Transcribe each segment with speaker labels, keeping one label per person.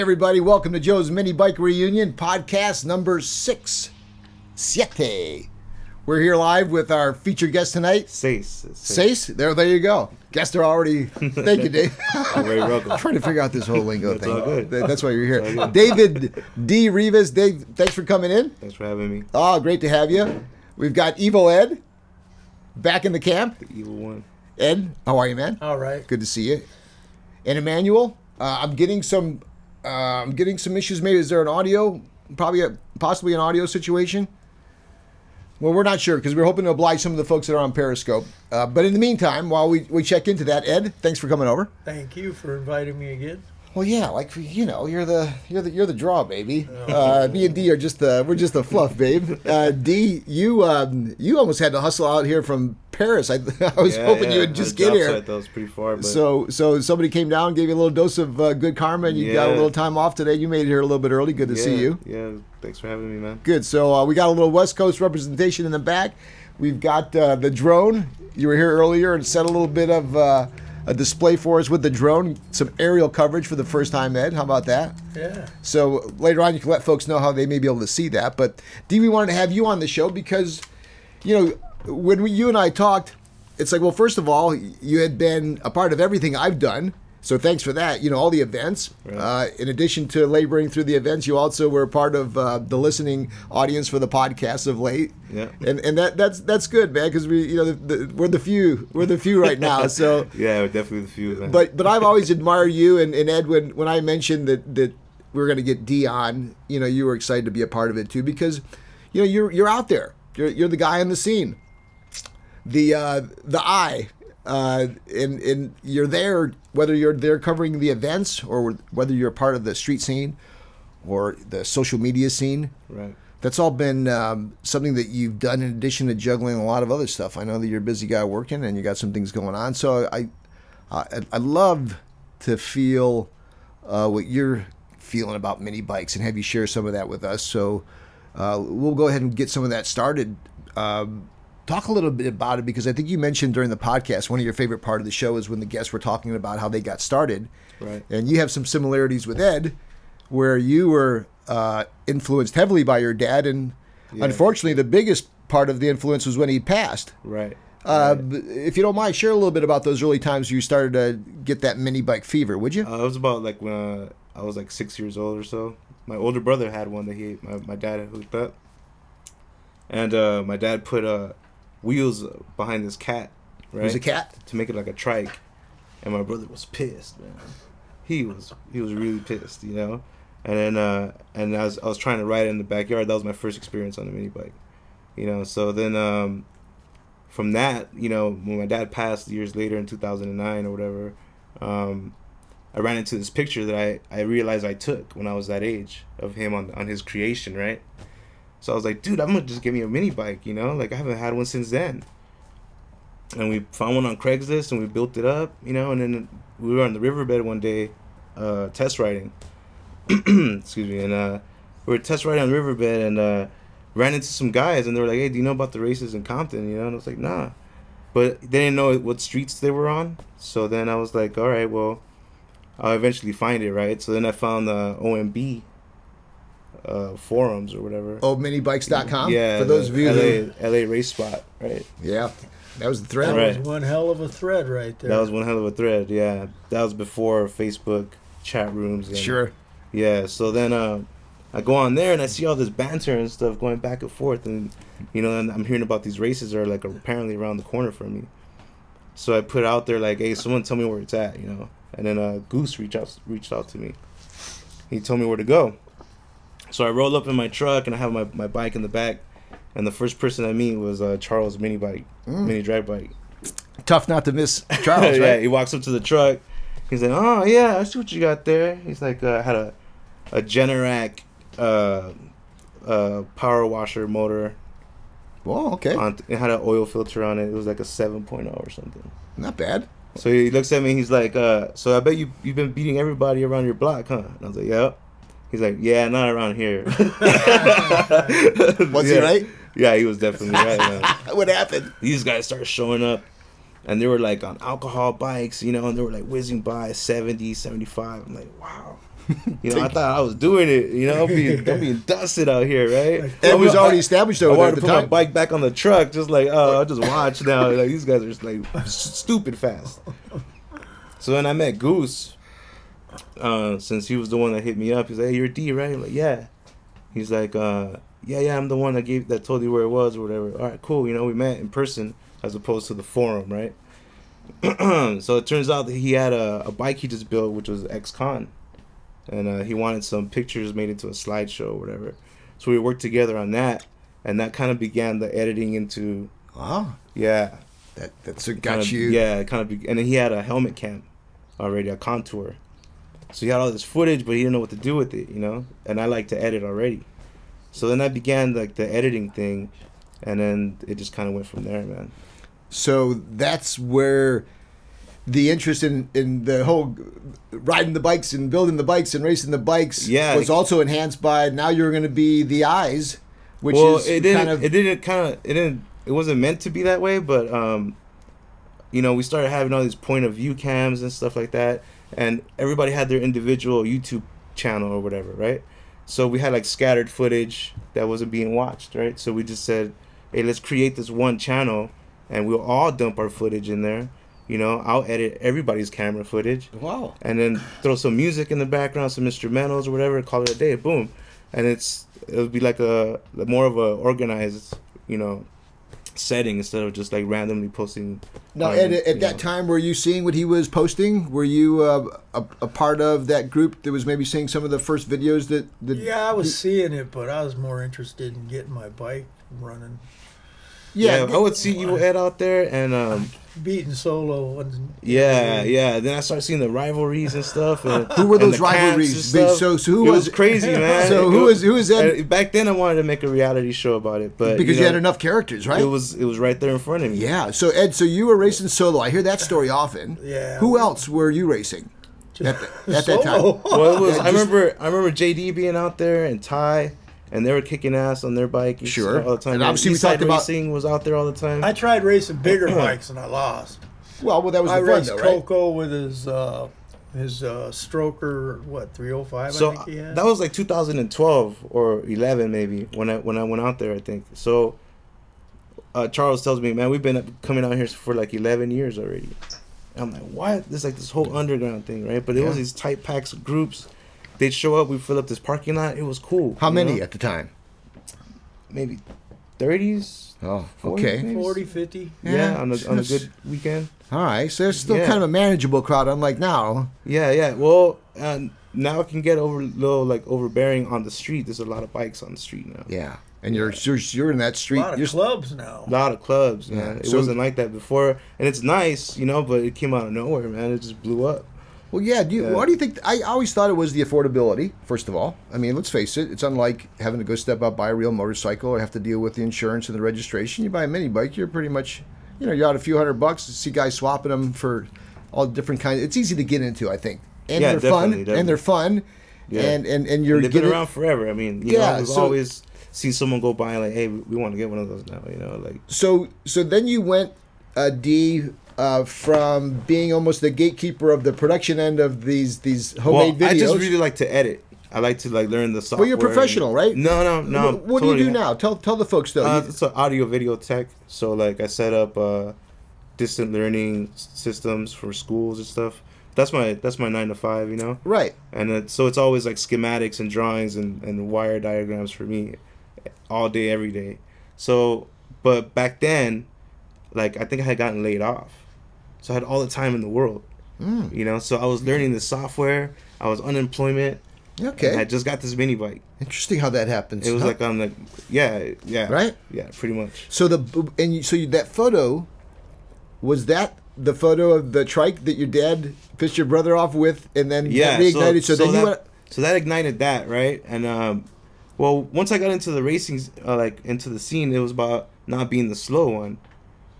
Speaker 1: Hey, everybody, welcome to Joe's Mini Bike Reunion podcast number six, siete. We're here live with our featured guest tonight,
Speaker 2: Sace.
Speaker 1: Sace. There, there you go. Guests are already. Thank you, Dave.
Speaker 2: You're very welcome.
Speaker 1: I'm trying to figure out this whole lingo
Speaker 2: That's
Speaker 1: thing.
Speaker 2: all good.
Speaker 1: Th- That's why you're here. David D. Rivas. Dave, thanks for coming in.
Speaker 2: Thanks for having me.
Speaker 1: Oh, great to have you. We've got Evil Ed back in the camp.
Speaker 2: The evil one.
Speaker 1: Ed, how are you, man?
Speaker 3: All right.
Speaker 1: Good to see you. And Emmanuel, uh, I'm getting some. I'm getting some issues. Maybe is there an audio? Probably a possibly an audio situation. Well, we're not sure because we're hoping to oblige some of the folks that are on Periscope. Uh, but in the meantime, while we, we check into that, Ed, thanks for coming over.
Speaker 3: Thank you for inviting me again.
Speaker 1: Well, yeah, like you know, you're the you're the you're the draw, baby. Uh, me and D are just the we're just the fluff, babe. Uh, D, you um, you almost had to hustle out here from Paris. I, I was
Speaker 2: Yeah,
Speaker 1: hoping
Speaker 2: yeah.
Speaker 1: you would just get here.
Speaker 2: site, That was pretty far, but
Speaker 1: So, so somebody came down, gave you a little dose of uh, good karma, and you got a little time off today. You made it here a little bit early. Good to
Speaker 2: yeah,
Speaker 1: see you.
Speaker 2: Yeah, thanks for having me, man.
Speaker 1: Good. So uh, we got a little West Coast representation in the back. We've got uh, the drone. You were here earlier and set a little bit of uh, a display for us with the drone. Some aerial coverage for the first time, Ed. How about that?
Speaker 3: Yeah.
Speaker 1: So later on, you can let folks know how they may be able to see that. But D, we wanted to have you on the show because, you know, when we, you and I talked, it's like, well, first of all, you had been a part of everything I've done. So thanks for that. You know, all the events.
Speaker 2: Right.
Speaker 1: Uh, in addition to laboring through the events, you also were part of uh, the listening audience for the podcast of late.
Speaker 2: Yeah.
Speaker 1: And and that that's that's good, man, because we you know the, the, we're the few we're the few right now. So
Speaker 2: Yeah, definitely the few, man.
Speaker 1: but but I've always admired you and, and Ed when when I mentioned that that we are going to get Dion, you know, you were excited to be a part of it too because you know you're you're out there. You're you're the guy on the scene. The uh the eye uh and and you're there whether you're there covering the events or whether you're part of the street scene or the social media scene.
Speaker 2: right.
Speaker 1: That's all been um, something that you've done in addition to juggling a lot of other stuff. I know that you're a busy guy working and you got some things going on. So I, I, I love to feel uh, what you're feeling about mini bikes and have you share some of that with us. So uh, we'll go ahead and get some of that started. Um, talk a little bit about it because I think you mentioned during the podcast one of your favorite part of the show is when the guests were talking about how they got started.
Speaker 2: Right.
Speaker 1: And you have some similarities with Ed, where you were uh, influenced heavily by your dad, and
Speaker 2: Yeah.
Speaker 1: unfortunately, the biggest part of the influence was when he passed.
Speaker 2: Right.
Speaker 1: Uh,
Speaker 2: right.
Speaker 1: If you don't mind, share a little bit about those early times you started to get that mini bike fever, would you?
Speaker 2: Uh, it was about like when uh, I was like six years old or so. My older brother had one that he my, my dad had hooked up, and uh, my dad put uh, wheels behind this cat. Right.
Speaker 1: It was a cat.
Speaker 2: to make it like a trike, and my brother was pissed, man. He was he was really pissed, you know. And then uh, and I was I was trying to ride it in the backyard. That was my first experience on a mini bike, you know. So then um, from that, you know, when my dad passed years later in 2009 or whatever, um, I ran into this picture that I I realized I took when I was that age of him on on his creation, right. So I was like, dude, I'm gonna just give me a mini bike, you know. Like I haven't had one since then and we found one on Craigslist and we built it up, you know, and then we were on the riverbed one day, uh, test riding. Excuse me, and uh, we were test riding on the riverbed and uh, ran into some guys and they were like, "Hey, do you know about the races in Compton?" You know, and I was like, "Nah," but they didn't know what streets they were on. So then I was like, "All right, well, I'll eventually find it, right?" So then I found the OMB uh, forums or whatever.
Speaker 1: Oh, minibikes.com?
Speaker 2: yeah,
Speaker 1: For those of
Speaker 2: the
Speaker 1: you who.
Speaker 2: LA, LA race spot, right?
Speaker 1: Yeah. That was the
Speaker 3: That
Speaker 1: thread.
Speaker 2: Right.
Speaker 3: was one hell of a thread right there.
Speaker 2: That was one hell of a thread. Yeah, that was before Facebook chat rooms. And,
Speaker 1: Sure.
Speaker 2: Yeah. So then uh, I go on there and I see all this banter and stuff going back and forth, and you know, and I'm hearing about these races are like apparently around the corner from me. So I put out there like, "Hey, someone tell me where it's at," you know. And then uh, Goose reached out reached out to me. He told me where to go. So I roll up in my truck and I have my, my bike in the back, and the first person I meet was uh, Charles mini bike, mini drag bike.
Speaker 1: Tough not to miss Charles,
Speaker 2: yeah,
Speaker 1: right?
Speaker 2: he walks up to the truck. He's like, "Oh yeah, I see what you got there." He's like, uh, "Had a a Generac uh, uh, power washer motor.
Speaker 1: Well, okay.
Speaker 2: On it had an oil filter on it. It was like a 7.0 or something."
Speaker 1: Not bad.
Speaker 2: So he looks at me. He's like, uh, "So I bet you you've been beating everybody around your block, huh?" And I was like, "Yep." He's like, "Yeah, not around here."
Speaker 1: Was he right?
Speaker 2: Yeah, he was definitely right, man.
Speaker 1: what happened?
Speaker 2: these guys started showing up and they were like on alcohol bikes, you know, and they were like whizzing by 70, 75. I'm like, wow. You know, I thought I was doing it. You know, I'm being, I'm being dusted out here, right?
Speaker 1: It was oh,
Speaker 2: I-
Speaker 1: already established
Speaker 2: I
Speaker 1: over there
Speaker 2: wanted to
Speaker 1: the
Speaker 2: put my bike back on the truck, just like, oh, I'll just watch now. Like these guys are just like stupid fast. So then I met Goose. Uh, since he was the one that hit me up, he's like, "Hey, you're D, right?" I'm like, "Yeah." He's like, uh, "Yeah, yeah, I'm the one that gave that told you where it was or whatever." All right, cool. You know, we met in person as opposed to the forum, right? so it turns out that he had a, a bike he just built, which was ex-con, and uh, he wanted some pictures made into a slideshow or whatever. So we worked together on that, and that kind of began the editing into
Speaker 1: Wow,
Speaker 2: yeah,
Speaker 1: that that's what
Speaker 2: kind
Speaker 1: got
Speaker 2: of,
Speaker 1: you.
Speaker 2: yeah, kind of, be, and then he had a helmet cam already, a contour. So he had all this footage, but he didn't know what to do with it, you know. And I like to edit already, so then I began like the editing thing, and then it just kind of went from there, man.
Speaker 1: So that's where the interest in, in the whole riding the bikes and building the bikes and racing the bikes
Speaker 2: Yeah.
Speaker 1: was also enhanced by now you're going to be the eyes, which
Speaker 2: well,
Speaker 1: is
Speaker 2: it didn't.
Speaker 1: kind of
Speaker 2: it didn't kind of. It didn't. It wasn't meant to be that way, but um, you know, we started having all these point of view cams and stuff like that, and everybody had their individual YouTube channel or whatever, right? So we had like scattered footage that wasn't being watched, right? So we just said, hey, let's create this one channel, and we'll all dump our footage in there. You know, I'll edit everybody's camera footage
Speaker 1: wow.
Speaker 2: and then throw some music in the background, some instrumentals or whatever, call it a day, boom. And it's it would be like a more of a organized, you know, setting instead of just like randomly posting.
Speaker 1: Now,
Speaker 2: um,
Speaker 1: at, at that
Speaker 2: know.
Speaker 1: time, were you seeing what he was posting? Were you uh, a, a part of that group that was maybe seeing some of the first videos that? that
Speaker 3: Yeah, I was seeing it, but I was more interested in getting my bike running,
Speaker 2: yeah, I would see you Ed out there, and um,
Speaker 3: beating solo. And,
Speaker 2: yeah, yeah. Then I started seeing the rivalries and stuff. And,
Speaker 1: Who were those
Speaker 2: and
Speaker 1: rivalries?
Speaker 2: stuff.
Speaker 1: So- so who
Speaker 2: it
Speaker 1: was-
Speaker 2: was crazy, man.
Speaker 1: So who was who was that?
Speaker 2: Uh, back then, I wanted to make a reality show about it, but
Speaker 1: Because you,
Speaker 2: know,
Speaker 1: had enough characters, right?
Speaker 2: It was it was right there in front of me.
Speaker 1: yeah. So Ed, so you were racing solo. I hear that story often.
Speaker 3: Yeah.
Speaker 1: Who else were you racing at, the, at that time?
Speaker 2: Well, it was.
Speaker 1: Yeah,
Speaker 2: I remember. I remember JD being out there and Ty, and they were kicking ass on their bike.
Speaker 1: Sure.
Speaker 2: all the time.
Speaker 1: And obviously we
Speaker 2: Eastside
Speaker 1: talked about-
Speaker 2: racing was out there all the time.
Speaker 3: I tried racing bigger bikes and I lost.
Speaker 1: Well, well, that was the
Speaker 3: I
Speaker 1: fun,
Speaker 3: raced
Speaker 1: though, right?
Speaker 3: Coco with his uh, his uh, stroker, what 305?
Speaker 2: so
Speaker 3: I think he had.
Speaker 2: that was like 2012 or 11 maybe when I when I went out there. I think so. Uh, Charles tells me, man, we've been coming out here for like 11 years already. I'm like, what? There's like this whole underground thing, right? But it was these tight packs of groups. They'd show up, we fill up this parking lot. It was cool.
Speaker 1: How many
Speaker 2: know?
Speaker 1: at the time?
Speaker 2: Maybe 30s.
Speaker 1: Oh,
Speaker 2: 40
Speaker 1: okay.
Speaker 2: maybe?
Speaker 3: 40, 50.
Speaker 2: Yeah,
Speaker 1: Yeah,
Speaker 2: on a on a good weekend.
Speaker 1: All right. So it's still
Speaker 2: Yeah.
Speaker 1: kind of a manageable crowd, unlike now.
Speaker 2: Yeah, yeah. Well, and now it can get over little like overbearing on the street. There's a lot of bikes on the street now.
Speaker 1: Yeah. And you're you're, you're in that
Speaker 3: A
Speaker 1: street.
Speaker 3: lot of
Speaker 1: You're,
Speaker 3: clubs now.
Speaker 2: A lot of clubs,
Speaker 1: Yeah,
Speaker 2: man. It
Speaker 1: so-
Speaker 2: wasn't like that before, and it's nice, you know. But it came out of nowhere, man. It just blew up.
Speaker 1: Well, yeah. Do you. Why do you think? I always thought it was the affordability. First of all, I mean, let's face it. It's unlike having to go step out buy a real motorcycle or have to deal with the insurance and the registration. You buy a mini bike, you're pretty much, you know, you're out a few hundred bucks. You see guys swapping them for all different kinds. It's easy to get into, I think, and
Speaker 2: Yeah,
Speaker 1: they're fun,
Speaker 2: definitely,
Speaker 1: and they're fun,
Speaker 2: Yeah.
Speaker 1: and and and you're
Speaker 2: They've been around forever. I mean, you
Speaker 1: Yeah,
Speaker 2: know, we've
Speaker 1: so-
Speaker 2: always seen someone go by and like, hey, we, we want to get one of those now. You know, like
Speaker 1: So so then you went uh, D uh, from being almost the gatekeeper of the production end of these these
Speaker 2: well,
Speaker 1: homemade videos.
Speaker 2: I just really like to edit. I like to like learn the software.
Speaker 1: well, you're professional, right?
Speaker 2: No, no, no.
Speaker 1: What, what do you do now? Tell tell the folks though.
Speaker 2: Uh, it's an audio video tech. So like I set up uh, distant learning systems for schools and stuff. That's my that's my nine to five, you know.
Speaker 1: right.
Speaker 2: And it, so it's always like schematics and drawings and, and wire diagrams for me, all day every day. So, but back then, like I think I had gotten laid off, so I had all the time in the world,
Speaker 1: Mm,
Speaker 2: you know. So I was learning the software. I was unemployment.
Speaker 1: okay.
Speaker 2: I just got this mini bike.
Speaker 1: Interesting how that happens.
Speaker 2: It was
Speaker 1: huh?
Speaker 2: like I'm like yeah yeah
Speaker 1: Right?
Speaker 2: yeah pretty much.
Speaker 1: so the and you, so you, that photo was that the photo of the trike that your dad pissed your brother off with, and then
Speaker 2: yeah
Speaker 1: reignited. So, then you
Speaker 2: that,
Speaker 1: went.
Speaker 2: so that ignited that right and um well once i got into the racing uh, like into the scene it was about not being the slow one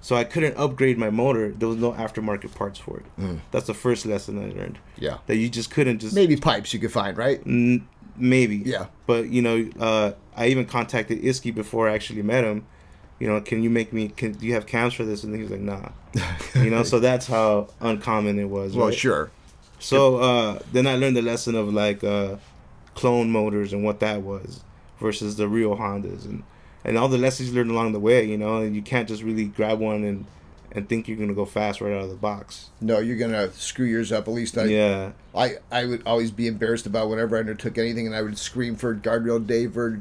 Speaker 2: so i couldn't upgrade my motor there was no aftermarket parts for it
Speaker 1: Mm.
Speaker 2: that's the first lesson i learned
Speaker 1: Yeah.
Speaker 2: that you just couldn't just
Speaker 1: Maybe pipes you could find, right?
Speaker 2: N- maybe
Speaker 1: Yeah.
Speaker 2: but you know uh i even contacted Isky before i actually met him you know can you make me can do you have cams for this and he was like nah you know so that's how uncommon it was
Speaker 1: Well,
Speaker 2: right?
Speaker 1: sure.
Speaker 2: So uh, then I learned the lesson of like uh, clone motors and what that was versus the real Hondas and and all the lessons you learned along the way. You know, and you can't just really grab one and and think you're gonna go fast right out of the box.
Speaker 1: No, you're gonna screw yours up. At least I,
Speaker 2: yeah,
Speaker 1: I, I would always be embarrassed about whenever I undertook anything, and I would scream for guardrail Dave or,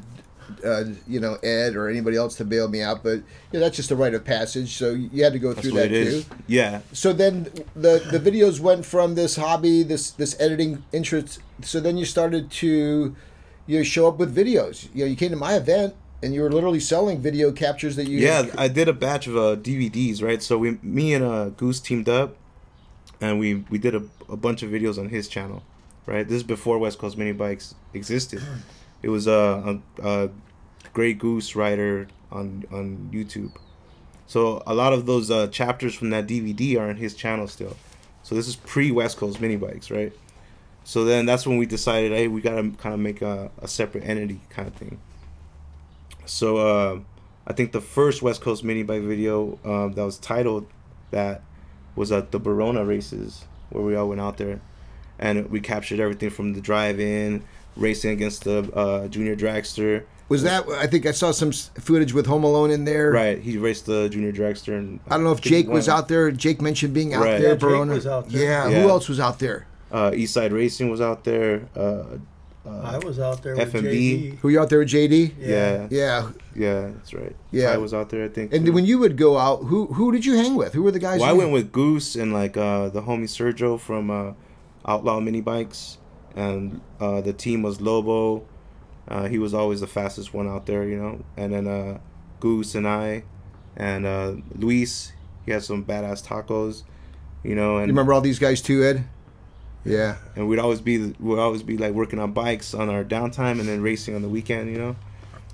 Speaker 1: uh, you know, Ed or anybody else to bail me out. But you know, that's just a rite of passage. So you had to go
Speaker 2: that's
Speaker 1: through that too.
Speaker 2: is. Yeah,
Speaker 1: So then the the videos went from this hobby, this this editing interest. So then you started to, you know, show up with videos. You know, you came to my event and you were literally selling video captures that you.
Speaker 2: yeah. I did a batch of uh, DVDs, right? So we, me and uh, Goose teamed up, and we we did a, a bunch of videos on his channel, right? This is before West Coast Mini Bikes existed. It was uh, a, a great Goose rider on on YouTube. So a lot of those uh, chapters from that DVD are on his channel still. So this is pre West Coast Mini Bikes, right? So then that's when we decided, hey, we gotta kind of make a, a separate entity kind of thing. So uh, I think the first West Coast Mini Bike video um, that was titled that was at the Barona races where we all went out there, and we captured everything from the drive-in, racing against the uh, junior dragster.
Speaker 1: Was that? I think I saw some footage with Home Alone in there.
Speaker 2: Right, he raced the junior dragster, and
Speaker 1: I don't know if Jake was out there. Jake mentioned being out
Speaker 2: Right.
Speaker 1: there.
Speaker 2: Yeah,
Speaker 3: Jake was out there.
Speaker 1: Yeah,
Speaker 2: Yeah.
Speaker 1: Who else was out there?
Speaker 2: Uh, Eastside Racing was out there. Uh,
Speaker 3: I
Speaker 2: uh,
Speaker 3: was out there with
Speaker 2: FMB.
Speaker 3: JD.
Speaker 1: Who you out there with JD?
Speaker 2: yeah,
Speaker 1: Yeah.
Speaker 2: yeah, that's right.
Speaker 1: Yeah.
Speaker 2: I was out there. I think.
Speaker 1: And when you would go out, who who did you hang with? Who were the guys?
Speaker 2: Well, I
Speaker 1: you-
Speaker 2: went with Goose and like uh, the homie Sergio from uh, Outlaw Mini Bikes, and uh, the team was Lobo. Uh, he was always the fastest one out there, you know. And then uh, Goose and I, and uh, Luis. He had some badass tacos, you know. And
Speaker 1: You remember all these guys too, Ed? Yeah.
Speaker 2: and we'd always be we'd always be like working on bikes on our downtime and then racing on the weekend, you know.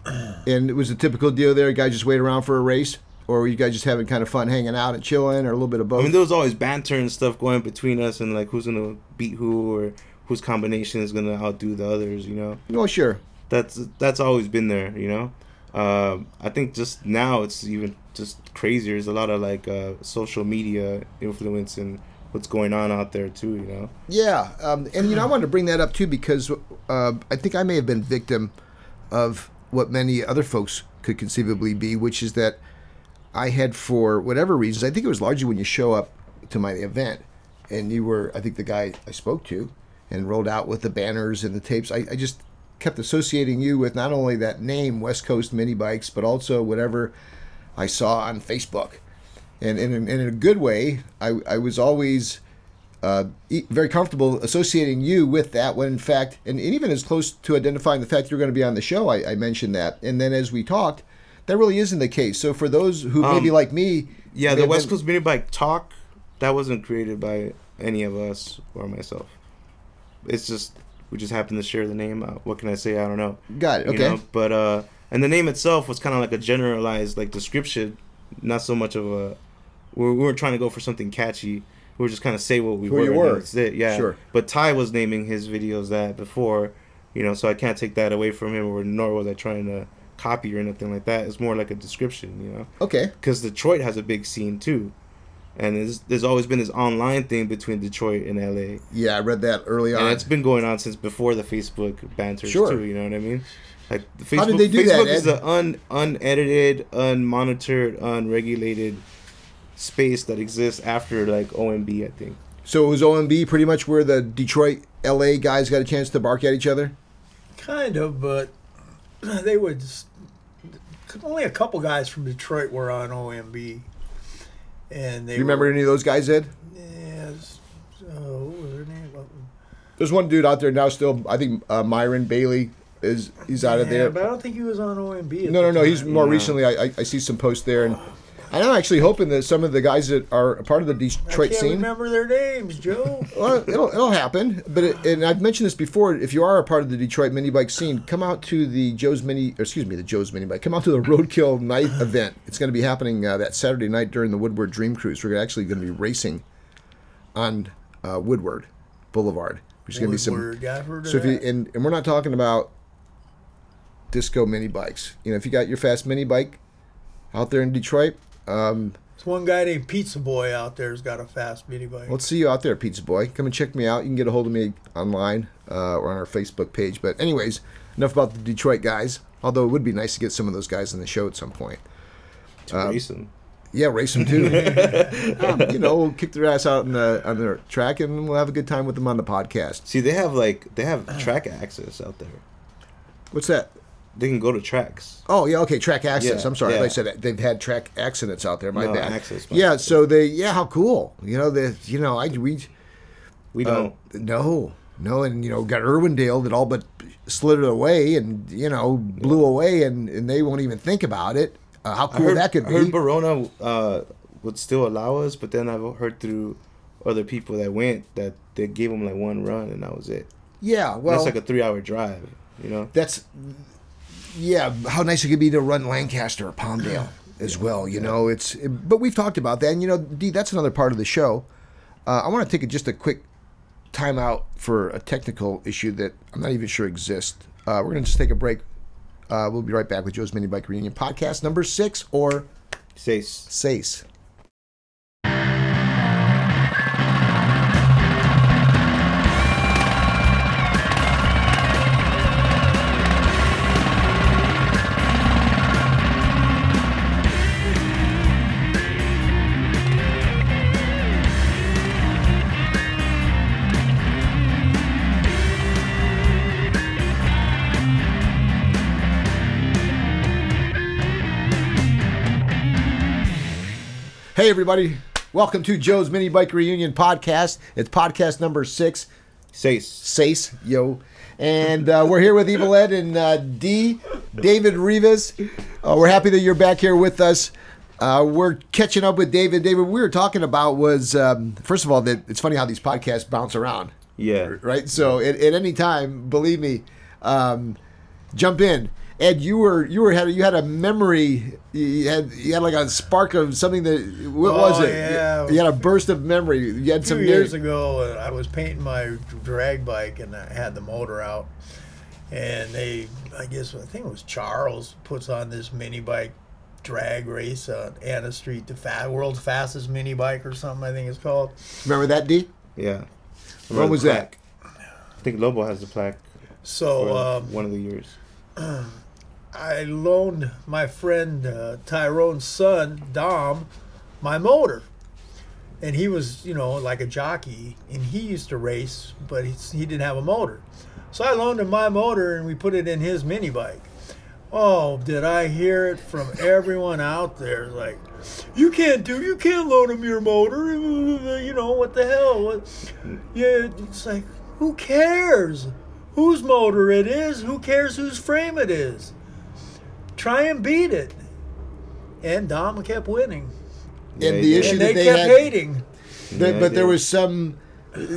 Speaker 1: And it was a typical deal there. Guys just wait around for a race, or were you guys just having kind of fun, hanging out and chilling, or a little bit of both?
Speaker 2: I mean, there was always banter and stuff going between us, and like who's gonna beat who or whose combination is gonna outdo the others, you know.
Speaker 1: oh, sure.
Speaker 2: that's that's always been there you know um, i think just now it's even just crazier there's a lot of like uh, social media influence and what's going on out there too you know
Speaker 1: Yeah, um, and you know I wanted to bring that up too because uh, I think I may have been victim of what many other folks could conceivably be, which is that I had for whatever reasons. I think it was largely when you show up to my event, and you were I think the guy I spoke to, and rolled out with the banners and the tapes. I, I just kept associating you with not only that name West Coast Mini Bikes, but also whatever I saw on Facebook, and, and, in- and in a good way. I, I was always uh, very comfortable associating you with that when in fact and, and even as close to identifying the fact you're going to be on the show I, I mentioned that and then as we talked that really isn't the case so for those who maybe
Speaker 2: Um,
Speaker 1: like me
Speaker 2: yeah the west
Speaker 1: been-
Speaker 2: coast mini bike talk that wasn't created by any of us or myself it's just we just happened to share the name uh, what can i say i don't know
Speaker 1: got it
Speaker 2: you
Speaker 1: okay
Speaker 2: know? but uh and the name itself was kind of like a generalized like description not so much of a we we weren't trying to go for something catchy we were just kind of say what we
Speaker 1: Who
Speaker 2: were
Speaker 1: you were.
Speaker 2: that's it yeah
Speaker 1: Sure.
Speaker 2: but ty was naming his videos that before you know so i can't take that away from him or nor was i trying to copy or anything like that it's more like a description you know
Speaker 1: okay
Speaker 2: because detroit has a big scene too and there's, there's always been this online thing between detroit and la
Speaker 1: yeah I read that early on
Speaker 2: and it's been going on since before the Facebook banter
Speaker 1: Sure.
Speaker 2: too. You know what I mean? Like the Facebook,
Speaker 1: How did they do that,
Speaker 2: Facebook is an un unedited, unmonitored, unregulated space that exists after like OMB. I think.
Speaker 1: so it was OMB pretty much where the Detroit LA guys got a chance to bark at each other
Speaker 3: Kind of, but they would. s- Only a couple guys from Detroit were on OMB, and they.
Speaker 1: you remember
Speaker 3: Were,
Speaker 1: any of those guys Ed
Speaker 3: yes. Uh, what was their name?
Speaker 1: there's one dude out there now still I think uh, Myron Bailey is he's out of
Speaker 3: Yeah,
Speaker 1: there
Speaker 3: but I don't think he was on OMB. at
Speaker 1: No, no,
Speaker 3: the
Speaker 1: no. He's more
Speaker 2: No.
Speaker 1: recently. I, I, I see some posts there, and and I'm actually hoping that some of the guys that are part of the Detroit I
Speaker 3: can't
Speaker 1: scene.
Speaker 3: remember their names, Joe.
Speaker 1: Well, it'll it'll happen. But it, and I've mentioned this before. If you are a part of the Detroit mini bike scene, come out to the Joe's mini. Or excuse me, the Joe's mini bike. Come out to the Roadkill Night event. It's going to be happening uh, that Saturday night during the Woodward Dream Cruise. We're actually going to be racing on uh, Woodward Boulevard. Is going to be some.
Speaker 3: Woodward, yeah, I've
Speaker 1: So if you and, and we're not talking about disco mini bikes. You know, if you got your fast mini bike out there in Detroit, um,
Speaker 3: There's one guy named Pizza Boy out there who's got a fast mini bike.
Speaker 1: Let's see you out there, Pizza Boy. Come and check me out. You can get a hold of me online uh, or on our Facebook page. But anyways, enough about the Detroit guys. Although it would be nice to get some of those guys on the show at some point.
Speaker 2: To
Speaker 1: Um,
Speaker 2: race them.
Speaker 1: Yeah, race them too. um, you know, we'll kick their ass out on the on the track, and we'll have a good time with them on the podcast.
Speaker 2: See, they have like they have track access out there.
Speaker 1: What's that?
Speaker 2: They can go to tracks.
Speaker 1: Oh yeah, okay. Track access.
Speaker 2: Yeah,
Speaker 1: I'm sorry,
Speaker 2: yeah.
Speaker 1: I said they've had track accidents out there. My
Speaker 2: No,
Speaker 1: bad.
Speaker 2: access,
Speaker 1: yeah.
Speaker 2: bad.
Speaker 1: So they. Yeah. How cool. You know the. You know I we.
Speaker 2: We
Speaker 1: Uh,
Speaker 2: don't.
Speaker 1: no, no, and you know got Irwindale that all but slithered away, and you know blew away, and and they won't even think about it. Uh, how cool
Speaker 2: heard,
Speaker 1: that could
Speaker 2: I heard
Speaker 1: be.
Speaker 2: Barona uh, would still allow us, but then I've heard through other people that went that they gave them like one run and that was it.
Speaker 1: yeah. Well,
Speaker 2: That's like a three-hour drive. You know.
Speaker 1: that's yeah how nice it could be to run lancaster or palmdale as well you know it's but we've talked about that and you know d that's another part of the show. Uh, i want to take a, just a quick time out for a technical issue that i'm not even sure exists. Uh, we're going to just take a break. Uh, we'll be right back with joe's mini bike reunion podcast number six or
Speaker 2: Says
Speaker 1: sace hey everybody welcome to joe's mini bike reunion podcast it's podcast number six
Speaker 2: says
Speaker 1: Sace, yo. And uh, we're here with Evil Ed and uh, D, David Rivas. Uh, we're happy that you're back here with us. Uh, we're catching up with David. David, we were talking about was, um, first of all, that it's funny how these podcasts bounce around,
Speaker 2: yeah.
Speaker 1: right? So at, at any time, believe me, um, jump in. Ed, you were you were had you had a memory. You had you had like a spark of something that what
Speaker 3: Oh,
Speaker 1: was it?
Speaker 3: yeah.
Speaker 1: You had a burst of memory. You had
Speaker 3: A
Speaker 1: some
Speaker 3: years
Speaker 1: names.
Speaker 3: ago, I was painting my drag bike and I had the motor out. And they, I guess, I think it was Charles, puts on this mini bike drag race on Anna Street, the fa- world's fastest mini bike or something, I think it's called.
Speaker 1: Remember that, D?
Speaker 2: Yeah.
Speaker 1: When was that?
Speaker 2: I think Lobo has the plaque for
Speaker 3: So um,
Speaker 2: one of the years.
Speaker 3: I loaned my friend uh, Tyrone's son, Dom, my motor. And he was, you know, like a jockey, and he used to race, but he, he didn't have a motor. So I loaned him my motor, and we put it in his mini bike. Oh, did I hear it from everyone out there? Like, you can't do, you can't loan him your motor. You know what the hell? What? Yeah, it's like, who cares? Whose motor it is? Who cares whose frame it is? Try and beat it. And Dom kept winning,
Speaker 2: Yeah,
Speaker 1: and the
Speaker 2: did.
Speaker 1: issue
Speaker 3: and
Speaker 1: that
Speaker 3: they,
Speaker 1: they
Speaker 3: kept
Speaker 1: had,
Speaker 3: hating.
Speaker 1: The-
Speaker 2: Yeah,
Speaker 1: but there was some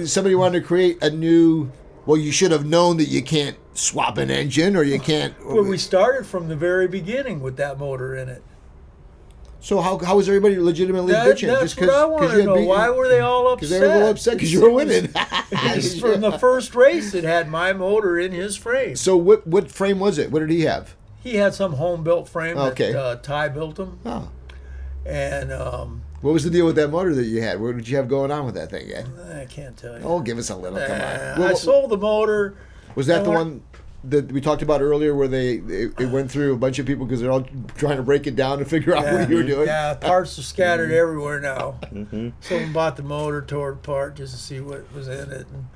Speaker 1: somebody wanted to create a new. Well, you should have known that you can't swap an engine or you can't.
Speaker 3: Well, we started from the very beginning with that motor in it.
Speaker 1: so how how was everybody legitimately
Speaker 3: That,
Speaker 1: bitching?
Speaker 3: that's what I want to know. Why were they all upset?
Speaker 1: Because
Speaker 3: upset?
Speaker 1: they were a little upset because you were winning.
Speaker 3: From the first race, it had my motor in his frame.
Speaker 1: so what what frame was it? What did he have?
Speaker 3: He had some home built frame
Speaker 1: Okay.
Speaker 3: that uh, Ty built him,
Speaker 1: Oh,
Speaker 3: and um,
Speaker 1: what was the deal with that motor that you had? What did you have going on with that thing, Ed?
Speaker 3: I can't tell you.
Speaker 1: Oh, give us a little. Come
Speaker 3: Uh,
Speaker 1: on. Well,
Speaker 3: I sold the motor.
Speaker 1: was that the one? That we talked about earlier, where they it, it went through a bunch of people because they're all trying to break it down to figure out what you were doing.
Speaker 3: Yeah, parts are scattered
Speaker 1: Mm-hmm.
Speaker 3: everywhere now. Someone bought the motor, tore it apart just to see what was in it. And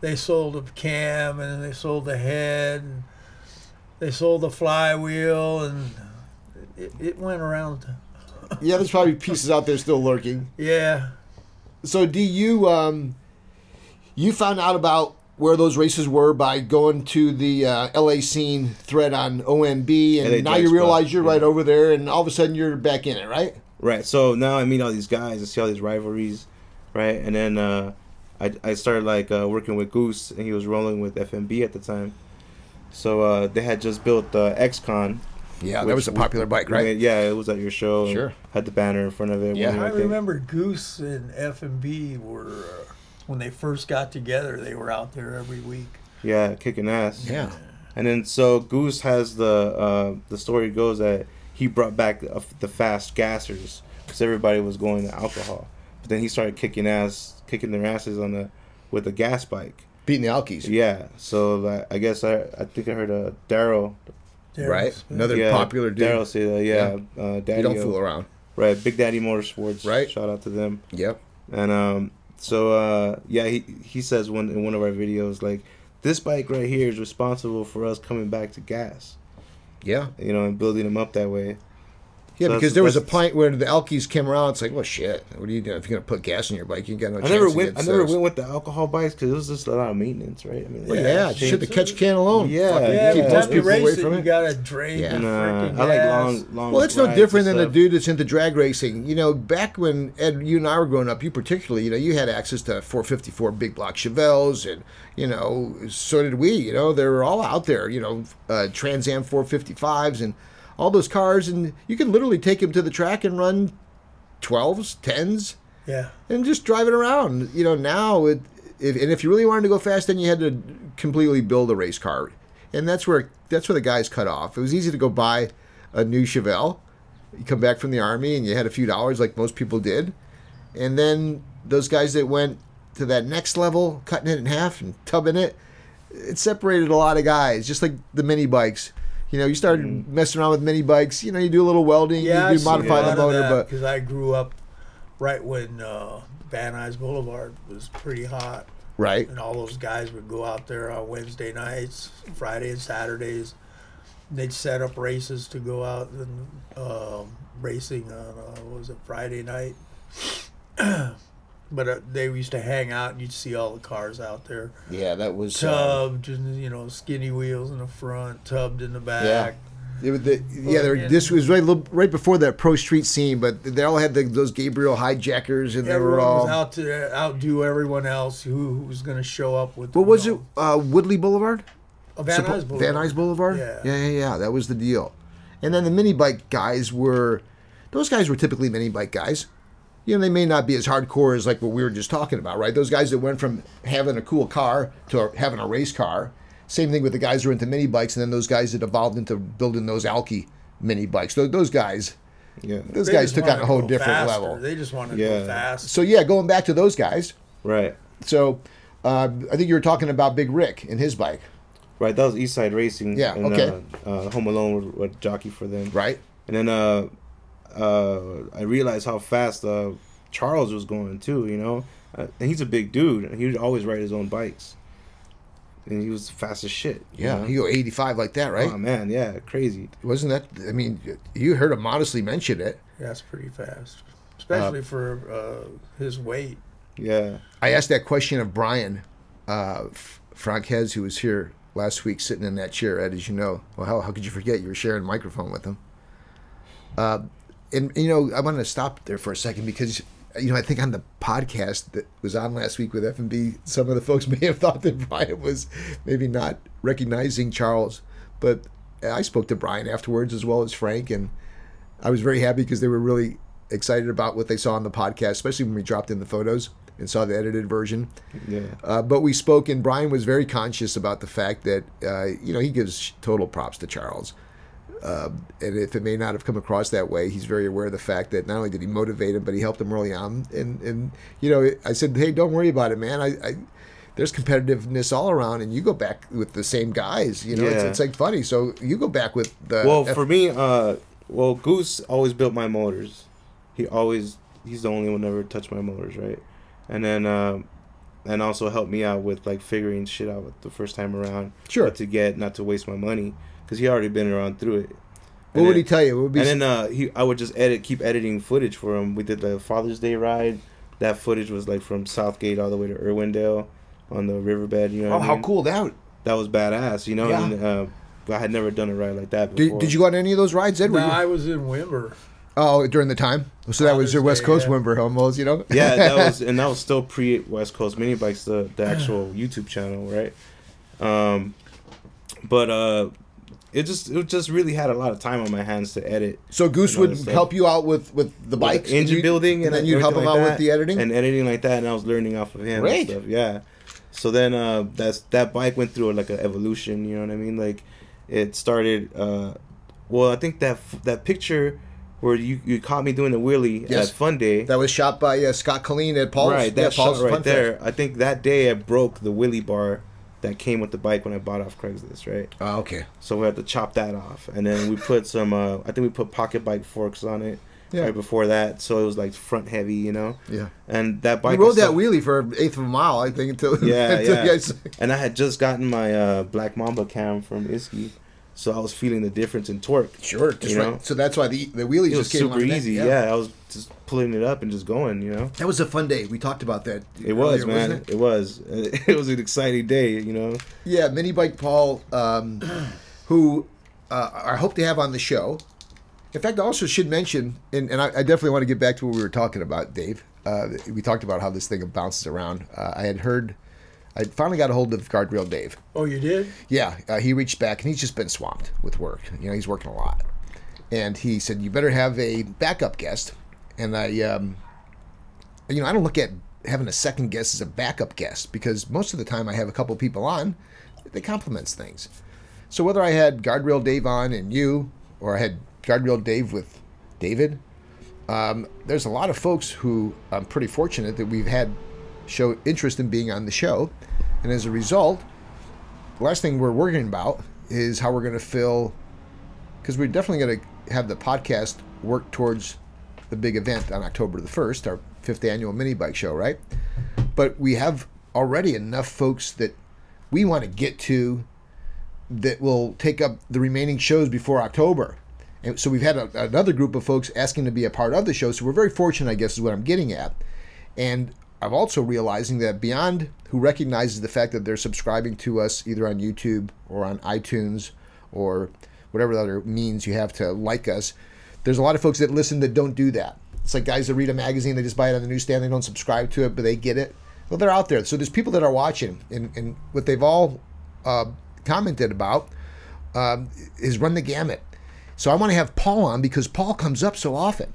Speaker 3: they sold the cam, and they sold the head, and they sold the flywheel, and it, it went around.
Speaker 1: Yeah, there's probably pieces out there still lurking.
Speaker 3: Yeah,
Speaker 1: So, do you um, you found out about where those races were by going to the uh, LA scene thread on OMB, and
Speaker 2: LA
Speaker 1: now
Speaker 2: Drag
Speaker 1: you realize
Speaker 2: Spot,
Speaker 1: you're
Speaker 2: yeah.
Speaker 1: right over there, and all of a sudden you're back in it, right?
Speaker 2: Right. So now I meet all these guys. I see all these rivalries, right? And then uh, I I started like uh, working with Goose, and he was rolling with FMB at the time. So uh, they had just built the XCon.
Speaker 1: Yeah, that was a
Speaker 2: we-
Speaker 1: popular bike, right?
Speaker 2: made- yeah, it was at your show.
Speaker 1: Sure.
Speaker 2: Had the banner in front of it.
Speaker 1: Yeah.
Speaker 2: when we
Speaker 3: I
Speaker 2: went there.
Speaker 3: remember Goose and F and B were uh, when they first got together. They were out there every week.
Speaker 2: Yeah, kicking ass.
Speaker 1: Yeah.
Speaker 2: And then so Goose has the uh, the story goes that he brought back the, the fast gassers because everybody was going to alcohol. But then he started kicking ass, kicking their asses on the with a gas bike.
Speaker 1: Beating the Alkies.
Speaker 2: Yeah, so like, I guess I I think I heard uh, Daryl.
Speaker 1: Right? Another
Speaker 2: yeah,
Speaker 1: popular dude.
Speaker 2: Daryl say that. Yeah, Uh, Daddy.
Speaker 1: You don't fool around.
Speaker 2: Right, Big Daddy Motorsports.
Speaker 1: Right.
Speaker 2: Shout out to them.
Speaker 1: Yep.
Speaker 2: And um, so uh, yeah, he he says one in one of our videos like, this bike right here is responsible for us coming back to gas.
Speaker 1: Yeah.
Speaker 2: You know, and building them up that way.
Speaker 1: Yeah,
Speaker 2: So
Speaker 1: because there was a point where the Alkies came around. It's like, well, shit. What are you doing? If you're gonna put gas in your bike, you got no
Speaker 2: I
Speaker 1: chance.
Speaker 2: never went. I
Speaker 1: against
Speaker 2: never
Speaker 1: those.
Speaker 2: went with the alcohol bikes because it was just a lot of maintenance, right? I mean,
Speaker 1: Well,
Speaker 2: like,
Speaker 1: yeah, shit. The catch can alone.
Speaker 2: Yeah,
Speaker 1: Fucking
Speaker 3: Yeah,
Speaker 2: Yeah,
Speaker 1: keep
Speaker 2: yeah,
Speaker 1: most people away
Speaker 3: race it,
Speaker 1: from
Speaker 3: you gotta drain
Speaker 1: Yeah.
Speaker 3: the
Speaker 2: Nah, I like long, long.
Speaker 1: Well, it's no different than the dude that's into drag racing. You know, back when Ed, you and I were growing up, you particularly, you know, you had access to 454 big block Chevelles, and you know, so did we. You know, they were all out there. You know, uh, Trans Am 455s and all those cars, and you could literally take them to the track and run 12s, 10s,
Speaker 3: Yeah.
Speaker 1: and just drive it around. You know, now it, if, and if you really wanted to go fast, then you had to completely build a race car, and that's where that's where the guys cut off. It was easy to go buy a new Chevelle. You come back from the army and you had a few dollars, like most people did, and then those guys that went to that next level, cutting it in half and tubbing it, it separated a lot of guys. Just like the mini bikes. You know, you started messing around with mini bikes. You know, you do a little welding,
Speaker 3: Yeah,
Speaker 1: you do modify the motor, but
Speaker 3: because I grew up right when uh, Van Nuys Boulevard was pretty hot,
Speaker 1: right.
Speaker 3: and all those guys would go out there on Wednesday nights, Friday and Saturdays. They'd set up races to go out and um, racing on uh, what was it Friday night. but uh, they used to hang out, and you'd see all the cars out there.
Speaker 1: Yeah, that was. Uh,
Speaker 3: tubbed and you know skinny wheels in the front, tubbed in the back.
Speaker 1: It the, yeah, were, this was right right before that pro street scene, but they all had the, those Gabriel Hi-Jackers, and they were all.
Speaker 3: was out to outdo everyone else who, who was going to show up with.
Speaker 1: what was it? Uh, Woodley Boulevard.
Speaker 3: a Van Nuys Boulevard.
Speaker 1: Van Nuys Boulevard.
Speaker 3: Yeah.
Speaker 1: yeah, yeah, yeah. That was the deal. And then the mini bike guys were, those guys were typically mini bike guys. You know, they may not be as hardcore as like what we were just talking about, right? Those guys that went from having a cool car to having a race car. Same thing with the guys who are into mini bikes, and then those guys that evolved into building those Alki mini bikes. Those, those guys,
Speaker 2: Yeah.
Speaker 1: those
Speaker 3: They
Speaker 1: guys took
Speaker 3: wanted
Speaker 1: on a whole
Speaker 3: go
Speaker 1: different
Speaker 3: faster.
Speaker 1: level.
Speaker 3: They just wanted to
Speaker 2: Yeah.
Speaker 3: go fast.
Speaker 1: So yeah, going back to those guys.
Speaker 2: Right.
Speaker 1: So uh, I think you were talking about Big Rick and his bike,
Speaker 2: Right. That was East Side Racing.
Speaker 1: Yeah,
Speaker 2: And,
Speaker 1: okay.
Speaker 2: Uh, uh, Home Alone would, would jockey for them.
Speaker 1: right?
Speaker 2: And then uh, uh, I realized how fast uh, Charles was going too. You know, uh, and he's a big dude, he would always ride his own bikes. And he was fast as shit. you
Speaker 1: Yeah,
Speaker 2: know?
Speaker 1: he go 85 like that, right?
Speaker 2: Oh man, yeah, crazy.
Speaker 1: Wasn't that? I mean, you heard him modestly mention it.
Speaker 3: That's pretty fast, especially for uh, his weight.
Speaker 2: Yeah.
Speaker 1: I asked that question of Brian uh, F- Frank Hez, who was here last week, sitting in that chair. Ed, as you know, well, how, how could you forget? You were sharing a microphone with him. Uh, and you know, I want to stop there for a second because you know I think on the podcast that was on last week with F and B, some of the folks may have thought that Brian was maybe not recognizing Charles, but I spoke to Brian afterwards as well as Frank, and I was very happy because they were really excited about what they saw on the podcast, especially when we dropped in the photos and saw the edited version.
Speaker 2: Yeah.
Speaker 1: Uh, but we spoke, and Brian was very conscious about the fact that uh, you know he gives total props to Charles. Uh, and if it may not have come across that way, he's very aware of the fact that not only did he motivate him, but he helped him early on. And and you know, I said, hey, don't worry about it, man. I, I there's competitiveness all around, and you go back with the same guys. You know, it's,
Speaker 2: Yeah.
Speaker 1: it's like funny. So you go back with the
Speaker 2: Well,
Speaker 1: F-
Speaker 2: for me, uh, well, Goose always built my motors. He always he's the only one that ever touched my motors, right? And then um, and also helped me out with like figuring shit out the first time around.
Speaker 1: Sure.
Speaker 2: To get, not to waste my money, because he already been around through it.
Speaker 1: what
Speaker 2: And
Speaker 1: would
Speaker 2: then-
Speaker 1: he tell you? What would be
Speaker 2: And then uh, he, I would just edit, keep editing footage for him. We did the Father's Day ride. That footage was like from Southgate all the way to Irwindale on the riverbed. You know,
Speaker 1: oh,
Speaker 2: what
Speaker 1: how
Speaker 2: mean?
Speaker 1: cool that!
Speaker 2: That was badass. You know,
Speaker 1: Yeah.
Speaker 2: and, uh, I had never done a ride like that before.
Speaker 1: Did, did you go on any of those rides, Ed?
Speaker 3: No,
Speaker 1: you-
Speaker 3: I was in Wimber.
Speaker 1: oh, during the time. So that was your West
Speaker 3: Day,
Speaker 1: Coast
Speaker 3: yeah.
Speaker 1: Wimber almost, you know?
Speaker 2: yeah, that was and that was still pre West Coast Mini Bikes, the the actual YouTube channel, right? Um, but uh, it just it just really had a lot of time on my hands to edit.
Speaker 1: So Goose would help you out with with the
Speaker 2: With
Speaker 1: bikes,
Speaker 2: the engine
Speaker 1: you-
Speaker 2: building,
Speaker 1: and then you'd help him
Speaker 2: everything
Speaker 1: out
Speaker 2: like
Speaker 1: with the editing.
Speaker 2: and editing like that, and I was learning off of him.
Speaker 1: Great.
Speaker 2: And stuff. Yeah. So then uh, that's that bike went through like an evolution. You know what I mean? Like it started. Uh, well, I think that that picture where you, you caught me doing a wheelie
Speaker 1: Yes.
Speaker 2: at Fun Day.
Speaker 1: That was shot by uh, Scott Colleen at Paul's.
Speaker 2: right,
Speaker 1: yeah,
Speaker 2: that
Speaker 1: Paul's
Speaker 2: shot right there. I think that day I broke the wheelie bar that came with the bike when I bought off Craigslist. Right.
Speaker 1: Oh, okay.
Speaker 2: So we had to chop that off, and then we put some. Uh, I think we put pocket bike forks on it
Speaker 1: Yeah.
Speaker 2: right before that, so it was like front heavy, you know.
Speaker 1: Yeah.
Speaker 2: And that bike
Speaker 1: We
Speaker 2: rode
Speaker 1: that wheelie for an eighth of a mile, I think, until
Speaker 2: Yeah,
Speaker 1: until
Speaker 2: yeah.
Speaker 1: guys-
Speaker 2: And I had just gotten my uh, Black Mamba cam from Isky, so I was feeling the difference in torque.
Speaker 1: Sure, just
Speaker 2: You know?
Speaker 1: right. So that's why the the wheelies
Speaker 2: It was
Speaker 1: just came
Speaker 2: super easy.
Speaker 1: net.
Speaker 2: Yeah. I was just pulling it up and just going. You know.
Speaker 1: That was a fun day. We talked about that.
Speaker 2: It was,
Speaker 1: earlier,
Speaker 2: man.
Speaker 1: wasn't
Speaker 2: It? was. It was an exciting day. You know.
Speaker 1: Yeah, Mini Bike Paul, um, who uh, I hope to have on the show. In fact, I also should mention, and, and I, I definitely want to get back to what we were talking about, Dave. Uh, we talked about how this thing bounces around. Uh, I had heard, I finally got a hold of Guardrail Dave.
Speaker 3: Oh, you did?
Speaker 1: Yeah, uh, he reached back, and he's just been swamped with work. You know, he's working a lot, and he said, "You better have a backup guest." And I, um, you know, I don't look at having a second guest as a backup guest because most of the time I have a couple people on, they complements things. So whether I had Guardrail Dave on and you, or I had Guardrail Dave with David, um, there's a lot of folks who I'm pretty fortunate that we've had show interest in being on the show, and as a result, the last thing we're worrying about is how we're going to fill, because we're definitely going to have the podcast work towards the big event on October the 1st, our fifth annual mini bike show, right? But we have already enough folks that we want to get to that will take up the remaining shows before October. And so we've had a, another group of folks asking to be a part of the show. So we're very fortunate, I guess, is what I'm getting at. And I'm also realizing that beyond who recognizes the fact that they're subscribing to us either on YouTube or on iTunes or whatever other means you have to like us, there's a lot of folks that listen that don't do that. It's like guys that read a magazine, they just buy it on the newsstand, they don't subscribe to it, but they get it. Well, they're out there. So there's people that are watching, and, and what they've all uh, commented about um, is run the gamut. So I want to have Paul on because Paul comes up so often.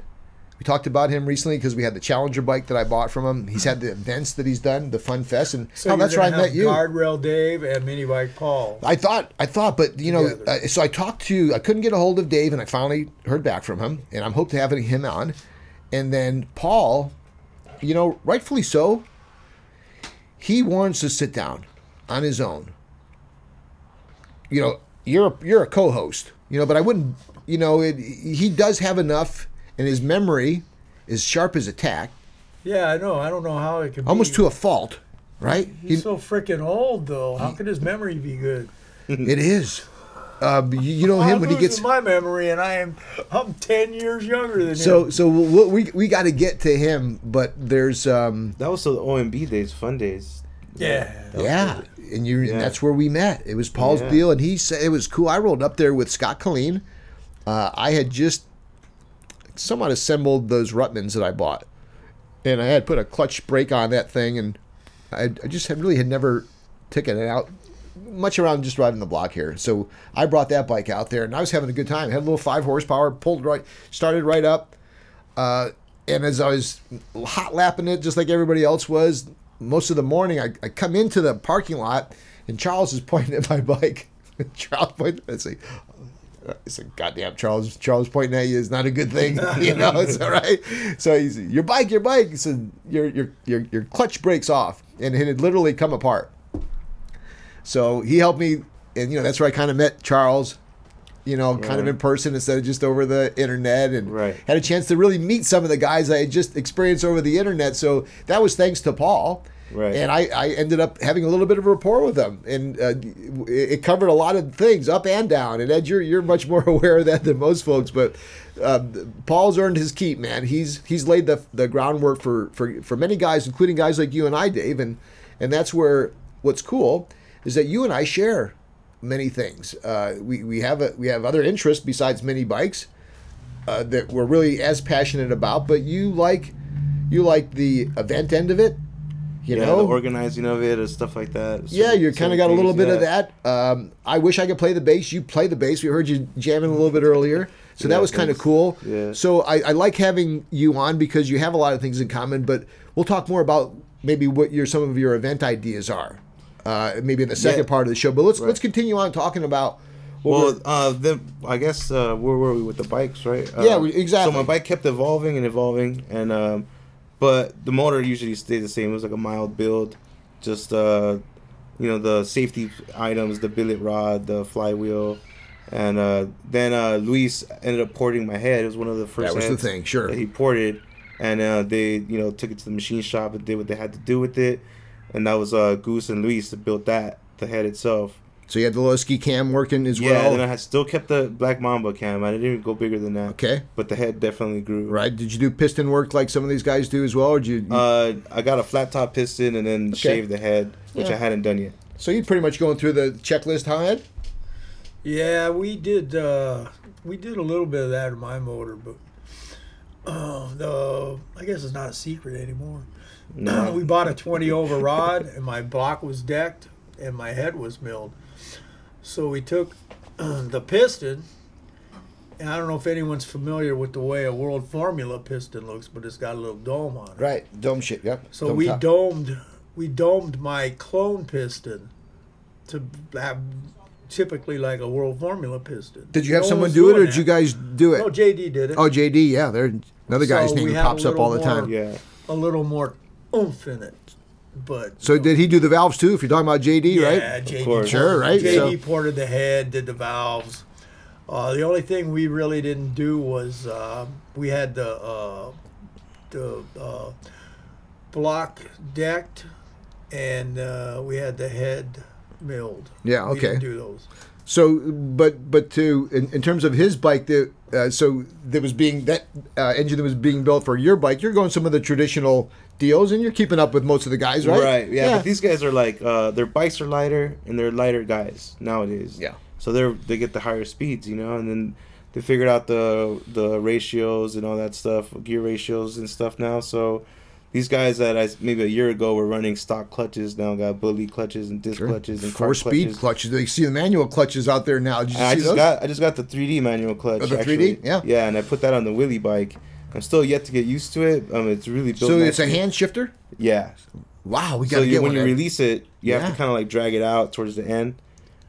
Speaker 1: We talked about him recently because we had the Challenger bike that I bought from him. He's had the events that he's done, the Fun Fest, and
Speaker 3: So
Speaker 1: oh, that's where I met you.
Speaker 3: Guardrail Dave and Mini Bike Paul.
Speaker 1: I thought, I thought, but you know, uh, so I talked to, I couldn't get a hold of Dave, and I finally heard back from him, and I'm hope to having him on, and then Paul, you know, rightfully so, he wants to sit down on his own. You know, you're a, you're a co-host, you know, but I wouldn't, you know, it, he does have enough, and his memory is sharp as a tack,
Speaker 3: Yeah, I know. I don't know how it could
Speaker 1: almost
Speaker 3: be.
Speaker 1: to a fault, right?
Speaker 3: He's so freaking old, though. How could his memory be good?
Speaker 1: it is. Um, you, you know him when he gets
Speaker 3: my memory, and I am I'm ten years younger than
Speaker 1: So
Speaker 3: him.
Speaker 1: so we we, we got to get to him, but there's um
Speaker 2: That was the OMB days, fun days.
Speaker 3: Yeah.
Speaker 2: That
Speaker 1: yeah,
Speaker 2: good.
Speaker 1: and you
Speaker 2: Yeah.
Speaker 1: and that's where we met. It was Paul's
Speaker 2: Yeah.
Speaker 1: deal, and he said it was cool. I rolled up there with Scott Colleen. Uh, I had just somewhat assembled those Rutmans that I bought, and I had put a clutch brake on that thing, and I, I just had really had never taken it out much around just riding the block here. So I brought that bike out there, and I was having a good time. Had a little five horsepower, pulled right, started right up. Uh, and as I was hot lapping it, just like everybody else was, most of the morning, I, I come into the parking lot, and Charles is pointing at my bike. Charles pointed. I say, I a "Goddamn, Charles! Charles pointing at you is not a good thing. you know, it's all right." So he's, "Your bike, your bike." So "Your your your your clutch breaks off," and it had literally come apart. So he helped me, and you know that's where I kind of met Charles. You know, kind of in person instead of just over the internet, and
Speaker 2: Right.
Speaker 1: had a chance to really meet some of the guys I had just experienced over the internet. So that was thanks to Paul.
Speaker 2: Right.
Speaker 1: And I, I ended up having a little bit of rapport with them, and uh, it covered a lot of things, up and down. And Ed, you're you're much more aware of that than most folks, but um, Paul's earned his keep, man. He's he's laid the the groundwork for for for many guys, including guys like you and I, Dave. And and that's where what's cool is that you and I share many things. Uh, we we have a we have other interests besides mini bikes uh, that we're really as passionate about. But you like you like the event end of it, you
Speaker 2: yeah,
Speaker 1: know.
Speaker 2: the organizing of it and stuff like that.
Speaker 1: yeah, you kind of got a little bit of
Speaker 2: that.
Speaker 1: Um, I wish I could play the bass. You play the bass. We heard you jamming a little bit earlier, so that was kind of cool.
Speaker 2: Yeah.
Speaker 1: So I, I like having you on because you have a lot of things in common. But we'll talk more about maybe what your some of your event ideas are, uh, maybe in the second
Speaker 2: Yeah.
Speaker 1: part of the show. But let's
Speaker 2: Right.
Speaker 1: let's continue on talking about
Speaker 2: Well, uh, then I guess uh, where were we with the bikes, right?
Speaker 1: Yeah, we- exactly.
Speaker 2: So my bike kept evolving and evolving, and um, but the motor usually stayed the same. It was like a mild build, just uh, you know, the safety items, the billet rod, the flywheel, and uh, then uh, Luis ended up porting my head. It was one of the first.
Speaker 1: That was the thing, sure.
Speaker 2: That he ported, and uh, they you know took it to the machine shop and did what they had to do with it, and that was uh, Goose and Luis that built that the head itself.
Speaker 1: So you had the Lowski cam working as
Speaker 2: Yeah,
Speaker 1: well.
Speaker 2: then I still kept the Black Mamba cam. I didn't even go bigger than that.
Speaker 1: okay.
Speaker 2: But the head definitely grew.
Speaker 1: Right. Did you do piston work like some of these guys do as well, or did you?
Speaker 2: Uh, I got a flat top piston and then shaved the head, which
Speaker 1: Yeah.
Speaker 2: I hadn't done yet.
Speaker 1: so you're pretty much going through the checklist, huh, Ed?
Speaker 3: Yeah, we did. Uh, we did a little bit of that in my motor, but uh, the I guess it's not a secret anymore.
Speaker 2: No.
Speaker 3: we bought a 20 over rod, and my block was decked, and my head was milled. So we took the piston, and I don't know if anyone's familiar with the way a World Formula piston looks, but it's got a little dome on it.
Speaker 1: Right. Dome shit. Yep.
Speaker 3: So
Speaker 1: Dome
Speaker 3: we
Speaker 1: top.
Speaker 3: domed we domed my clone piston to have typically like a World Formula piston.
Speaker 1: Did you have
Speaker 3: No
Speaker 1: someone do it, or
Speaker 3: doing
Speaker 1: did you guys do it?
Speaker 3: No, JD did it.
Speaker 1: Oh, JD. Yeah, there. Another guy's
Speaker 3: So
Speaker 1: name
Speaker 3: we
Speaker 1: who
Speaker 3: had a
Speaker 1: pops up all the
Speaker 3: little
Speaker 1: time.
Speaker 3: more-
Speaker 2: Yeah.
Speaker 3: A little more oomph in it, but
Speaker 1: So did he do the valves too? If you're talking about JD,
Speaker 3: yeah,
Speaker 1: right?
Speaker 3: JD.
Speaker 1: Sure, right,
Speaker 3: JD
Speaker 1: so-
Speaker 3: ported the head, did the valves. Uh, the only thing we really didn't do was uh, we had the uh, the uh, block decked, and uh, we had the head milled.
Speaker 1: Yeah,
Speaker 3: We
Speaker 1: okay.
Speaker 3: didn't do those.
Speaker 1: So, but but to in, in terms of his bike, that uh, so there was being that uh, engine that was being built for your bike. You're going some of the traditional deals, and you're keeping up with most of the guys, right? Right.
Speaker 2: Yeah, But these guys are like uh, their bikes are lighter and they're lighter guys nowadays.
Speaker 1: Yeah.
Speaker 2: So they're they get the higher speeds, you know, and then they figured out the the ratios and all that stuff, gear ratios and stuff now. So these guys that I maybe a year ago were running stock clutches now got bully clutches and disc clutches and
Speaker 1: four speed
Speaker 2: clutches.
Speaker 1: clutches. They see the manual clutches out there now. Did you
Speaker 2: And I
Speaker 1: see
Speaker 2: just
Speaker 1: those?
Speaker 2: got I just got the 3D manual clutch.
Speaker 1: Oh, the 3D?
Speaker 2: actually.
Speaker 1: Yeah.
Speaker 2: Yeah, and I put that on the Willy bike. I'm still yet to get used to it. Um, it's really built.
Speaker 1: so it's a hand shifter.
Speaker 2: Yeah.
Speaker 1: Wow, we got
Speaker 2: So you, when
Speaker 1: one.
Speaker 2: you
Speaker 1: Ed.
Speaker 2: release it, you have to kind of like drag it out towards the end,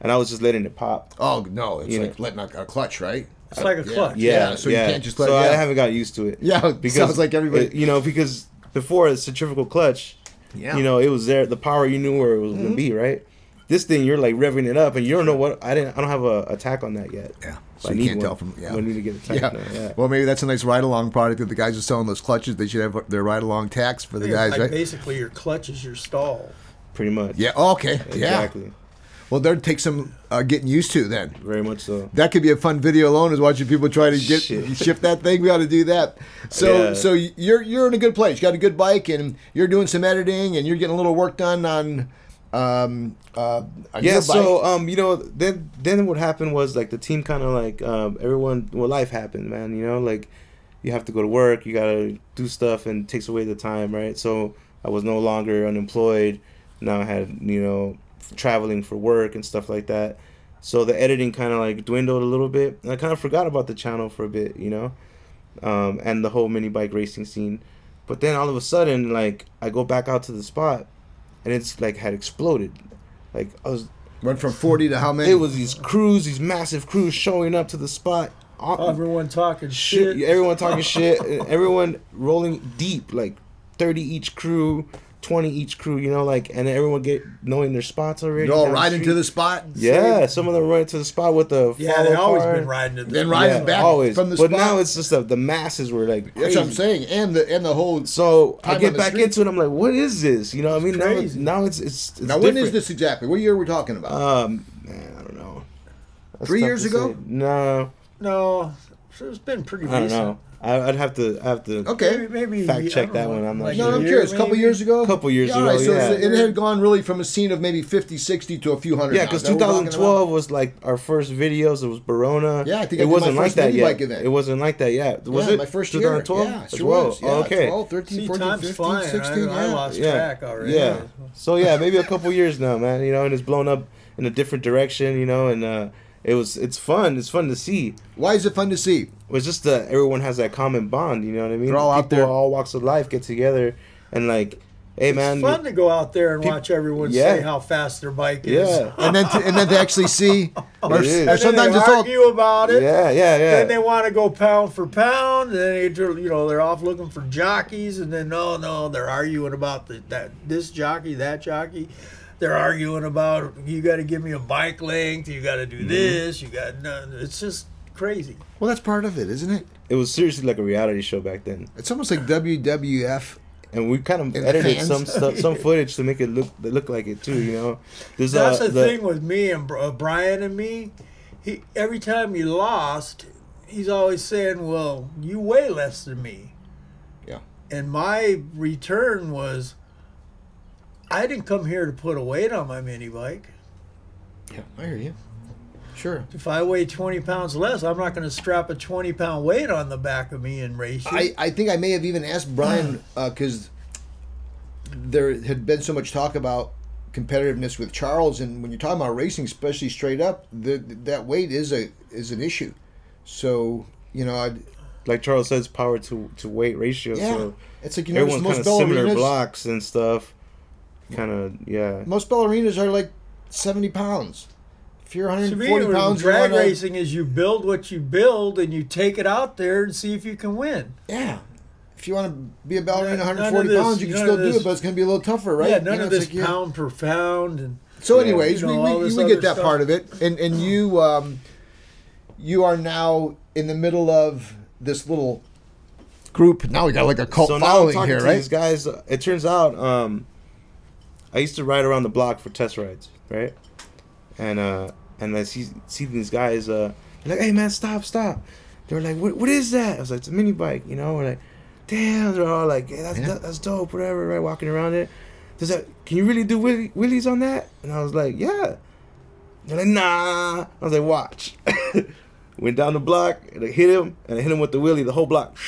Speaker 2: and I was just letting it pop.
Speaker 1: oh no, it's
Speaker 2: You
Speaker 1: like
Speaker 2: know.
Speaker 1: letting out a clutch, right?
Speaker 3: It's like a
Speaker 1: yeah.
Speaker 3: clutch.
Speaker 1: Yeah, so you can't just let
Speaker 2: So
Speaker 1: it-
Speaker 2: I haven't got used to it.
Speaker 1: Yeah, because sounds like everybody-
Speaker 2: it- you know, because before the centrifugal clutch,
Speaker 1: Yeah. Mm-hmm.
Speaker 2: you know, it was there. The power you knew where it was gonna be, right? This thing, you're like revving it up, and you don't know what. I didn't. I don't have a attack on that yet.
Speaker 1: Yeah,
Speaker 2: So
Speaker 1: so
Speaker 2: I
Speaker 1: you
Speaker 2: need
Speaker 1: can't
Speaker 2: one.
Speaker 1: tell from yeah.
Speaker 2: I need to get a tach
Speaker 1: yeah.
Speaker 2: now. Yeah.
Speaker 1: Well, maybe that's a nice ride along product that the guys are selling those clutches. They should have their ride along tax for the
Speaker 3: It's
Speaker 1: guys,
Speaker 3: like
Speaker 1: right?
Speaker 3: Basically, your clutch is your stall.
Speaker 2: Pretty much.
Speaker 1: Yeah. oh, okay. Yeah. Well, that'd take some uh, getting used to then.
Speaker 2: Very much so.
Speaker 1: That could be a fun video alone, is watching people try to get
Speaker 2: Shit.
Speaker 1: shift that thing. We ought to do that. So,
Speaker 2: Yeah.
Speaker 1: so you're you're in a good place. You got a good bike, and you're doing some editing, and you're getting a little work done on. Um, uh,
Speaker 2: yeah so um you know then then what happened was like the team kind of like um everyone well life happened man you know like you have to go to work you gotta do stuff and it takes away the time right so i was no longer unemployed now i had you know traveling for work and stuff like that. So the editing kind of like dwindled a little bit. And i kind of forgot about the channel for a bit you know um and the whole mini bike racing scene. But then all of a sudden like i go back out to the spot and it's like had exploded. Like i was
Speaker 1: went from forty to how many?
Speaker 2: it was these crews, these massive crews showing up to the spot.
Speaker 3: Everyone talking
Speaker 2: shit,
Speaker 3: shit.
Speaker 2: everyone talking shit, everyone rolling deep, like thirty each crew, twenty each crew. You know, like, and everyone get knowing their spots already.
Speaker 1: You're all
Speaker 2: down
Speaker 1: riding to the spot.
Speaker 2: Yeah, some of them running to the spot with the
Speaker 3: Yeah, they
Speaker 2: follow
Speaker 3: always
Speaker 2: car.
Speaker 3: been riding to the
Speaker 1: Then riding back always. from the
Speaker 2: but
Speaker 1: spot.
Speaker 2: But now it's just the, the masses were like.
Speaker 1: That's what I'm saying, and the and the whole.
Speaker 2: So I get back
Speaker 1: street.
Speaker 2: into it. I'm like, what is this? You know, what I mean, now, it's-
Speaker 3: crazy.
Speaker 2: now it's it's, it's
Speaker 1: now, when is
Speaker 2: different.
Speaker 1: this exactly? What year are we talking about?
Speaker 2: Um, man, I don't know. That's
Speaker 1: Three years ago?
Speaker 2: say. No,
Speaker 3: No, so it's been pretty
Speaker 2: I
Speaker 3: recent.
Speaker 2: don't know. I, I'd have to I have to
Speaker 1: okay.
Speaker 3: Maybe, maybe
Speaker 2: Fact check that
Speaker 3: know,
Speaker 2: one, I'm not
Speaker 3: like
Speaker 1: No,
Speaker 2: sure.
Speaker 3: a
Speaker 1: I'm curious. A couple years ago?
Speaker 2: A couple years
Speaker 1: all right,
Speaker 2: ago,
Speaker 1: so
Speaker 2: yeah.
Speaker 1: it's- it had gone really from a scene of maybe 50, 60 to a few hundred.
Speaker 2: Yeah, because
Speaker 1: Is that what we're talking
Speaker 2: 2012 was like our first videos. It was Barona.
Speaker 1: Yeah, I think I
Speaker 2: it
Speaker 1: did
Speaker 2: wasn't
Speaker 1: my
Speaker 2: like
Speaker 1: first
Speaker 2: that
Speaker 1: mini
Speaker 2: yet.
Speaker 1: bike event.
Speaker 2: It wasn't like that yet. Was
Speaker 1: yeah,
Speaker 2: it
Speaker 1: my first
Speaker 2: 2012?
Speaker 1: year. Yeah,
Speaker 2: as
Speaker 1: sure
Speaker 2: well?
Speaker 1: was. Yeah,
Speaker 2: Oh, okay.
Speaker 1: 12, 13,
Speaker 3: See,
Speaker 1: 14,
Speaker 3: time's
Speaker 1: 15,
Speaker 3: flying.
Speaker 1: 16,
Speaker 3: I, I
Speaker 1: yeah.
Speaker 3: lost
Speaker 2: Yeah.
Speaker 3: track already.
Speaker 2: Yeah. So yeah, maybe a couple years now, man. You know, and it's blown up in a different direction. You know, and uh, it was it's fun. It's fun to see.
Speaker 1: Why is it fun to see?
Speaker 2: It's just that everyone has that common bond. You know what I mean?
Speaker 1: They're all out
Speaker 2: People
Speaker 1: there.
Speaker 2: all walks of life get together, and like hey man,
Speaker 3: It's fun to go out there and
Speaker 2: Peop-
Speaker 3: watch everyone
Speaker 2: Yeah.
Speaker 3: say how fast their bike is.
Speaker 2: yeah,
Speaker 1: and then to, and then to actually see, or,
Speaker 2: It is.
Speaker 1: or
Speaker 3: And then
Speaker 1: sometimes
Speaker 3: they
Speaker 1: it's all
Speaker 3: argue about it.
Speaker 2: yeah, yeah, yeah.
Speaker 3: Then they want to go pound for pound. And then they, you know they're off looking for jockeys, and then no, no, they're arguing about the, that this jockey, that jockey. They're arguing about you got to give me a bike length. You got to
Speaker 2: Mm-hmm.
Speaker 3: do this. You got none. It's just crazy.
Speaker 1: well, that's part of it, isn't it?
Speaker 2: it was seriously like a reality show back then,
Speaker 1: It's almost like WWF.
Speaker 2: and we kind of edited
Speaker 1: fans.
Speaker 2: some stuff, some footage to make it look look like it too. You know, there's
Speaker 3: That's
Speaker 2: uh,
Speaker 3: the, thing with me and uh, Brian and me. He every time he lost, he's always saying, "Well, you weigh less than me."
Speaker 1: Yeah.
Speaker 3: And my return was, I didn't come here to put a weight on my mini bike.
Speaker 1: Yeah, I hear you. Sure.
Speaker 3: If I weigh 20 pounds less, I'm not going to strap a 20 pound weight on the back of me and race you.
Speaker 1: I, I think I may have even asked Brian uh, because there had been so much talk about competitiveness with Charles, and when you're talking about racing, especially straight up, the, that weight is a is an issue. So you know, I'd,
Speaker 2: like Charles says, power to to weight ratio.
Speaker 1: yeah,
Speaker 2: So
Speaker 1: it's like you notice
Speaker 2: everyone's kind
Speaker 1: most
Speaker 2: of similar blocks and stuff. Kind of yeah.
Speaker 1: most ballerinas are like seventy pounds. If you're 140
Speaker 3: with
Speaker 1: pounds,
Speaker 3: drag
Speaker 1: wanna-
Speaker 3: racing is you build what you build and you take it out there and see if you can win.
Speaker 1: yeah. If you want to be a ballerina
Speaker 3: None- none
Speaker 1: 140
Speaker 3: this-
Speaker 1: pounds, you can still
Speaker 3: of
Speaker 1: do
Speaker 3: this-
Speaker 1: it, but it's going to be a little tougher, right?
Speaker 3: Yeah, none
Speaker 1: You know,
Speaker 3: of this
Speaker 1: like,
Speaker 3: pound per pound and
Speaker 1: So,
Speaker 2: Yeah.
Speaker 1: anyways,
Speaker 3: You know,
Speaker 1: we, we, we get that
Speaker 3: stuff.
Speaker 1: part of it, and and you um, you are now in the middle of this little group. Now we got like a cult
Speaker 2: so now I'm
Speaker 1: following here,
Speaker 2: to
Speaker 1: right?
Speaker 2: these guys. uh, It turns out um, I used to ride around the block for test rides, right? And uh, and I see see these guys uh, like, hey man, stop, stop. They were like, what, what is that? I was like, it's a mini bike, you know. We're like, damn. They're all like, yeah, that's
Speaker 1: Yeah.
Speaker 2: that- that's dope, whatever, right? Walking around it. Does that? Can you really do wheelie, wheelies on that? And I was like, yeah. They're like, nah. I was like, watch. Went down the block and I hit him and I hit him with the wheelie, the whole block.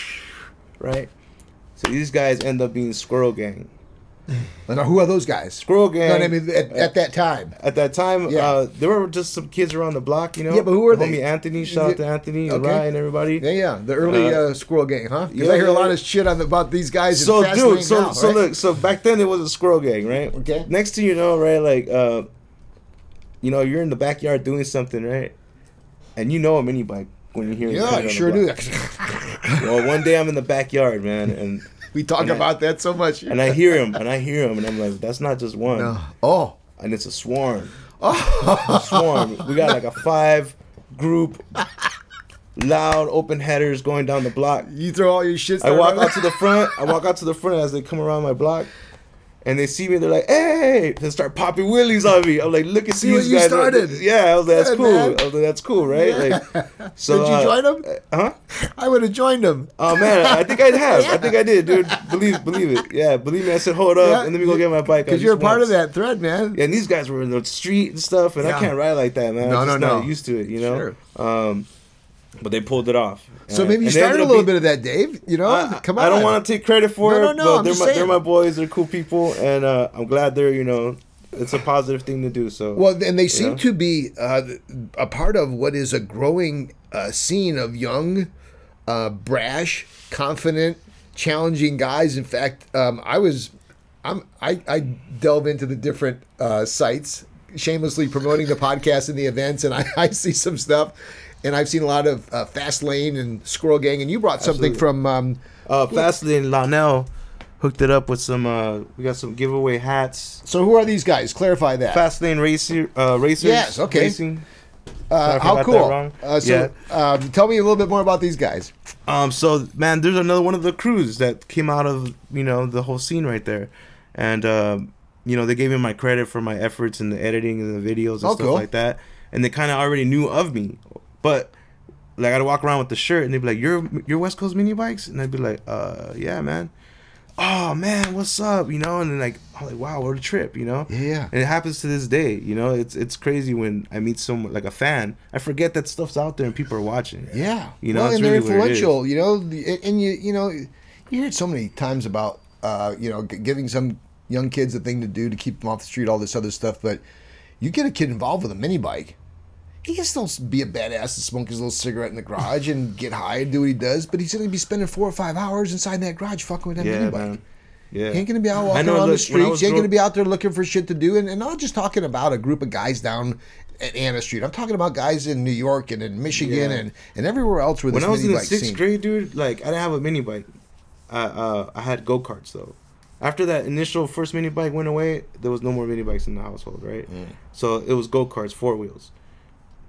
Speaker 2: Right? So these guys end up being Squirrel Gang.
Speaker 1: Now, who are those guys?
Speaker 2: Squirrel Gang.
Speaker 1: No, I mean at, at that time.
Speaker 2: At that time,
Speaker 1: Yeah.
Speaker 2: uh, there were just some kids around the block, you know.
Speaker 1: Yeah, but who were
Speaker 2: The
Speaker 1: they?
Speaker 2: Homie Anthony, shout out to Anthony, and
Speaker 1: Okay.
Speaker 2: Ryan, everybody.
Speaker 1: Yeah, yeah, the early uh,
Speaker 2: Uh,
Speaker 1: Squirrel Gang, huh? Because
Speaker 2: yeah,
Speaker 1: I hear a lot of shit on about these guys.
Speaker 2: So, dude, so
Speaker 1: now,
Speaker 2: so
Speaker 1: right?
Speaker 2: look, so back then it was a Squirrel Gang, right?
Speaker 1: Okay.
Speaker 2: Next thing you know, right, like, uh, you know, you're in the backyard doing something, right? And you know a mini bike when you hear
Speaker 1: Yeah, I sure do.
Speaker 2: Well, one day I'm in the backyard, man, and
Speaker 1: we talk
Speaker 2: And I-
Speaker 1: about that so much.
Speaker 2: and I hear him, and I hear him, and I'm like, that's not just one,
Speaker 1: No. Oh.
Speaker 2: and it's a swarm. Oh. A swarm. We got like a five group, loud open headers going down the block.
Speaker 1: You throw all your shit.
Speaker 2: I walk out to the front. I walk out to the front as they come around my block, and they see me. They're like, "Hey!" They start popping willies on me. I'm like, "Look at
Speaker 1: See
Speaker 2: these
Speaker 1: what you
Speaker 2: guys!"
Speaker 1: started.
Speaker 2: Yeah, I was like, "That's
Speaker 1: Yeah,
Speaker 2: cool."
Speaker 1: man.
Speaker 2: I was like, "That's cool, right?" Like, so
Speaker 1: Did you
Speaker 2: uh,
Speaker 1: join them?
Speaker 2: Huh?
Speaker 1: I would have joined them.
Speaker 2: Oh man, I think I'd have. I think I did, dude. Believe, believe it. Yeah, believe me. I said, "Hold up,"
Speaker 1: Yeah,
Speaker 2: and let me go get my bike.
Speaker 1: Because you're part of that thread, man.
Speaker 2: Yeah, and these guys were in the street and stuff, and
Speaker 1: Yeah.
Speaker 2: I can't ride like that, man.
Speaker 1: No,
Speaker 2: I'm
Speaker 1: no,
Speaker 2: just
Speaker 1: no.
Speaker 2: not used to it, you know. Sure. Um, but they pulled it off.
Speaker 1: So maybe you started a little
Speaker 2: being-
Speaker 1: bit of that, Dave. You know,
Speaker 2: I,
Speaker 1: come on.
Speaker 2: I don't want to take credit for
Speaker 1: No,
Speaker 2: it,
Speaker 1: no, no,
Speaker 2: but they're my, they're my boys. They're cool people, and uh, I'm glad they're you know it's a positive thing to do. So
Speaker 1: Well, and they seem
Speaker 2: know?
Speaker 1: to be uh, a part of what is a growing uh, scene of young, uh, brash, confident, challenging guys. In fact, um, I was, I'm, I, I delve into the different uh, sites, shamelessly promoting the podcast and the events, and I, I see some stuff. And I've seen a lot of uh, Fast Lane and Squirrel Gang, and you brought something
Speaker 2: Absolutely.
Speaker 1: from um,
Speaker 2: uh, Fastlane Lonell hooked it up with some. Uh, we got some giveaway hats.
Speaker 1: So who are these guys? Clarify that.
Speaker 2: Fastlane racer uh, racers.
Speaker 1: Yes, okay.
Speaker 2: Racing.
Speaker 1: uh, how cool! Uh, so, um, tell me a little bit more about these guys.
Speaker 2: Um, so man, there's another one of the crews that came out of you know the whole scene right there, and um, you know they gave me my credit for my efforts in the editing and the videos and
Speaker 1: Oh,
Speaker 2: stuff
Speaker 1: cool.
Speaker 2: like that, and they kind of already knew of me, but like I'd walk around with the shirt and they'd be like, "You're you're West Coast Mini Bikes," and I'd be like, "Uh, yeah, man." Oh man, what's up? You know, and then like, I'm like, wow, what a trip, you know.
Speaker 1: Yeah.
Speaker 2: And it happens to this day, you know. It's it's crazy when I meet someone like a fan. I forget that stuff's out there and people are watching.
Speaker 1: Yeah,
Speaker 2: You know,
Speaker 1: well, and they're
Speaker 2: really is.
Speaker 1: influential. You know, the- and you you know, you hear it so many times about uh, you know giving some young kids a thing to do to keep them off the street, all this other stuff. But you get a kid involved with a mini bike, he can still be a badass and smoke his little cigarette in the garage and get high and do what he does. But he's going to be spending four or five hours inside that garage fucking with that
Speaker 2: Yeah,
Speaker 1: mini bike.
Speaker 2: man. Yeah.
Speaker 1: You ain't gonna be out walking around the
Speaker 2: look, when I
Speaker 1: streets. You ain't gonna be out there looking for shit to do. And, and not just talking about a group of guys down at Anna Street. I'm talking about guys in New York and in Michigan
Speaker 2: Yeah.
Speaker 1: and, and everywhere else where this when
Speaker 2: I was in sixth
Speaker 1: scene.
Speaker 2: grade, dude, like I didn't have a mini bike. I uh, I had go karts though. After that initial first mini bike went away, there was no more mini bikes in the household, right?
Speaker 1: Mm.
Speaker 2: So it was go karts, four wheels,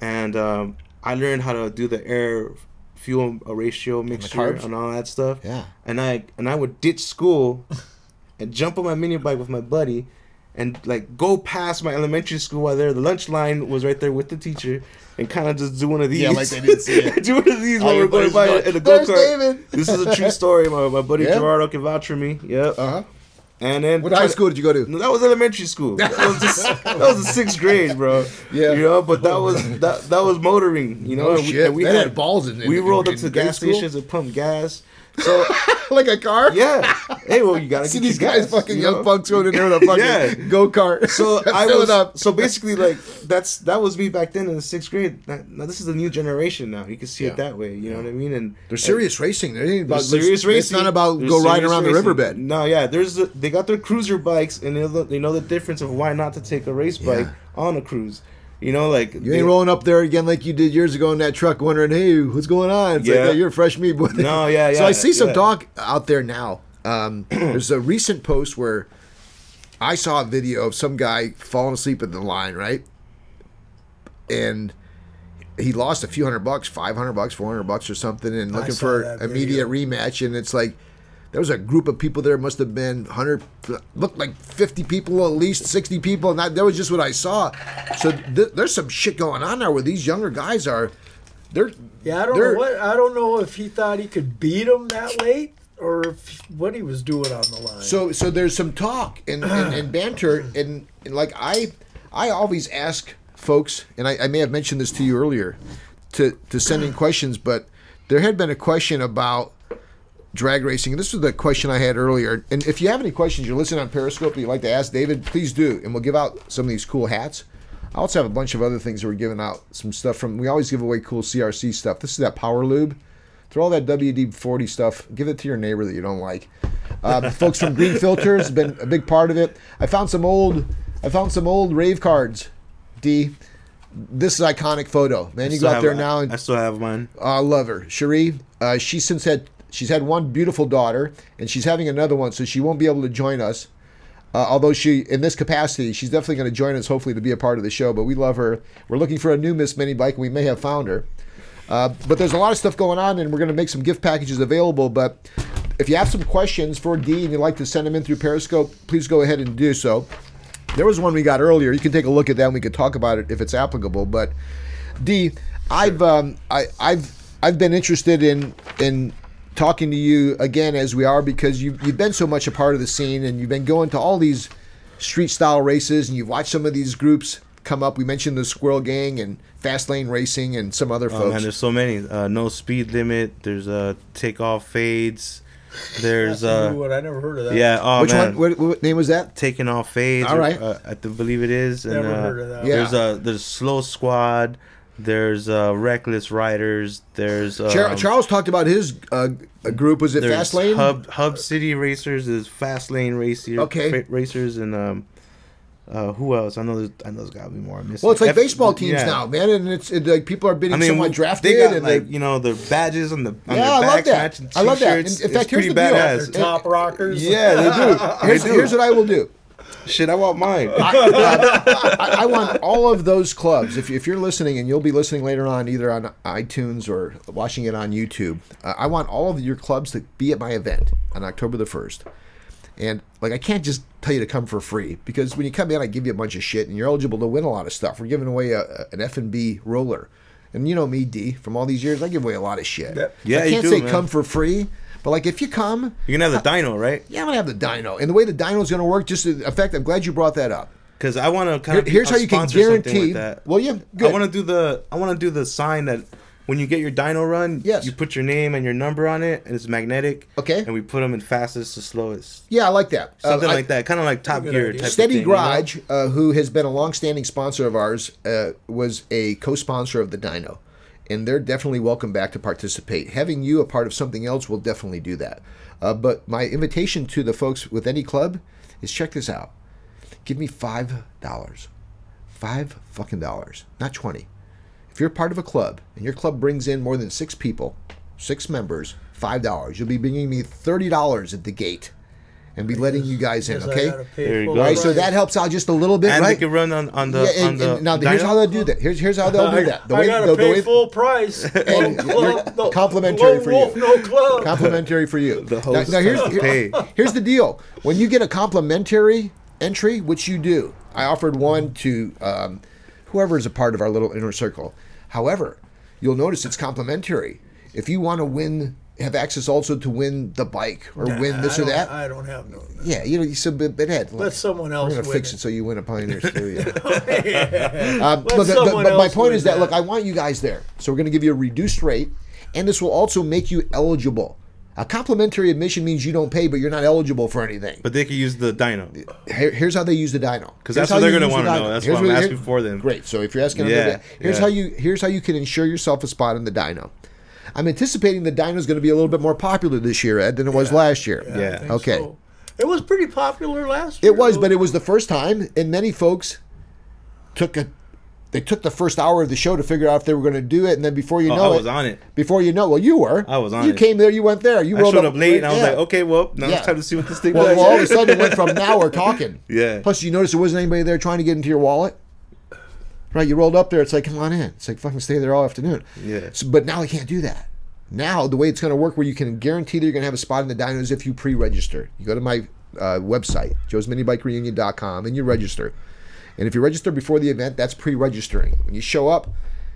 Speaker 2: and um, I learned how to do the air fuel ratio mixture
Speaker 1: carbs?
Speaker 2: and all that stuff.
Speaker 1: Yeah.
Speaker 2: And I and I would ditch school and jump on my mini bike with my buddy and like go past my elementary school while there the lunch line was right there with the teacher and kind of just do one of these.
Speaker 1: Yeah, like they didn't see it.
Speaker 2: do one of these while we're going by in the go kart. This is a true story. My, my buddy
Speaker 1: Yeah?
Speaker 2: Gerardo can vouch for me. Yep.
Speaker 1: Uh huh.
Speaker 2: And then
Speaker 1: What high school did you go to?
Speaker 2: no, that was elementary school. That was the, that was the sixth grade, bro.
Speaker 1: Yeah.
Speaker 2: you know, but that was that that was motoring. You know,
Speaker 1: Oh,
Speaker 2: and we,
Speaker 1: shit.
Speaker 2: and we
Speaker 1: That
Speaker 2: had,
Speaker 1: had balls in-
Speaker 2: it.
Speaker 1: We
Speaker 2: rolled
Speaker 1: in
Speaker 2: up to gas
Speaker 1: school?
Speaker 2: stations and pumped gas. So
Speaker 1: like a car?
Speaker 2: yeah, hey, well, you gotta
Speaker 1: See
Speaker 2: get
Speaker 1: these
Speaker 2: your
Speaker 1: guys,
Speaker 2: gas,
Speaker 1: fucking
Speaker 2: you
Speaker 1: young punks going in there with a fucking
Speaker 2: Yeah.
Speaker 1: go kart.
Speaker 2: So I
Speaker 1: Fill
Speaker 2: was
Speaker 1: it up.
Speaker 2: so basically like that's that was me back then in the sixth grade. Now, now this is the new generation. Now you can see
Speaker 1: Yeah.
Speaker 2: it that way. You know what I mean? And
Speaker 1: They're serious racing. They ain't
Speaker 2: They're
Speaker 1: about
Speaker 2: serious racing.
Speaker 1: It's not about
Speaker 2: They're
Speaker 1: go riding
Speaker 2: serious
Speaker 1: around the riverbed.
Speaker 2: No, yeah, there's a, they got their cruiser bikes, and they know, they know the difference of why not to take a race bike
Speaker 1: Yeah.
Speaker 2: on a cruise. You know, like
Speaker 1: You ain't rolling up there again like you did years ago in that truck, wondering, "Hey, what's going on?" It's like,
Speaker 2: Yeah.
Speaker 1: "Hey, you're a fresh meat boy."
Speaker 2: No, yeah, yeah.
Speaker 1: So I see some
Speaker 2: yeah.
Speaker 1: talk out there now. Um, there's a recent post where I saw a video of some guy falling asleep in the line, right? And he lost a few hundred bucks, five hundred bucks, four hundred bucks, or something, and looking for immediate rematch. And it's like there was a group of people there. Must have been hundred, looked like fifty people at least, sixty people, and that, that was just what I saw. So th- there's some shit going on there where these younger guys are. They're
Speaker 3: Yeah, I don't know what I don't know if he thought he could beat him that late or if, what he was doing on the line.
Speaker 1: So so there's some talk and, and, and banter and, and like I I always ask folks and I, I may have mentioned this to you earlier to to send in questions, but there had been a question about drag racing. This was the question I had earlier. And if you have any questions, you're listening on Periscope, and you'd like to ask David, please do, and we'll give out some of these cool hats. I also have a bunch of other things that we're giving out. Some stuff from we always give away cool CRC stuff. This is that Power Lube. Throw all that WD forty stuff. Give it to your neighbor that you don't like. Uh, the folks from Green Filters have been a big part of it. I found some old. I found some old rave cards. D. This is iconic photo, man. You go out there now and
Speaker 2: I still have mine.
Speaker 1: I love her, Cherie. Uh, she's since had she's had one beautiful daughter, and she's having another one, so she won't be able to join us. Uh, although she, in this capacity, she's definitely going to join us, hopefully, to be a part of the show. But we love her. We're looking for a new Miss Mini Bike, and we may have found her. Uh, but there's a lot of stuff going on, and we're going to make some gift packages available. But if you have some questions for D and you'd like to send them in through Periscope, please go ahead and do so. There was one we got earlier. You can take a look at that, and we could talk about it if it's applicable. But D, I've um, I, I've I've been interested in in talking to you again as we are because you've, you've been so much a part of the scene, and you've been going to all these street style races, and you've watched some of these groups come up. We mentioned the Squirrel Gang and Fast Lane Racing and some other folks.
Speaker 2: Oh
Speaker 1: folks.
Speaker 2: man, there's so many. Uh, no speed limit. There's uh, take off fades. There's
Speaker 3: That's
Speaker 2: uh,
Speaker 3: new. I never heard of that.
Speaker 2: yeah. Oh
Speaker 1: Which
Speaker 2: man,
Speaker 1: one? What, what name was that?
Speaker 2: taking off fades.
Speaker 1: All
Speaker 2: or, uh, I believe it is. And,
Speaker 3: Never
Speaker 2: uh,
Speaker 3: heard of that.
Speaker 1: Yeah.
Speaker 2: There's uh, there's slow squad. There's uh, reckless riders. There's um,
Speaker 1: Char- Charles talked about his uh, group. Was it
Speaker 2: There's
Speaker 1: Fast Lane?
Speaker 2: Hub Hub City Racers. There's Fast Lane Racer.
Speaker 1: Okay.
Speaker 2: fa- racers and um, uh, who else? I know there's I know there's got to be more. I'm missing.
Speaker 1: Well, it's like
Speaker 2: F-
Speaker 1: baseball teams
Speaker 2: yeah.
Speaker 1: now, man, and it's it, like people are bidding
Speaker 2: I mean,
Speaker 1: someone drafted,
Speaker 2: they got
Speaker 1: and
Speaker 2: like
Speaker 1: they,
Speaker 2: you know the badges on the on
Speaker 1: Yeah,
Speaker 2: their
Speaker 1: I love that. I love that. In- in fact,
Speaker 2: it's
Speaker 1: here's the deal.
Speaker 2: badass.
Speaker 3: They're top rockers.
Speaker 2: Yeah, they do.
Speaker 1: here's,
Speaker 2: they do.
Speaker 1: here's what I will do.
Speaker 2: Shit, I want mine.
Speaker 1: I, I want all of those clubs. If, you, if you're listening, and you'll be listening later on, either on iTunes or watching it on YouTube, uh, I want all of your clubs to be at my event on October the first. And like, I can't just tell you to come for free because when you come in, I give you a bunch of shit, and you're eligible to win a lot of stuff. We're giving away a, a- an F and B roller, and you know me, D, from all these years, I give away a lot of shit.
Speaker 2: Yeah,
Speaker 1: I can't
Speaker 2: do,
Speaker 1: say
Speaker 2: man.
Speaker 1: come for free, but like if you come,
Speaker 2: You're gonna have the dyno, right?
Speaker 1: yeah, I'm gonna have the dyno, and the way the dyno is gonna work. Just in fact, I'm glad you brought that up.
Speaker 2: Because I want to kind
Speaker 1: Here-
Speaker 2: of
Speaker 1: here's how you can guarantee. that. Well, yeah, good.
Speaker 2: I want to do the I want to do the sign that when you get your dyno run,
Speaker 1: Yes.
Speaker 2: you put your name and your number on it, and it's magnetic.
Speaker 1: Okay.
Speaker 2: And we put them in fastest to slowest,
Speaker 1: yeah, I like that. Uh,
Speaker 2: something
Speaker 1: I-
Speaker 2: like that, kind of like Top Gear.
Speaker 3: idea.
Speaker 2: Type of
Speaker 1: Steady
Speaker 2: thing, you know?
Speaker 1: Garage, uh, who has been a long-standing sponsor of ours, uh, was a co-sponsor of the Dyno, and they're definitely welcome back to participate. Having you a part of something else will definitely do that. Uh, but my invitation to the folks with any club is check this out. Give me five dollars, five fucking dollars, not twenty. If you're part of a club and your club brings in more than six people, six members, five dollars, you'll be bringing me thirty dollars at the gate, and be letting you guys in. Okay.
Speaker 3: gotta
Speaker 2: There you go.
Speaker 1: All right, so that helps out just a little bit,
Speaker 2: and
Speaker 1: right?
Speaker 2: they can run on on the
Speaker 1: yeah,
Speaker 2: on the
Speaker 1: and now here's how they'll do that. Here's here's how they'll do that. The
Speaker 3: I,
Speaker 1: way,
Speaker 3: I gotta
Speaker 1: the, the
Speaker 3: pay
Speaker 1: way,
Speaker 3: full price.
Speaker 1: And
Speaker 3: club, no,
Speaker 1: complimentary
Speaker 3: lone
Speaker 1: for
Speaker 3: wolf,
Speaker 1: you.
Speaker 3: No club.
Speaker 1: complimentary for you.
Speaker 2: The
Speaker 1: now,
Speaker 2: host
Speaker 1: now here's
Speaker 2: has
Speaker 1: here- here's the deal. When you get a complimentary entry, which you do, I offered one to um, whoever is a part of our little inner circle. However, you'll notice it's complimentary. If you want to win, have access also to win the bike or win this
Speaker 3: I
Speaker 1: or that.
Speaker 3: I don't have no.
Speaker 1: yeah, you know, you said, but, but Ed,
Speaker 3: Let someone
Speaker 1: we're
Speaker 3: else
Speaker 1: gonna
Speaker 3: win
Speaker 1: fix
Speaker 3: it.
Speaker 1: it so you win a Pioneer Studio.
Speaker 3: Yeah.
Speaker 1: Um,
Speaker 3: Let
Speaker 1: but, but- but my point is that,
Speaker 3: that.
Speaker 1: look, I want you guys there. So we're going to give you a reduced rate, and this will also make you eligible. A complimentary admission means you don't pay, but you're not eligible for anything.
Speaker 2: But they can use the dyno.
Speaker 1: Here- here's how they use the dyno.
Speaker 2: 'Cause
Speaker 1: Because
Speaker 2: that's what
Speaker 1: how
Speaker 2: they're gonna
Speaker 1: use the
Speaker 2: wanna know. That's
Speaker 1: Here's
Speaker 2: what I'm
Speaker 1: what-
Speaker 2: asking for them.
Speaker 1: Great. So if you're asking, them
Speaker 2: Yeah,
Speaker 1: that, here's
Speaker 2: yeah.
Speaker 1: how you here's how you can ensure yourself a spot in the dyno. I'm anticipating the dyno is going to be a little bit more popular this year, Ed, than it was last year.
Speaker 3: I
Speaker 2: Yeah.
Speaker 3: think
Speaker 1: Okay.
Speaker 3: so. It was pretty popular last year.
Speaker 1: It was, but it was the first time, and many folks took a they took the first hour of the show to figure out if they were going to do it, and then before you
Speaker 2: Oh,
Speaker 1: know
Speaker 2: I
Speaker 1: it,
Speaker 2: was on it.
Speaker 1: before you know, well, you were.
Speaker 2: I was on
Speaker 1: You
Speaker 2: it.
Speaker 1: came there, you went there, you
Speaker 2: I
Speaker 1: rolled
Speaker 2: showed up late, and I was
Speaker 1: yeah.
Speaker 2: like, okay, well, now
Speaker 1: Yeah.
Speaker 2: it's time to see what this thing
Speaker 1: Well,
Speaker 2: does.
Speaker 1: well, all of a sudden it went from now we're talking.
Speaker 2: Yeah.
Speaker 1: Plus, you notice there wasn't anybody there trying to get into your wallet. Right, you rolled up there. It's like, come on in. It's like fucking stay there all afternoon.
Speaker 2: Yeah.
Speaker 1: So, but now they can't do that. Now the way it's going to work, where you can guarantee that you're going to have a spot in the dyno, is if you pre-register. You go to my uh, website, joe'sminibikereunion.com, and you register. And if you register before the event, that's pre-registering. When you show up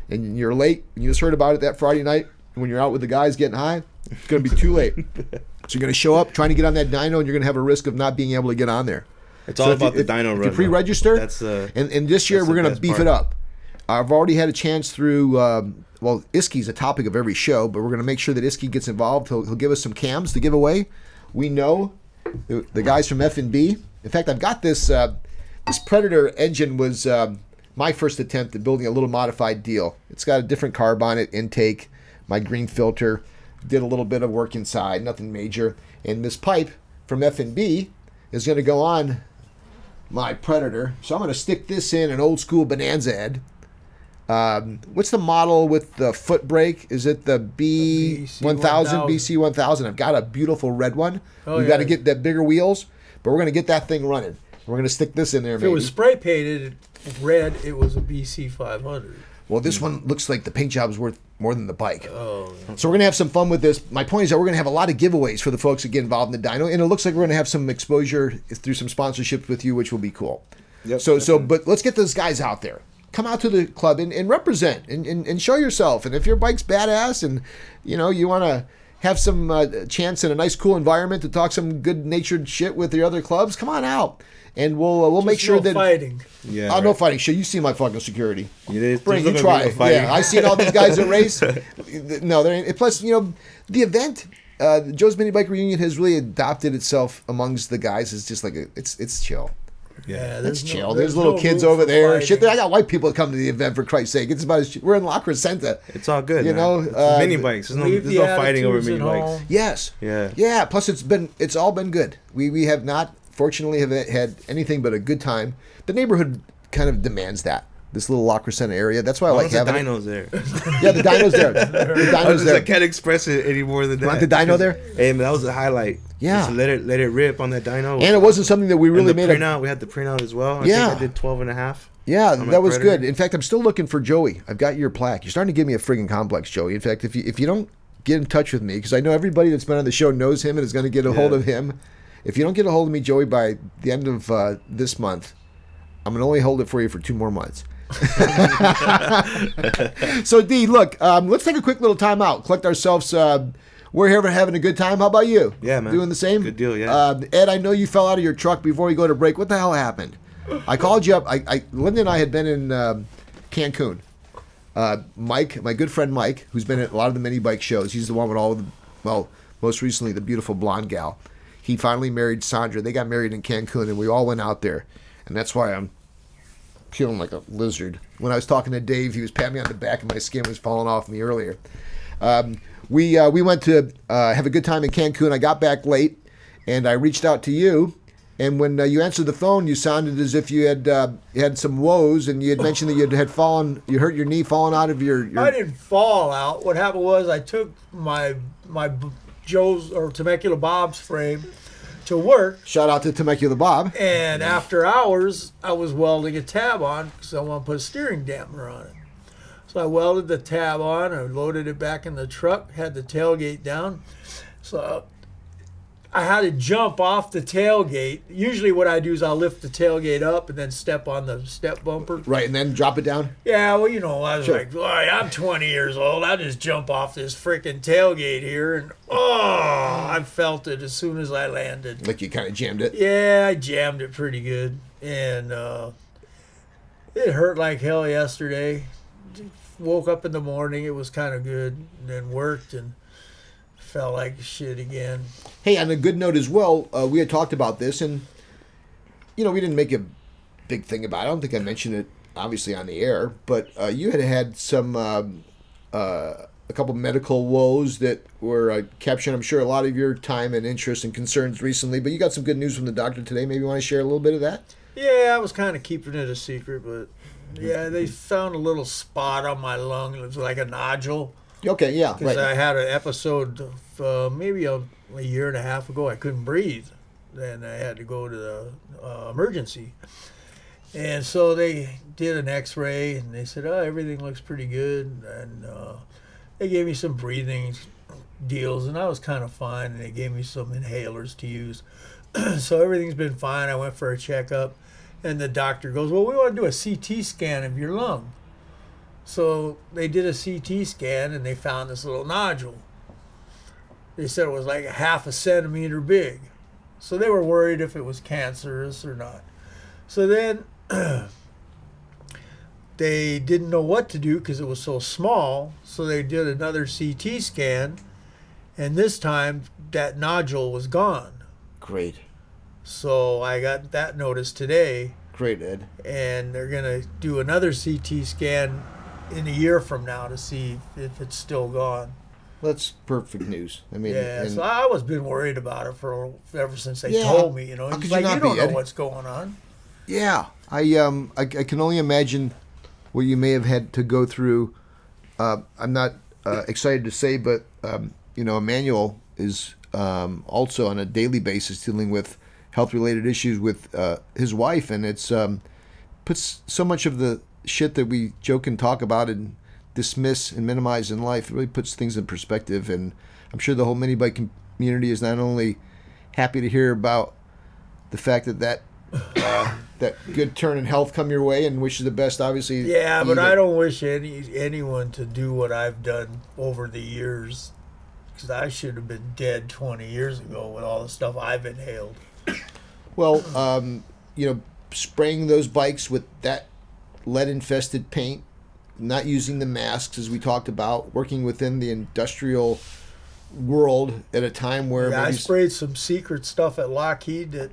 Speaker 1: and you're late, and you just heard about it that Friday night, when you're out with the guys getting high, it's going to be too late. so you're going to show up trying to get on that dyno, and you're going to have a risk of not being able to get on there.
Speaker 2: It's all about
Speaker 1: you,
Speaker 2: the
Speaker 1: if-
Speaker 2: dyno
Speaker 1: if
Speaker 2: run.
Speaker 1: you pre-register,
Speaker 2: That's uh,
Speaker 1: and, and this year we're going to beef
Speaker 2: part.
Speaker 1: it up. I've already had a chance through. Um, well, Isky's a topic of every show, but we're going to make sure that Iski gets involved. He'll, he'll give us some cams to give away. We know the, the guys from F and B. In fact, I've got this. Uh, this Predator engine was um, my first attempt at building a little modified deal. It's got a different carb on it, intake, my green filter. Did a little bit of work inside, nothing major. And this pipe from F and B is going to go on my Predator. So I'm going to stick this in an old school Bonanza Ed. Um, what's the model with the foot brake? Is it the B1000,
Speaker 3: BC1000.
Speaker 1: BC1000? I've got a beautiful red one.
Speaker 3: Oh,
Speaker 1: We've got to get that bigger wheels, but we're going to get that thing running. We're going to stick this in there,
Speaker 3: If
Speaker 1: maybe.
Speaker 3: it was spray painted red, it was a BC 500.
Speaker 1: Well, this one looks like the paint job's worth more than the bike.
Speaker 3: Oh,
Speaker 1: So we're gonna have some fun with this. My point is that we're gonna have a lot of giveaways for the folks that get involved in the dyno, and it looks like we're gonna have some exposure through some sponsorships with you, which will be cool.
Speaker 2: Yep,
Speaker 1: so so, but let's get those guys out there. Come out to the club and, and represent and, and, and show yourself. And if your bike's badass and you know you want to have some uh, chance in a nice, cool environment to talk some good-natured shit with the other clubs, come on out, and we'll uh, we'll make sure
Speaker 3: no
Speaker 1: that.
Speaker 3: fighting.
Speaker 2: Yeah.
Speaker 1: Oh, no fighting Sure, You see my fucking security.
Speaker 2: You did-
Speaker 1: Bring you try.
Speaker 2: be no.
Speaker 1: Yeah, I seen all these guys that race. No, they're and plus you know the event. Uh, Joe's Mini Bike Reunion has really adopted itself amongst the guys. It's just like a, it's it's chill.
Speaker 3: Yeah,
Speaker 1: It's
Speaker 3: there's no-
Speaker 1: chill. There's,
Speaker 3: there's
Speaker 1: little
Speaker 3: no
Speaker 1: kids over there.
Speaker 3: fighting.
Speaker 1: Shit, I got white people that come to the event for Christ's sake. It's about as, we're in La Crescenta.
Speaker 2: It's all good.
Speaker 1: You
Speaker 2: man.
Speaker 1: know, uh,
Speaker 2: mini bikes. There's no, there's
Speaker 3: the
Speaker 2: no fighting over mini bikes.
Speaker 3: home.
Speaker 1: Yes.
Speaker 2: Yeah.
Speaker 1: Yeah. Plus, it's been it's all been good. We we have not fortunately have had anything but a good time. The neighborhood kind of demands that. This little La Crescenta area. That's why I
Speaker 2: Why
Speaker 1: like
Speaker 2: the
Speaker 1: having. it.
Speaker 2: dynos there?
Speaker 1: Yeah, the dyno's there. The
Speaker 2: I,
Speaker 1: dyno's
Speaker 2: just, I
Speaker 1: there.
Speaker 2: can't express it any more than that.
Speaker 1: Want the dyno there?
Speaker 2: Hey man, that was a highlight.
Speaker 1: Yeah.
Speaker 2: Just let it let it rip on that dyno.
Speaker 1: And it wasn't something that we
Speaker 2: And
Speaker 1: really
Speaker 2: the
Speaker 1: made a
Speaker 2: printout. We had the printout as well. I
Speaker 1: Yeah.
Speaker 2: think I did 12 and a half.
Speaker 1: Yeah, that was
Speaker 2: Predator.
Speaker 1: good. In fact, I'm still looking for Joey. I've got your plaque. You're starting to give me a friggin' complex, Joey. In fact, if you if you don't get in touch with me, because I know everybody that's been on the show knows him and is going to get a hold of him. If you don't get a hold of me, Joey, by the end of uh, this month, I'm going to only hold it for you for two more months. so, D, look, um, let's take a quick little time out, collect ourselves. Uh, we're here for having a good time. How about you?
Speaker 2: Yeah, man.
Speaker 1: Doing the same?
Speaker 2: Good deal, yeah.
Speaker 1: Uh, Ed, I know you fell out of your truck before you go to break. What the hell happened? I called you up. I, I Linda and I had been in um, Cancun. Uh, Mike, my good friend Mike, who's been at a lot of the mini bike shows. He's the one with all the, well, most recently the beautiful blonde gal. He finally married Sandra. They got married in Cancun, and we all went out there, and that's why I'm peeling like a lizard. When I was talking to Dave, he was patting me on the back, and my skin was falling off me earlier. Um, we uh, we went to uh, have a good time in Cancun. I got back late, and I reached out to you. And when uh, you answered the phone, you sounded as if you had uh, had some woes, and you had mentioned that you had fallen, you hurt your knee falling out of your. your
Speaker 3: I didn't fall out. What happened was I took my my Joe's or Temecula Bob's frame to work,
Speaker 1: Shout out to Temecula Bob.
Speaker 3: and after hours I was welding a tab on because I want to put a steering dampener on it. So I welded the tab on, I loaded it back in the truck, had the tailgate down. So I had to jump off the tailgate. Usually, what I do is I'll lift the tailgate up and then step on the step bumper.
Speaker 1: Right, and then drop it down.
Speaker 3: Yeah, well, you know, I was
Speaker 1: Sure.
Speaker 3: like, "Boy, I'm 20 years old. I just jump off this freaking tailgate here, and oh, I felt it as soon as I landed.
Speaker 1: Like you kind of jammed it.
Speaker 3: Yeah, I jammed it pretty good, and uh, it hurt like hell yesterday. Woke up in the morning, it was kind of good, and then worked and felt like shit again.
Speaker 1: Hey, on a good note as well, uh, we had talked about this, and you know, we didn't make a big thing about. it. I don't think I mentioned it obviously on the air, but uh, you had had some um, uh, a couple medical woes that were uh, capturing, I'm sure, a lot of your time and interest and concerns recently. But you got some good news from the doctor today. Maybe you want to share a little bit of that.
Speaker 3: Yeah, I was kind of keeping it a secret, but yeah, they found a little spot on my lung. It was like a nodule.
Speaker 1: Okay, yeah,
Speaker 3: Because
Speaker 1: right.
Speaker 3: I had an episode of, uh, maybe a, a year and a half ago. I couldn't breathe, and I had to go to the uh, emergency. And so they did an X-ray, and they said, "Oh, everything looks pretty good." And uh, they gave me some breathing deals, and I was kind of fine. And they gave me some inhalers to use, so everything's been fine. I went for a checkup, and the doctor goes, "Well, we want to do a CT scan of your lung." So they did a CT scan and they found this little nodule. They said it was like a half a centimeter big. So they were worried if it was cancerous or not. So then they didn't know what to do because it was so small. So they did another CT scan. And this time that nodule was gone.
Speaker 1: Great,
Speaker 3: So I got that notice today
Speaker 1: great, Ed.
Speaker 3: and they're gonna do another CT scan in a year from now to see if it's still gone.
Speaker 1: That's perfect news. I mean,
Speaker 3: Yeah,
Speaker 1: and-
Speaker 3: so I was been worried about it for ever since they
Speaker 1: Yeah.
Speaker 3: told me. You know,
Speaker 1: could you
Speaker 3: like you don't know
Speaker 1: Ed?
Speaker 3: what's going on.
Speaker 1: Yeah, I um I, I can only imagine what you may have had to go through. Uh, I'm not uh, excited to say, but um, you know, Emmanuel is um, also on a daily basis dealing with health related issues with uh, his wife, and it's um, puts so much of the shit that we joke and talk about and dismiss and minimize in life. It really puts things in perspective, and I'm sure the whole mini bike community is not only happy to hear about the fact that that uh, that good turn in health come your way and wish you the best. Obviously,
Speaker 3: Yeah, but I don't wish any anyone to do what I've done over the years, because I should have been dead 20 years ago with all the stuff I've inhaled.
Speaker 1: Well, um, you know, spraying those bikes with that lead infested paint, not using the masks as we talked about, working within the industrial world at a time where
Speaker 3: Yeah, I sprayed some secret stuff at Lockheed that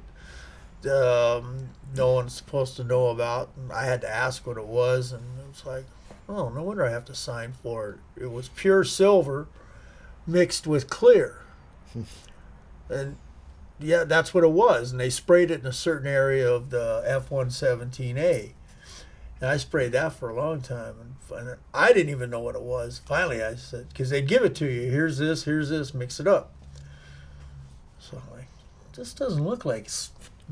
Speaker 3: um, no one's supposed to know about. And I had to ask what it was, and it was like, oh, no wonder I have to sign for it. It was pure silver mixed with clear. and yeah, that's what it was. And they sprayed it in a certain area of the F 117A. And I sprayed that for a long time. And I didn't even know what it was. Finally, I said, because they'd give it to you. Here's this, here's this, mix it up. So I'm like, this doesn't look like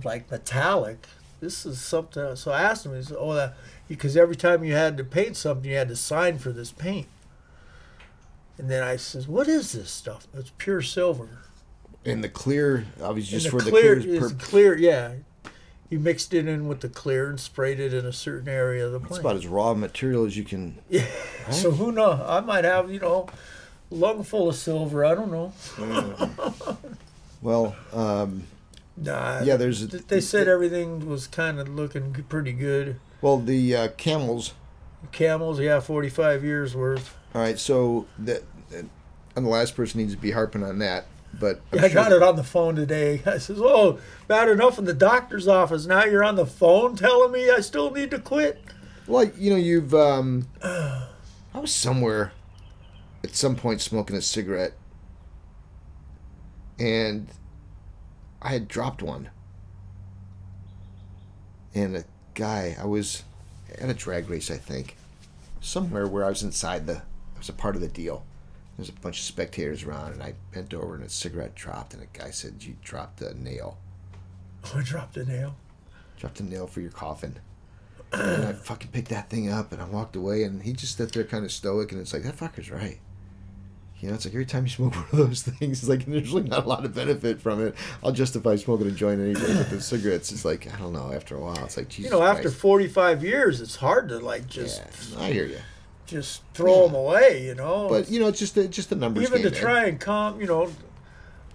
Speaker 3: like metallic. This is something. So I asked him. He said, "Oh, that because every time you had to paint something, you had to sign for this paint." And then I says, "What is this stuff? It's pure silver."
Speaker 1: and the clear, obviously, just
Speaker 3: and
Speaker 1: for
Speaker 3: the
Speaker 1: the
Speaker 3: clear
Speaker 1: clear.
Speaker 3: is
Speaker 1: pur-
Speaker 3: clear. Yeah, you mixed it in with the clear and sprayed it in a certain area of the
Speaker 1: plant.
Speaker 3: It's
Speaker 1: about as raw material as you can.
Speaker 3: yeah. So who knows? I might have you know, lung full of silver. I don't know.
Speaker 1: Well, um,
Speaker 3: Nah.
Speaker 1: yeah, there's. A,
Speaker 3: They said everything was kind of looking pretty good.
Speaker 1: Well, the uh, camels.
Speaker 3: Camels, yeah, 45 years worth.
Speaker 1: All right, so that, and the last person needs to be harping on that. But I'm
Speaker 3: I
Speaker 1: sure-
Speaker 3: got it on the phone today. I says, "Oh, bad enough in the doctor's office. Now you're on the phone telling me I still need to quit."
Speaker 1: Well, you know, you've. Um, I was somewhere at some point smoking a cigarette, and I had dropped one. And a guy, I was at a drag race, I think, somewhere where I was inside the, I was a part of the deal. There's a bunch of spectators around, and I bent over and a cigarette dropped, and a guy said, "You dropped a nail."
Speaker 3: Oh, I dropped a nail.
Speaker 1: dropped a nail for your coffin. and I fucking picked that thing up and I walked away and he just stood there kind of stoic and it's like that fucker's right. You know, it's like every time you smoke one of those things, it's like there's really not a lot of benefit from it. I'll justify smoking a joint anyway, but the cigarettes, it's like I don't know. After a while, it's like Jesus.
Speaker 3: You know, after
Speaker 1: Christ.
Speaker 3: 45 years, it's hard to like just
Speaker 1: yeah, I hear you,
Speaker 3: just throw them away. You know,
Speaker 1: but you know, it's just a, just the numbers
Speaker 3: even to try and calm, you know,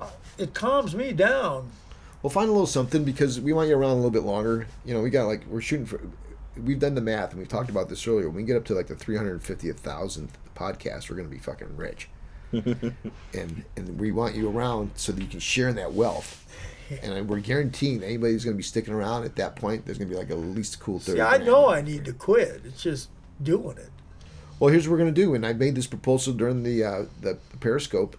Speaker 3: uh, it calms me down.
Speaker 1: We'll find a little something because we want you around a little bit longer. You know, we got like we're shooting for. We've done the math and we've talked about this earlier. When we get up to like the three hundred fiftieth thousandth podcast, we're going to be fucking rich. and and we want you around so that you can share in that wealth. And we're guaranteeing that anybody who's going to be sticking around at that point, there's going to be like at least a cool thirty.
Speaker 3: See, I know I need to quit. It's just doing it.
Speaker 1: Well, here's what we're going to do, and I made this proposal during the uh, the Periscope.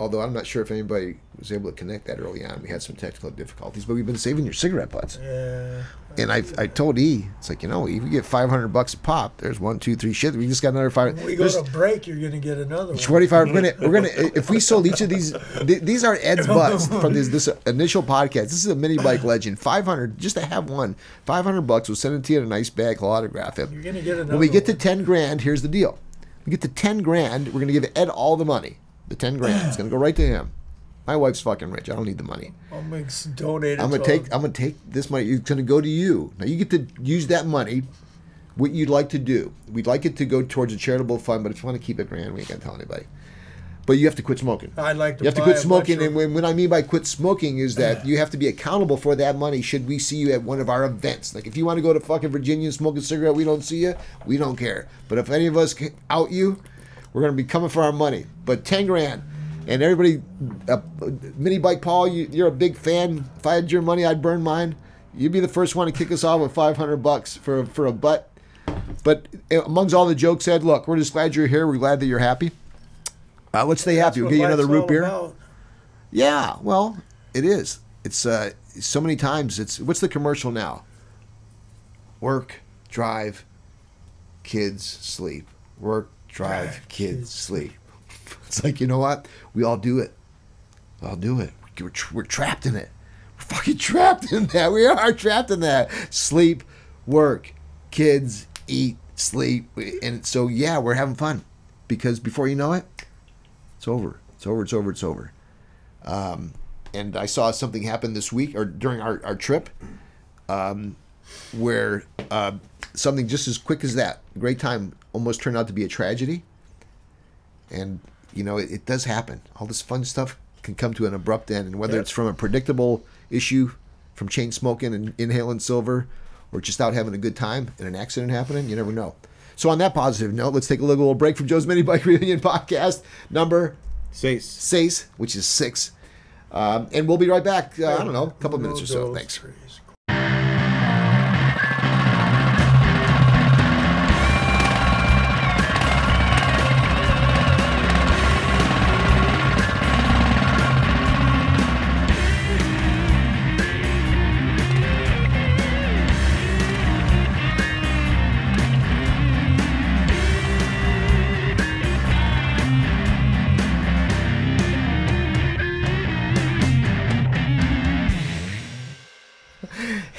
Speaker 1: Although I'm not sure if anybody was able to connect that early on, we had some technical difficulties. But we've been saving your cigarette butts.
Speaker 3: Yeah.
Speaker 1: And I, I told E, it's like you know, if we get five hundred bucks a pop, there's one, two, three shit. We just got another five.
Speaker 3: When we go
Speaker 1: there's
Speaker 3: to break, you're gonna get another one.
Speaker 1: Twenty five. We're gonna, we're gonna. If we sold each of these, th- these are Ed's butts from this this initial podcast. This is a mini bike legend. Five hundred, just to have one. Five hundred bucks. We'll send it to you in a nice bag. He'll autograph it.
Speaker 3: You're gonna get another.
Speaker 1: When we get to ten grand, here's the deal. We get to ten grand, we're gonna give Ed all the money. The ten grand. It's gonna go right to him. My wife's fucking rich. I don't need the money.
Speaker 3: I'll make donate.
Speaker 1: I'm gonna
Speaker 3: to
Speaker 1: take. I'm gonna take this money. It's gonna go to you. Now you get to use that money. What you'd like to do. We'd like it to go towards a charitable fund, but if you want to keep it grand, we ain't gonna tell anybody. But you have to quit smoking.
Speaker 3: I'd like to.
Speaker 1: You have to quit smoking, and when, when I mean by quit smoking is that you have to be accountable for that money. Should we see you at one of our events? Like if you want to go to fucking Virginia and smoke a cigarette, we don't see you. We don't care. But if any of us out you, we're gonna be coming for our money. But ten grand, and everybody, uh, mini bike Paul, you, you're a big fan. If I had your money, I'd burn mine. You'd be the first one to kick us off with five hundred bucks for for a butt. But uh, amongst all the jokes, said, look, we're just glad you're here. We're glad that you're happy. Uh, let's stay happy. We'll get you another root beer.
Speaker 3: about.
Speaker 1: Yeah, well, it is. It's uh, so many times. It's what's the commercial now? Work, drive, kids, sleep. Work, drive,
Speaker 3: Drive,
Speaker 1: kids,
Speaker 3: kids,
Speaker 1: sleep. It's like you know what? We all do it. We all do it. We're, we're trapped in it. We're fucking trapped in that. We are trapped in that. Sleep, work, kids, eat, sleep, and so yeah, we're having fun because before you know it, it's over. It's over. It's over. It's over Um, and I saw something happen this week or during our, our trip um, where uh, something just as quick as that, great time, almost turned out to be a tragedy. And, you know, it, it does happen. All this fun stuff can come to an abrupt end. And whether
Speaker 3: Yep.
Speaker 1: it's from a predictable issue from chain smoking and inhaling silver or just out having a good time and an accident happening, you never know. So, on that positive note, let's take a little break from Joe's Mini Bike Reunion podcast number
Speaker 2: Sace.
Speaker 1: Sace, which is six. Um, and we'll be right back. Uh, I don't know, a couple minutes or so. Thanks.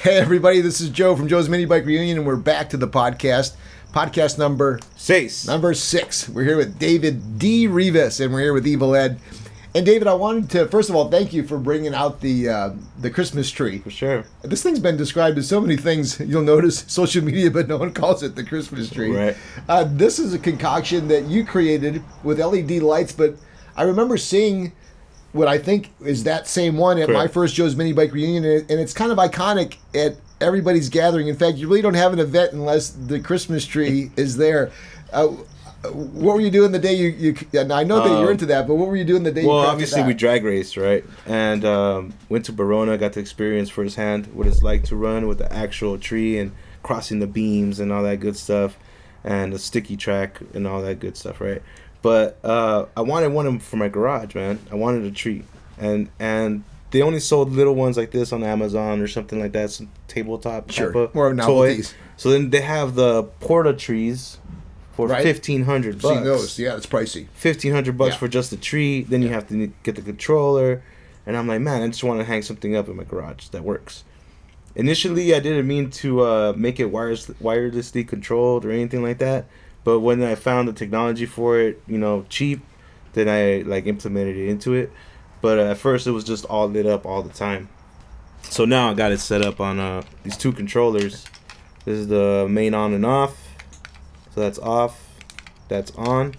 Speaker 1: Hey, everybody, this is Joe from Joe's Mini Bike Reunion, and we're back to the podcast. Podcast number
Speaker 2: six.
Speaker 1: number six. We're here with David D. Rivas, and we're here with Evil Ed. And David, I wanted to first of all thank you for bringing out the uh, the Christmas tree.
Speaker 2: For sure.
Speaker 1: This thing's been described as so many things. You'll notice social media, but no one calls it the Christmas tree.
Speaker 2: Right.
Speaker 1: Uh, this is a concoction that you created with LED lights, but I remember seeing what I think is that same one at my first Joe's Mini Bike reunion, and it's kind of iconic at everybody's gathering. In fact, you really don't have an event unless the Christmas tree is there. Uh, what were you doing the day you? you and I know that you're
Speaker 2: Um,
Speaker 1: into that, but what were you doing the day?
Speaker 2: Well,
Speaker 1: you
Speaker 2: obviously we drag race, right? And um, went to Barona, got to experience firsthand what it's like to run with the actual tree and crossing the beams and all that good stuff, and the sticky track and all that good stuff, right? But uh, I wanted one for my garage, man. I wanted a tree, and and they only sold little ones like this on Amazon or something like that, some tabletop
Speaker 1: Sure,
Speaker 2: type of
Speaker 1: more
Speaker 2: toy. So then they have the porta trees for
Speaker 1: Right.
Speaker 2: fifteen hundred bucks
Speaker 1: Seen those? Yeah, it's pricey.
Speaker 2: fifteen hundred bucks
Speaker 1: Yeah.
Speaker 2: for just the tree. Then you have to get the controller, and I'm like, man, I just want to hang something up in my garage that works. Initially, I didn't mean to uh, make it wires wirelessly controlled or anything like that, but when I found the technology for it, you know, cheap, then I like implemented it into it. But uh, at first, it was just all lit up all the time. So now I got it set up on uh, these two controllers. This is the main on and off. So that's off. That's on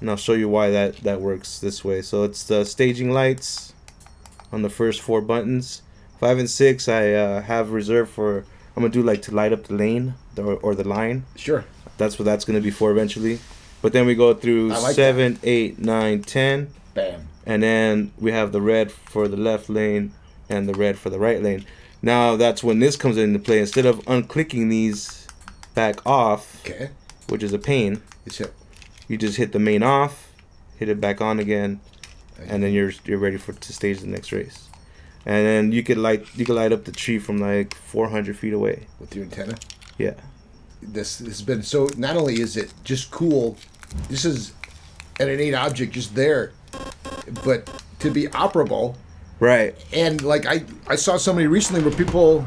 Speaker 2: and I'll show you why that that works this way. So it's the staging lights on the first four buttons. Five and six I uh, have reserved for. I'm gonna do like to light up the lane or, or the line.
Speaker 1: Sure.
Speaker 2: That's what that's gonna be for eventually. But then we go through
Speaker 1: like
Speaker 2: seven, eight, nine, ten,
Speaker 1: Bam.
Speaker 2: and then we have the red for the left lane and the red for the right lane. Now that's when this comes into play. Instead of unclicking these back off,
Speaker 1: Okay.
Speaker 2: which is a pain, you just hit the main off, hit it back on again, and then you're you're ready for to stage the next race. And then you could light you could light up the tree from like 400 feet away.
Speaker 1: with your antenna.
Speaker 2: Yeah,
Speaker 1: This, has been so. Not only is it just cool, this is an innate object just there, but to be operable
Speaker 2: right.
Speaker 1: and like I I saw somebody recently where people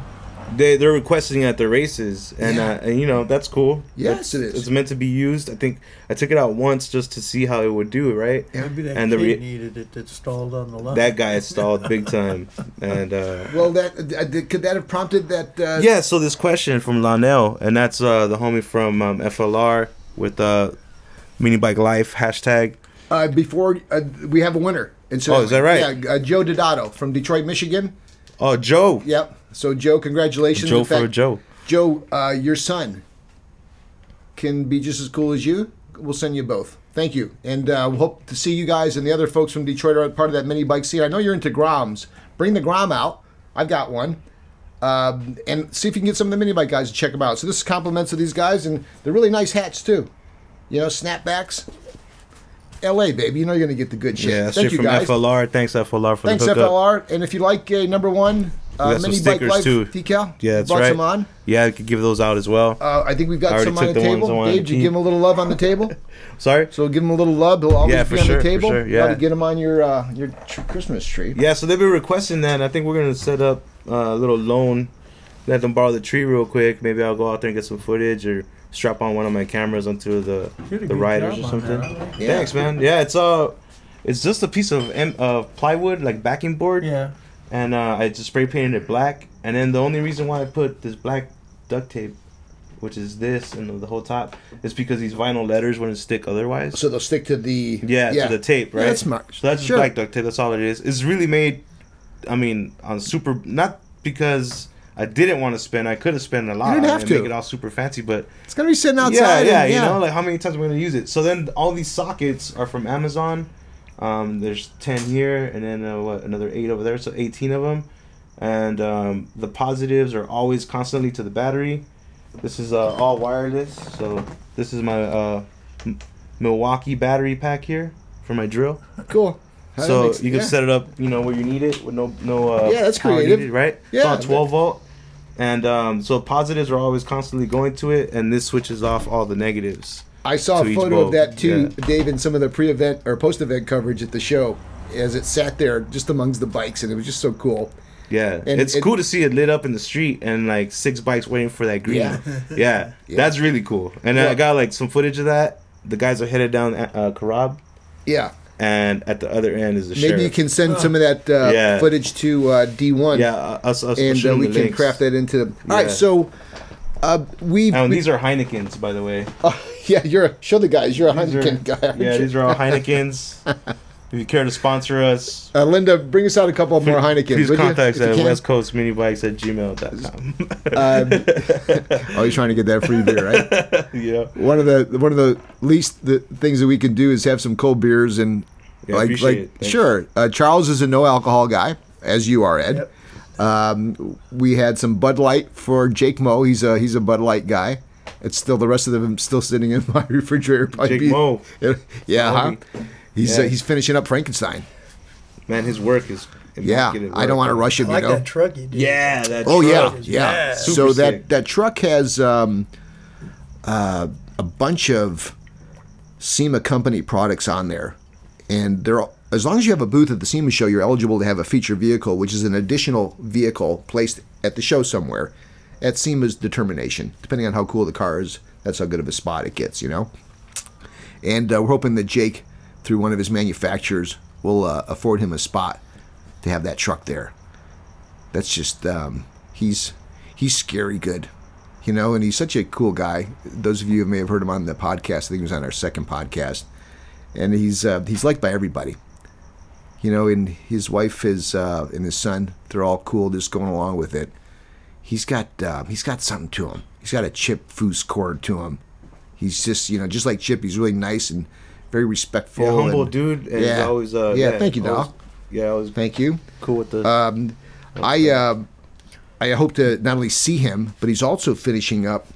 Speaker 2: They they're requesting at their races, and
Speaker 1: Yeah.
Speaker 2: uh, and you know that's cool.
Speaker 1: Yes,
Speaker 2: it's,
Speaker 1: it is.
Speaker 2: It's meant to be used. I think I took it out once just to see how it would do. Right.
Speaker 3: Maybe that
Speaker 2: And the
Speaker 3: kid
Speaker 2: re-
Speaker 3: needed it installed on the line.
Speaker 2: That guy stalled big time, and uh,
Speaker 1: well that uh, could that have prompted that uh,
Speaker 2: yeah. So this question from Lonell, and that's uh, the homie from um, FLR with uh, Mini Bike Life hashtag.
Speaker 1: uh, before uh, we have a winner. And so,
Speaker 2: Oh, is that right?
Speaker 1: Yeah, uh, Joe Dodato from Detroit, Michigan.
Speaker 2: Oh, Joe.
Speaker 1: Yep. So Joe, congratulations.
Speaker 2: Joe
Speaker 1: fact,
Speaker 2: for Joe.
Speaker 1: Joe, uh, your son can be just as cool as you. We'll send you both. Thank you, and uh, we hope to see you guys and the other folks from Detroit are part of that mini bike scene. I know you're into Groms. Bring the Grom out. I've got one. Um, and see if you can get some of the mini bike guys to check them out. So this is compliments of these guys, and they're really nice hats too. You know, snapbacks. L.A. baby, you know you're gonna get the good shit.
Speaker 2: Yeah,
Speaker 1: Thank
Speaker 2: shit
Speaker 1: you
Speaker 2: from
Speaker 1: guys.
Speaker 2: FLR. Thanks FLR for
Speaker 1: Thanks
Speaker 2: the hookup.
Speaker 1: Thanks, FLR. And if you like a number one uh,
Speaker 2: got some
Speaker 1: mini bike
Speaker 2: stickers,
Speaker 1: life
Speaker 2: too.
Speaker 1: decal,
Speaker 2: Yeah, that's right.
Speaker 1: some on.
Speaker 2: Yeah, I could give those out as well.
Speaker 1: Uh, I think we've got some on the
Speaker 2: took the ones
Speaker 1: table.
Speaker 2: I
Speaker 1: Dave, did you give him a little love on the table?
Speaker 2: Sorry.
Speaker 1: So give him a little love. He'll always
Speaker 2: Yeah,
Speaker 1: be on
Speaker 2: sure,
Speaker 1: the
Speaker 2: for
Speaker 1: table.
Speaker 2: sure,
Speaker 1: You ought to
Speaker 2: yeah.
Speaker 1: get him on your uh, your tr- Christmas tree.
Speaker 2: Yeah, so they've been requesting that. and I think we're gonna set up uh, a little loan. Let them borrow the tree real quick. Maybe I'll go out there and get some footage or strap on one of my cameras onto the the riders or something.
Speaker 3: that,
Speaker 1: Yeah.
Speaker 2: Thanks, man. Yeah, it's uh, it's just a piece of em- uh, plywood like backing board.
Speaker 3: Yeah.
Speaker 2: And uh, I just spray painted it black. And then the only reason why I put this black duct tape, which is this and the whole top, is because these vinyl letters wouldn't stick otherwise.
Speaker 1: So they'll stick to the
Speaker 2: yeah, to the tape, right?
Speaker 1: Yeah, that's smart.
Speaker 2: So that's just
Speaker 1: Sure.
Speaker 2: black duct tape. That's all it is. It's really made. I mean, on super not because I didn't want to spend. I could have spent a lot
Speaker 1: didn't have
Speaker 2: and
Speaker 1: to.
Speaker 2: make it all super fancy, but
Speaker 1: It's gonna be sitting
Speaker 2: yeah,
Speaker 1: outside.
Speaker 2: yeah,
Speaker 1: and-
Speaker 2: you know, like how many times I gonna use it? So then all these sockets are from Amazon. Um, there's ten here, and then uh, what another eight over there, so eighteen of them. And um, the positives are always constantly to the battery. This is uh, all wireless, so this is my uh, M- Milwaukee battery pack here for my drill.
Speaker 1: cool.
Speaker 2: So
Speaker 1: makes-
Speaker 2: you can
Speaker 1: yeah.
Speaker 2: set it up, you know, where you need it with no no. Uh,
Speaker 1: Yeah, that's
Speaker 2: power
Speaker 1: creative.
Speaker 2: needed, right?
Speaker 1: Yeah,
Speaker 2: it's all 12 volt, and um, so positives are always constantly going to it, and this switches off all the negatives.
Speaker 1: I saw a photo of that too,
Speaker 2: yeah.
Speaker 1: Dave, in some of the pre-event or post-event coverage at the show, as it sat there just amongst the bikes, and it was just so cool.
Speaker 2: Yeah,
Speaker 1: And
Speaker 2: it's
Speaker 1: it-
Speaker 2: cool to see it lit up in the street and like six bikes waiting for that green.
Speaker 1: Yeah.
Speaker 2: Yeah,
Speaker 1: Yeah.
Speaker 2: that's really cool. And
Speaker 1: Yeah.
Speaker 2: I got like some footage of that. The guys are headed down uh, Karab,
Speaker 1: Yeah,
Speaker 2: and at the other end is the
Speaker 1: maybe
Speaker 2: sheriff.
Speaker 1: you can send some of that uh,
Speaker 2: Yeah.
Speaker 1: footage to uh, D1.
Speaker 2: Yeah, uh, us, us
Speaker 1: and uh, we
Speaker 2: the
Speaker 1: can craft that into. All right, so uh, we've.
Speaker 2: And
Speaker 1: we-
Speaker 2: these are Heinekens, by the way.
Speaker 1: Oh, yeah, you're a, show the guys. You're a
Speaker 2: These are-
Speaker 1: Heineken guy. aren't
Speaker 2: yeah,
Speaker 1: you?
Speaker 2: these are all Heinekens. If you care to sponsor us,
Speaker 1: Uh, Linda, bring us out a couple more Heinekens.
Speaker 2: please
Speaker 1: would
Speaker 2: contact
Speaker 1: you
Speaker 2: us at
Speaker 1: can?
Speaker 2: West Coast Minibikes at gmail.com.
Speaker 1: Oh, you're trying to get that free beer, right?
Speaker 2: yeah.
Speaker 1: one of the one of the least the things that we can do is have some cold beers and
Speaker 2: Yeah,
Speaker 1: like like
Speaker 2: it.
Speaker 1: Sure. Uh, Charles is a no alcohol guy, as you are, Ed.
Speaker 3: Yep.
Speaker 1: Um, we had some Bud Light for Jake Mo. He's a he's a Bud Light guy. It's still the rest of them still sitting in my refrigerator. probably
Speaker 2: Jake
Speaker 1: be-
Speaker 2: Mo.
Speaker 1: Yeah, huh?
Speaker 2: Homie.
Speaker 1: He's uh, he's finishing up Frankenstein.
Speaker 2: Man, his work is.
Speaker 1: Yeah,
Speaker 2: immaculate
Speaker 1: I don't want to
Speaker 2: man.
Speaker 1: rush
Speaker 3: I
Speaker 1: him.
Speaker 3: like
Speaker 1: you know.
Speaker 3: that truck you did.
Speaker 2: Yeah, that.
Speaker 1: Oh yeah,
Speaker 2: truck.
Speaker 1: yeah.
Speaker 3: Yeah.
Speaker 1: So
Speaker 2: Super
Speaker 1: that
Speaker 2: sick.
Speaker 1: that truck has um, uh, a bunch of SEMA company products on there, and they're all, as long as you have a booth at the SEMA show, you're eligible to have a feature vehicle, which is an additional vehicle placed at the show somewhere, at SEMA's determination. Depending on how cool the car is, that's how good of a spot it gets. You know. And uh, we're hoping that Jake, through one of his manufacturers, will uh, afford him a spot to have that truck there that's just um, he's he's scary good you know and he's such a cool guy those of you who may have heard him on the podcast i think he was on our second podcast and he's uh, he's liked by everybody you know and his wife is uh, and his son they're all cool just going along with it he's got uh, he's got something to him he's got a Chip Foose cord to him he's just you know just like chip he's really nice and very respectful
Speaker 2: Yeah, humble
Speaker 1: and-
Speaker 2: dude. And
Speaker 1: Yeah.
Speaker 2: yeah. always. Uh,
Speaker 1: Yeah, thank you,
Speaker 2: always-
Speaker 1: Doc.
Speaker 2: Yeah,
Speaker 1: thank you
Speaker 2: cool with the.
Speaker 1: um, I uh, I hope to not only see him, but he's also finishing up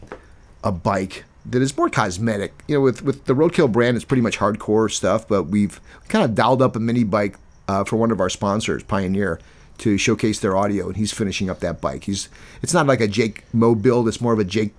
Speaker 1: a bike that is more cosmetic. You know, with with the Roadkill brand, it's pretty much hardcore stuff, but we've kind of dialed up a mini bike uh, for one of our sponsors, Pioneer, to showcase their audio, and he's finishing up that bike. He's it's not like a Jake Mo build; it's more of a Jake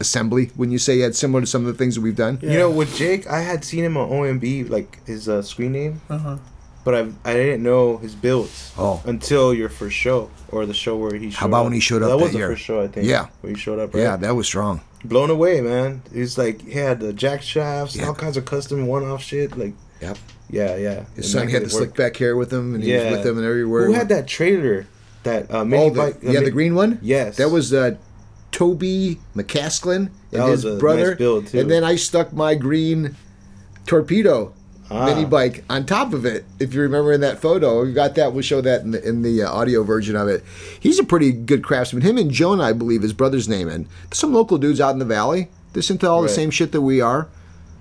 Speaker 1: assembly. When you say it's similar to some of the things that we've done.
Speaker 2: You know, with Jake, I had seen him on OMB, like his uh, screen name,
Speaker 3: Uh-huh.
Speaker 2: but I I didn't know his builds
Speaker 1: Oh.
Speaker 2: until your first show or the show where he. Showed
Speaker 1: How about
Speaker 2: up.
Speaker 1: when he showed up
Speaker 2: That
Speaker 1: that
Speaker 2: was
Speaker 1: year?
Speaker 2: the first show, I think.
Speaker 1: Yeah.
Speaker 2: where he showed up. Right?
Speaker 1: Yeah, that was strong.
Speaker 2: blown away, man. He's like he had the jack shafts,
Speaker 1: Yeah.
Speaker 2: all kinds of custom one-off shit. Like,
Speaker 1: Yep.
Speaker 2: yeah, yeah.
Speaker 1: His son had the slick back hair with him, and he was with them and everywhere.
Speaker 2: Who had that trailer? That uh, mini
Speaker 1: Oh, the,
Speaker 2: bike.
Speaker 1: yeah, the green one.
Speaker 2: Yes.
Speaker 1: that was uh, Toby McCasklin and his brother.
Speaker 2: nice build, too.
Speaker 1: And then I stuck my green torpedo
Speaker 2: Ah.
Speaker 1: mini bike on top of it. If you remember in that photo, we got that. We'll show that in the, in the uh, audio version of it. He's a pretty good craftsman. Him and Joan, I believe, his brother's name, and some local dudes out in the valley. They're into all the same shit that we are.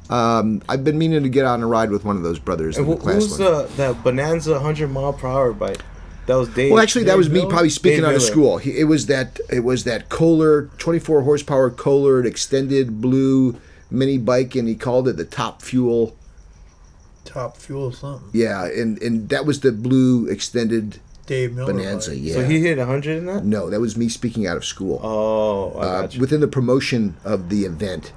Speaker 1: Um, I've been meaning to get on a ride with one of those brothers.
Speaker 2: And
Speaker 1: in
Speaker 2: who,
Speaker 1: the class
Speaker 2: was
Speaker 1: one.
Speaker 2: the that Bonanza hundred mile per hour bike? That was Dave.
Speaker 1: Well, actually, that
Speaker 2: Dave
Speaker 1: was me probably speaking
Speaker 2: Dave
Speaker 1: out of
Speaker 2: Miller.
Speaker 1: school. He, it was that it was that Kohler 24 horsepower Kohler extended blue mini bike, and he called it the Top Fuel.
Speaker 3: Top fuel something.
Speaker 1: Yeah, and and that was the blue extended
Speaker 3: Dave Miller.
Speaker 1: Bonanza.
Speaker 3: bike.
Speaker 1: Yeah.
Speaker 2: So he hit hundred in that.
Speaker 1: no, that was me speaking out of school.
Speaker 2: Oh, I
Speaker 1: uh,
Speaker 2: got
Speaker 1: within the promotion of the event.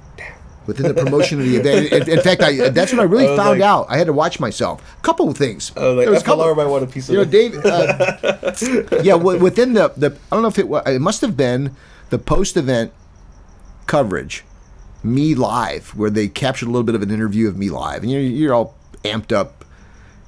Speaker 1: Within the promotion of the event. In, in fact, I, that's when I really
Speaker 2: I
Speaker 1: found
Speaker 2: like-
Speaker 1: out. I had to watch myself. A couple of things.
Speaker 2: I was like,
Speaker 1: was
Speaker 2: FLR might want a piece of
Speaker 1: You know. Dave. Uh, yeah, wi- within the the I don't know if it was. It must have been the post event coverage, me live, where they captured a little bit of an interview of me live, and you're you're all amped up,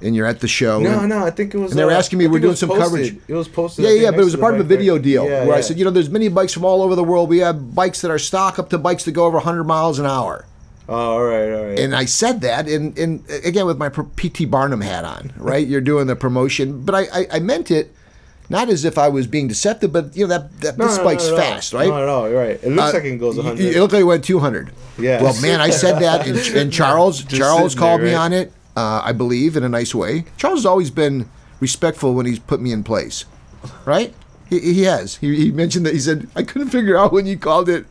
Speaker 1: and you're at the show.
Speaker 2: No,
Speaker 1: and-
Speaker 2: no, I think it was.
Speaker 1: And they were
Speaker 2: uh,
Speaker 1: asking me,
Speaker 2: I
Speaker 1: we're doing some
Speaker 2: posted.
Speaker 1: coverage.
Speaker 2: It was posted.
Speaker 1: Yeah, yeah, but it was a part of a video
Speaker 2: rack.
Speaker 1: deal
Speaker 2: Yeah,
Speaker 1: where I said, you know, there's many bikes from all over the world. We have bikes that are stock up to bikes that go over 100 miles an hour.
Speaker 2: Oh, all right, all right.
Speaker 1: And I said that, and, and again with my PT Barnum hat on, right? You're doing the promotion, but I, I, I meant it not as if I was being deceptive, but you know that, that
Speaker 2: no,
Speaker 1: this
Speaker 2: no,
Speaker 1: bike's
Speaker 2: no,
Speaker 1: fast, right?
Speaker 2: No, no, you're right. It looks
Speaker 1: Uh,
Speaker 2: like it goes
Speaker 1: y-
Speaker 2: 100.
Speaker 1: It looked like it went 200.
Speaker 2: Yeah.
Speaker 1: Well, man, I said that, and, and Charles Charles called
Speaker 2: there,
Speaker 1: me on it. Uh, I believe in a nice way. Charles has always been respectful when he's put me in place, right? He, he has. He, he mentioned that he said I couldn't figure out when you called it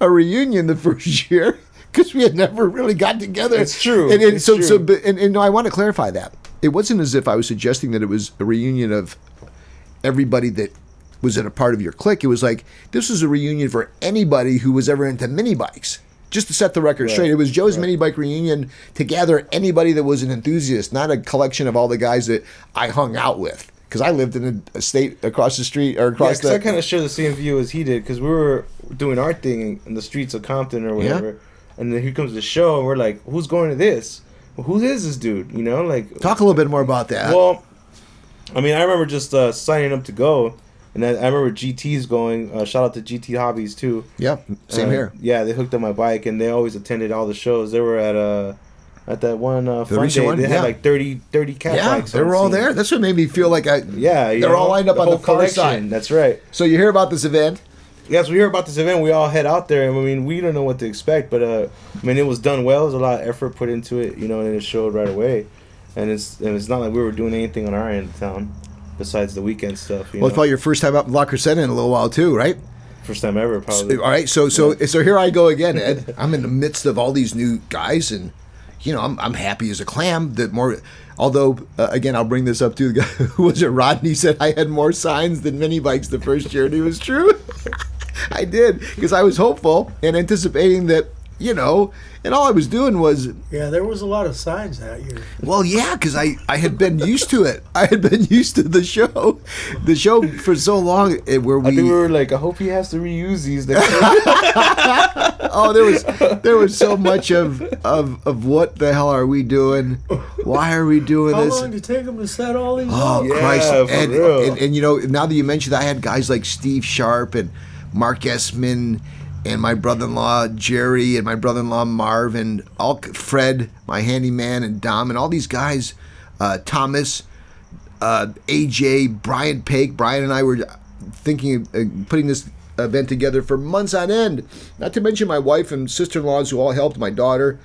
Speaker 1: a reunion the first year because we had never really got together.
Speaker 2: It's true.
Speaker 1: And, and
Speaker 2: It's
Speaker 1: so so but, and, and no, I want to clarify that it wasn't as if I was suggesting that it was a reunion of everybody that was in a part of your clique. It was like this was a reunion for anybody who was ever into mini bikes. Just to set the record straight, it was Joe's mini bike reunion to gather anybody that was an enthusiast, not a collection of all the guys that I hung out with. Because I lived in a, a state across the street or across
Speaker 2: Yeah,
Speaker 1: the.
Speaker 2: I kind of share the same view as he did because we were doing our thing in the streets of Compton or whatever, Yeah. and then here comes the show, and we're like, "Who's going to this? Well, who is this dude?" You know, like
Speaker 1: Talk a little bit more about that.
Speaker 2: Well, I mean, I remember just uh, signing up to go, and then I remember GT's going. Uh, shout out to GT Hobbies too.
Speaker 1: yep, same
Speaker 2: Uh,
Speaker 1: here.
Speaker 2: Yeah, they hooked up my bike, and they always attended all the shows. They were at uh, at that one uh, fun day.
Speaker 1: one?
Speaker 2: They
Speaker 1: Yeah.
Speaker 2: had like 30, 30 cat
Speaker 1: Yeah,
Speaker 2: bikes.
Speaker 1: they were all
Speaker 2: scene.
Speaker 1: there. That's what made me feel like I.
Speaker 2: Yeah,
Speaker 1: They're
Speaker 2: know,
Speaker 1: all lined up on the far side.
Speaker 2: That's right.
Speaker 1: So you hear about this event?
Speaker 2: Yes, we hear about this event. We all head out there, and I mean, we don't know what to expect, but uh, I mean, it was done well. There's a lot of effort put into it, you know, and it showed right away. And it's and it's not like we were doing anything on our end of town, besides the weekend stuff. You
Speaker 1: Well, it's probably your first time up in La Crescenta in a little while too, right?
Speaker 2: first time ever, probably.
Speaker 1: All right, so so so here I go again, Ed. I'm in the midst of all these new guys, and you know I'm I'm happy as a clam that more. Although uh, again, I'll bring this up to the guy who was it. Rodney said I had more signs than mini bikes the first year, and it was true. I did because I was hopeful and anticipating that you know, and all I was doing was
Speaker 3: Yeah, there was a lot of signs that year.
Speaker 1: well, yeah, because I, I had been used to it. I had been used to the show, the show for so long. eh, Where
Speaker 2: I think we
Speaker 1: we,
Speaker 2: were like, I hope he has to reuse these. Next
Speaker 1: oh, there was there was so much of of of what the hell are we doing? Why are we doing
Speaker 3: How
Speaker 1: this?
Speaker 3: How long did it take them to set all these
Speaker 1: Oh?
Speaker 2: Yeah,
Speaker 1: Christ!
Speaker 2: for
Speaker 1: And,
Speaker 2: real.
Speaker 1: and and you know now that you mentioned, that, I had guys like Steve Sharp and Mark Esman and my brother-in-law Jerry and my brother-in-law Marv and all Fred, my handyman, and Dom and all these guys, uh, Thomas, uh, AJ, Brian Pake. Brian and I were thinking of uh, putting this event together for months on end. Not to mention my wife and sister-in-laws who all helped. My daughter.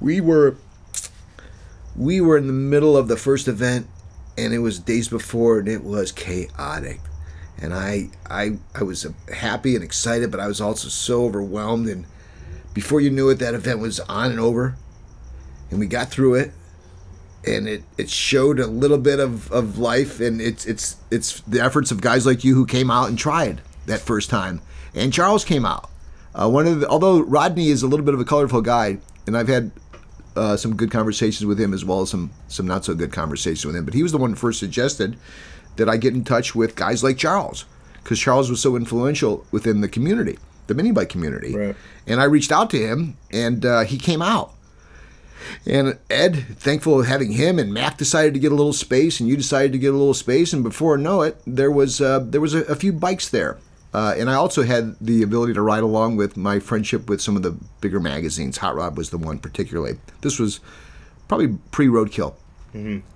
Speaker 1: We were we were in the middle of the first event and it was days before and it was chaotic and i i i was happy and excited but i was also so overwhelmed. And before you knew it that event was on and over. And we got through it. And it it showed a little bit of of life. And it's it's it's the efforts of guys like you who came out and tried that first time. And charles came out. Uh, one of the, although rodney is a little bit of a colorful guy and i've had uh, some good conversations with him as well as some some not so good conversations with him. But he was the one who first suggested that I get in touch with guys like Charles because Charles was so influential within the community, the mini bike community.
Speaker 2: Right.
Speaker 1: And I reached out to him, and uh, he came out. And Ed, thankful of having him, and Mac decided to get a little space, and you decided to get a little space, and before I know it, there was uh, there was a, a few bikes there, uh, and I also had the ability to ride along with my friendship with some of the bigger magazines. Hot Rod was the one particularly. This was probably pre Roadkill,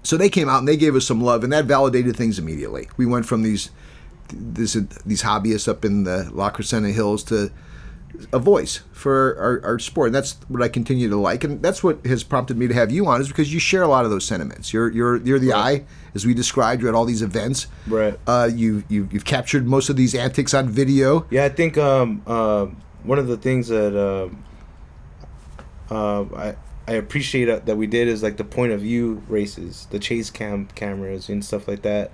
Speaker 1: so they came out and they gave us some love, and that validated things immediately. We went from these this, these hobbyists up in the La Crescenta Hills to a voice for our, our sport, and that's what I continue to like, and that's what has prompted me to have you on, is because you share a lot of those sentiments. You're you're you're the eye, as we described. You're at all these events.
Speaker 2: Right.
Speaker 1: Uh, you you you've captured most of these antics on video.
Speaker 2: Yeah, I think um, uh, one of the things that um uh, I I appreciate that that we did is like the point of view races, the chase cam cameras and stuff like that.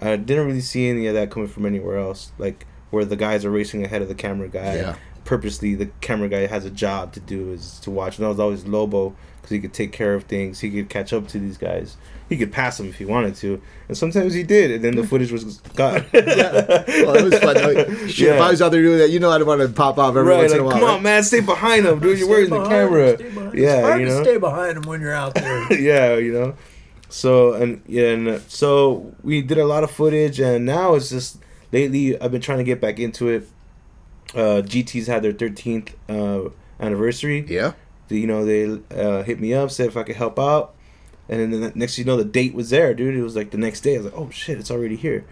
Speaker 2: I didn't really see any of that coming from anywhere else. Like where the guys are racing ahead of the camera guy.
Speaker 1: Yeah.
Speaker 2: Purposely, the camera guy has a job to do is to watch. And that was always Lobo because he could take care of things. He could catch up to these guys. He could pass them if he wanted to, and sometimes he did. And then the footage was gone. yeah.
Speaker 1: Well, it was fun. Like, shit, if
Speaker 2: Yeah.
Speaker 1: I was out there doing that, you know, I'd want to pop off every
Speaker 2: right,
Speaker 1: once
Speaker 2: like,
Speaker 1: in a while.
Speaker 2: come
Speaker 1: right?
Speaker 2: on, man, stay behind him, dude. You're wearing the camera.
Speaker 3: him, stay.
Speaker 2: Yeah,
Speaker 3: it's hard
Speaker 2: you
Speaker 3: to
Speaker 2: know.
Speaker 3: stay behind him when you're out there.
Speaker 2: yeah, you know. So and yeah, and so we did a lot of footage, and now it's just lately I've been trying to get back into it. Uh, GT's had their 13th uh, anniversary.
Speaker 1: Yeah.
Speaker 2: You know they uh, hit me up, said if I could help out, and then the next thing you know the date was there, dude. It was like the next day. I was like, oh shit, it's already here,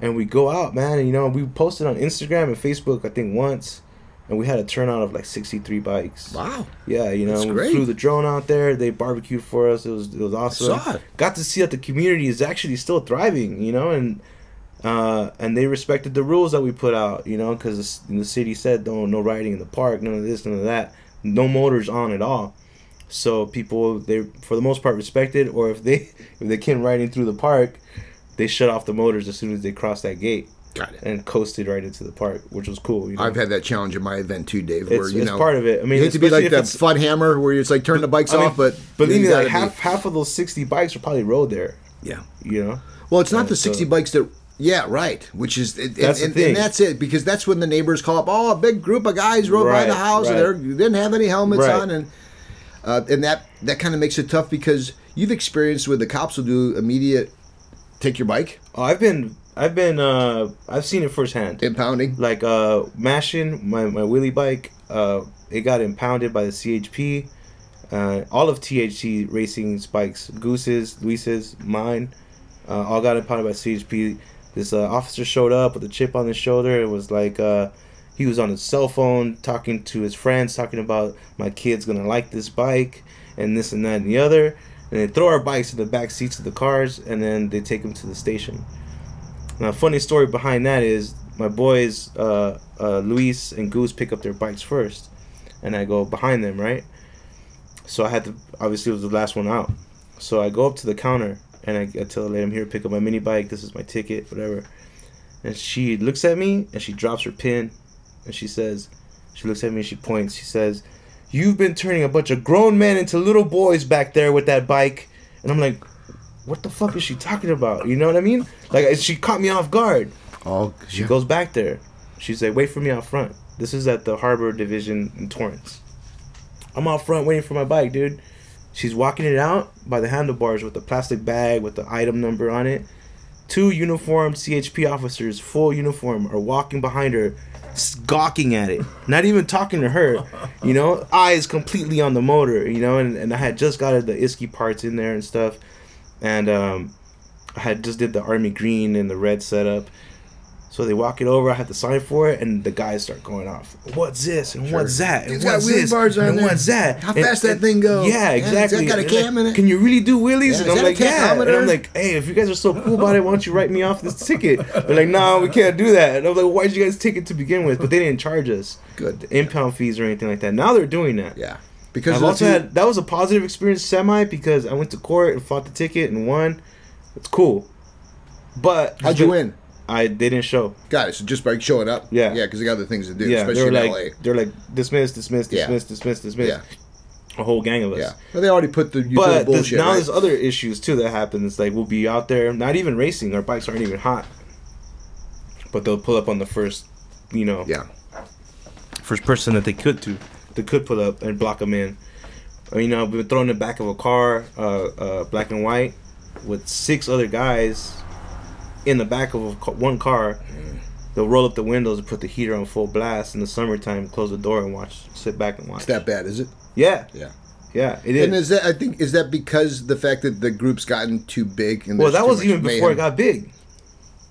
Speaker 2: and we go out, man. And you know we posted on Instagram and Facebook, I think once, and we had a turnout of like 63 bikes.
Speaker 1: Wow.
Speaker 2: Yeah, you know,
Speaker 1: That's
Speaker 2: we
Speaker 1: great.
Speaker 2: flew the drone out there. They barbecued for us. It was it was awesome.
Speaker 1: it.
Speaker 2: Got to see that the community is actually still thriving. You know, and uh, and they respected the rules that we put out. You know, because the city said no no riding in the park, none of this, none of that, no motors on at all. So people they for the most part respected, or if they if they came riding through the park, they shut off the motors as soon as they crossed that gate
Speaker 1: Got it.
Speaker 2: and coasted right into the park, which was cool. You know?
Speaker 1: I've had that challenge in my event too, Dave. Where
Speaker 2: It's-
Speaker 1: you
Speaker 2: it's
Speaker 1: know,
Speaker 2: part of it. I mean,
Speaker 1: you hate to be like the fun hammer where it's like turn the bikes
Speaker 2: I mean,
Speaker 1: off, but
Speaker 2: believe
Speaker 1: you
Speaker 2: me, like
Speaker 1: gotta be-
Speaker 2: half half of those sixty bikes are probably rode there.
Speaker 1: Yeah.
Speaker 2: You know.
Speaker 1: Well, it's not
Speaker 2: Uh,
Speaker 1: the 60
Speaker 2: so-
Speaker 1: bikes that. Yeah, right. Which is and,
Speaker 2: That's the
Speaker 1: and,
Speaker 2: thing.
Speaker 1: and that's it because that's when the neighbors call up. Oh, a big group of guys rode by the house
Speaker 2: right.
Speaker 1: and they didn't have any helmets
Speaker 2: Right.
Speaker 1: on, and uh, and that that kind of makes it tough because you've experienced where the cops will do immediate take your bike
Speaker 2: Oh, I've been I've been uh I've seen it firsthand.
Speaker 1: impounding.
Speaker 2: Like uh mashing my my wheelie bike, uh it got impounded by the CHP Uh, all of THC Racing bikes, Goose's, Luis's, mine, uh, all got impounded by CHP. This uh, officer showed up with a chip on his shoulder. It was like uh, he was on his cell phone talking to his friends, talking about my kid's gonna like this bike and this and that and the other. And they throw our bikes in the back seats of the cars, and then they take them to the station. Now, funny story behind that is my boys, uh, uh, Luis and Goose, pick up their bikes first, and I go behind them, right? So I had to, obviously, it was the last one out. So I go up to the counter and I, I tell the lady, I'm here to pick up my mini bike. This is my ticket, whatever. And she looks at me and she drops her pin and she says, she looks at me and she points. She says, You've been turning a bunch of grown men into little boys back there with that bike. And I'm like, What the fuck is she talking about? You know what I mean? Like, she caught me off guard.
Speaker 1: Oh,
Speaker 2: She goes back there. She's like, wait for me out front. This is at the Harbor Division in Torrance. I'm out front waiting for my bike, dude. She's walking it out by the handlebars with a plastic bag with the item number on it. Two uniformed CHP officers, full uniform, are walking behind her, gawking at it. Not even talking to her, you know. Eyes completely on the motor, you know. And, and I had just got the Isky parts in there and stuff, and um, I had just did the army green and the red setup. So they walk it over. I have to sign for it, and the guys start going off. What's this and what's that and what's this and
Speaker 1: there.
Speaker 2: what's that?
Speaker 1: How
Speaker 2: And-
Speaker 1: fast that thing go?
Speaker 2: Yeah,
Speaker 1: Yeah,
Speaker 2: exactly.
Speaker 1: that got a cam in it?
Speaker 2: Can you really do wheelies?
Speaker 1: Yeah,
Speaker 2: and I'm like, yeah. And? I'm like, hey, if you guys are so cool about it, why don't you write me off this ticket? They're like, nah, we can't do that. And I'm like, why'd you guys take it to begin with? But they didn't charge us
Speaker 1: Good.
Speaker 2: impound fees or anything like that. Now they're doing that.
Speaker 1: Yeah. Because
Speaker 2: I've also had that was a positive experience semi because I went to court and fought the ticket and won. It's cool. But
Speaker 1: how'd you win?
Speaker 2: I they didn't show.
Speaker 1: Got it. So just by showing up.
Speaker 2: Yeah.
Speaker 1: Yeah, because they got other things to do,
Speaker 2: yeah, they
Speaker 1: especially
Speaker 2: were
Speaker 1: in
Speaker 2: like
Speaker 1: LA.
Speaker 2: they're like dismiss, dismiss,
Speaker 1: Yeah.
Speaker 2: dismiss, dismiss, dismiss.
Speaker 1: Yeah.
Speaker 2: A whole gang of us.
Speaker 1: Yeah. Well, they already put the you
Speaker 2: But
Speaker 1: the
Speaker 2: there's, now
Speaker 1: right?
Speaker 2: there's other issues too that happen. It's like we'll be out there, not even racing. Our bikes aren't even hot, but they'll pull up on the first, you know,
Speaker 1: yeah.
Speaker 2: first person that they could to, they could pull up and block them in. Or, you know, we've been thrown in the back of a car, uh, uh, black and white, with six other guys in the back of a, one car. They'll roll up the windows and put the heater on full blast in the summertime. Close the door and watch. Sit back and watch.
Speaker 1: It's that bad, is it?
Speaker 2: Yeah,
Speaker 1: Yeah.
Speaker 2: yeah, it is.
Speaker 1: And is that I think is that because the fact that the group's gotten too big and
Speaker 2: well, that was even before it got big.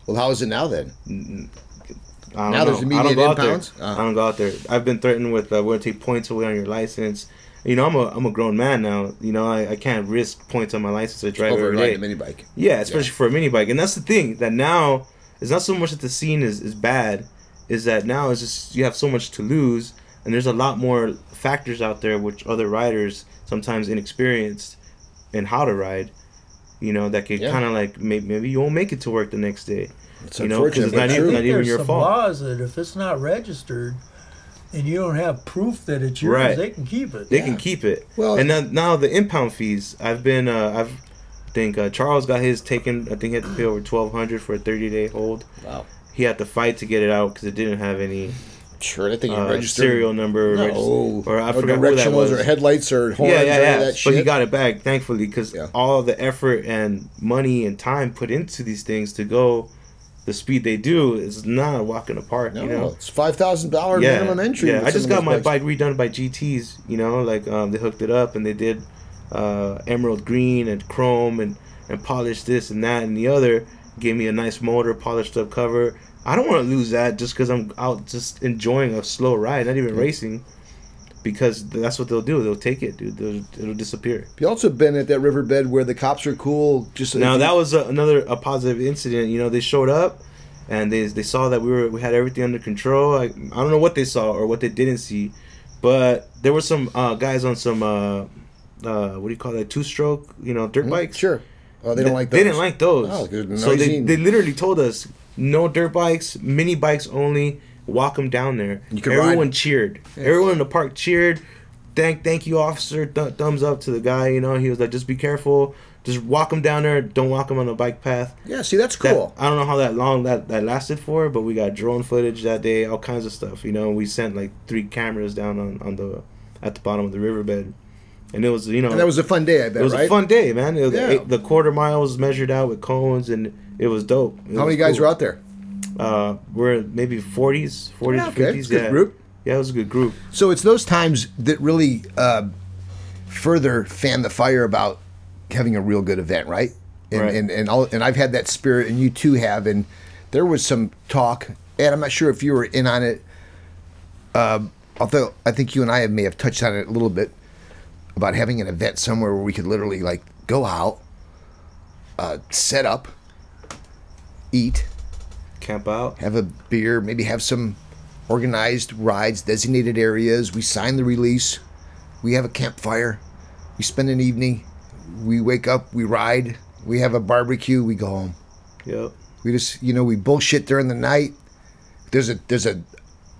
Speaker 1: Well, how is it now then?
Speaker 2: I don't
Speaker 1: Now there's
Speaker 2: know. I don't
Speaker 1: immediate
Speaker 2: go out there.
Speaker 1: impounds? Uh.
Speaker 2: I don't go out there. I've been threatened with uh, we're gonna take points away on your license. You know, I'm a I'm a grown man now. You know, I, I can't risk points on my license. to drive
Speaker 1: Over
Speaker 2: every
Speaker 1: riding a mini bike.
Speaker 2: Yeah, especially for a mini bike. And that's the thing that now it's not so much that the scene is, is bad, is that now it's just you have so much to lose and there's a lot more factors out there which other riders sometimes inexperienced in how to ride, you know, that could
Speaker 1: Yeah.
Speaker 2: kind of like maybe, maybe you won't make it to work the next day.
Speaker 1: It's
Speaker 2: you know, because
Speaker 1: unfortunate,
Speaker 2: it's not even,
Speaker 3: I
Speaker 2: not even
Speaker 3: there's
Speaker 2: your
Speaker 3: some
Speaker 2: fault.
Speaker 3: laws that if it's not registered and you don't have proof that it's yours,
Speaker 2: Right.
Speaker 3: they can keep it.
Speaker 2: They
Speaker 1: Yeah.
Speaker 2: can keep it.
Speaker 1: Well-
Speaker 2: and now, now the impound fees. I've been. Uh, I've. I think uh, Charles got his taken. I think he had to pay over twelve hundred for a thirty day hold.
Speaker 1: Wow.
Speaker 2: He had to fight to get it out because it didn't have any
Speaker 1: Sure, that thing
Speaker 2: uh,
Speaker 1: registered.
Speaker 2: serial number.
Speaker 1: No.
Speaker 2: regis- or I
Speaker 1: no
Speaker 2: forgot who that
Speaker 1: directionals
Speaker 2: was.
Speaker 1: or headlights or horns
Speaker 2: yeah, yeah, yeah.
Speaker 1: of that
Speaker 2: But
Speaker 1: shit.
Speaker 2: he got it back, thankfully, because
Speaker 1: Yeah.
Speaker 2: all the effort and money and time put into these things to go the speed they do is not a walk in the park.
Speaker 1: no,
Speaker 2: you know.
Speaker 1: it's five thousand dollar minimum entry.
Speaker 2: Yeah, I just got my bike redone by GTS. You know, like um, they hooked it up and they did uh, emerald green and chrome and and polished this and that and the other. Gave me a nice motor, polished up cover. I don't want to lose that just because I'm out just enjoying a slow ride, not even racing. Because that's what they'll do. They'll take it, dude. They'll, it'll disappear.
Speaker 1: You also been at that riverbed where the cops are cool. Just
Speaker 2: Now that was a, another a positive incident. You know, they showed up and they they saw that we were we had everything under control. I, I don't know what they saw or what they didn't see, but there were some uh, guys on some uh, uh, what do you call that two stroke you know dirt bikes.
Speaker 1: Sure. Oh, they don't like. those.
Speaker 2: They didn't like those.
Speaker 1: Oh, they're
Speaker 2: so they, they literally told us no dirt bikes, mini bikes only. Walk them down there.
Speaker 1: You can
Speaker 2: Everyone cheered. Everyone in the park cheered. Thank, thank you, officer. Th- thumbs up to the guy. You know, he was like, just be careful. Just walk them down there. Don't walk them on the bike path.
Speaker 1: Yeah. See, that's
Speaker 2: That-
Speaker 1: cool.
Speaker 2: I don't know how that long that, that lasted for, but we got drone footage that day, all kinds of stuff. You know, we sent like three cameras down on, on the at the bottom of the riverbed, and it was you know
Speaker 1: and that was a fun day. I bet.
Speaker 2: it was
Speaker 1: right?
Speaker 2: a fun day, man.
Speaker 1: Yeah.
Speaker 2: eight- the quarter mile was measured out with cones, and it was dope. It
Speaker 1: How
Speaker 2: was
Speaker 1: many guys
Speaker 2: cool.
Speaker 1: were out there?
Speaker 2: Uh, we're maybe forties, forties,
Speaker 1: Yeah, okay.
Speaker 2: fifties.
Speaker 1: It's a good
Speaker 2: yeah,
Speaker 1: group.
Speaker 2: Yeah, it was a good group.
Speaker 1: So it's those times that really uh, further fan the fire about having a real good event, right? And
Speaker 2: Right.
Speaker 1: and and, I'll, and I've had that spirit, and you too have. And there was some talk, and I'm not sure if you were in on it. Um, although I think you and I may have touched on it a little bit about having an event somewhere where we could literally like go out, uh, set up, eat,
Speaker 2: Camp out.
Speaker 1: have a beer, maybe have some organized rides, designated areas. We sign the release. We have a campfire. We spend an evening. We wake up. We ride. We have a barbecue. We go home.
Speaker 2: Yep.
Speaker 1: We just, you know, we bullshit during the night. There's a there's a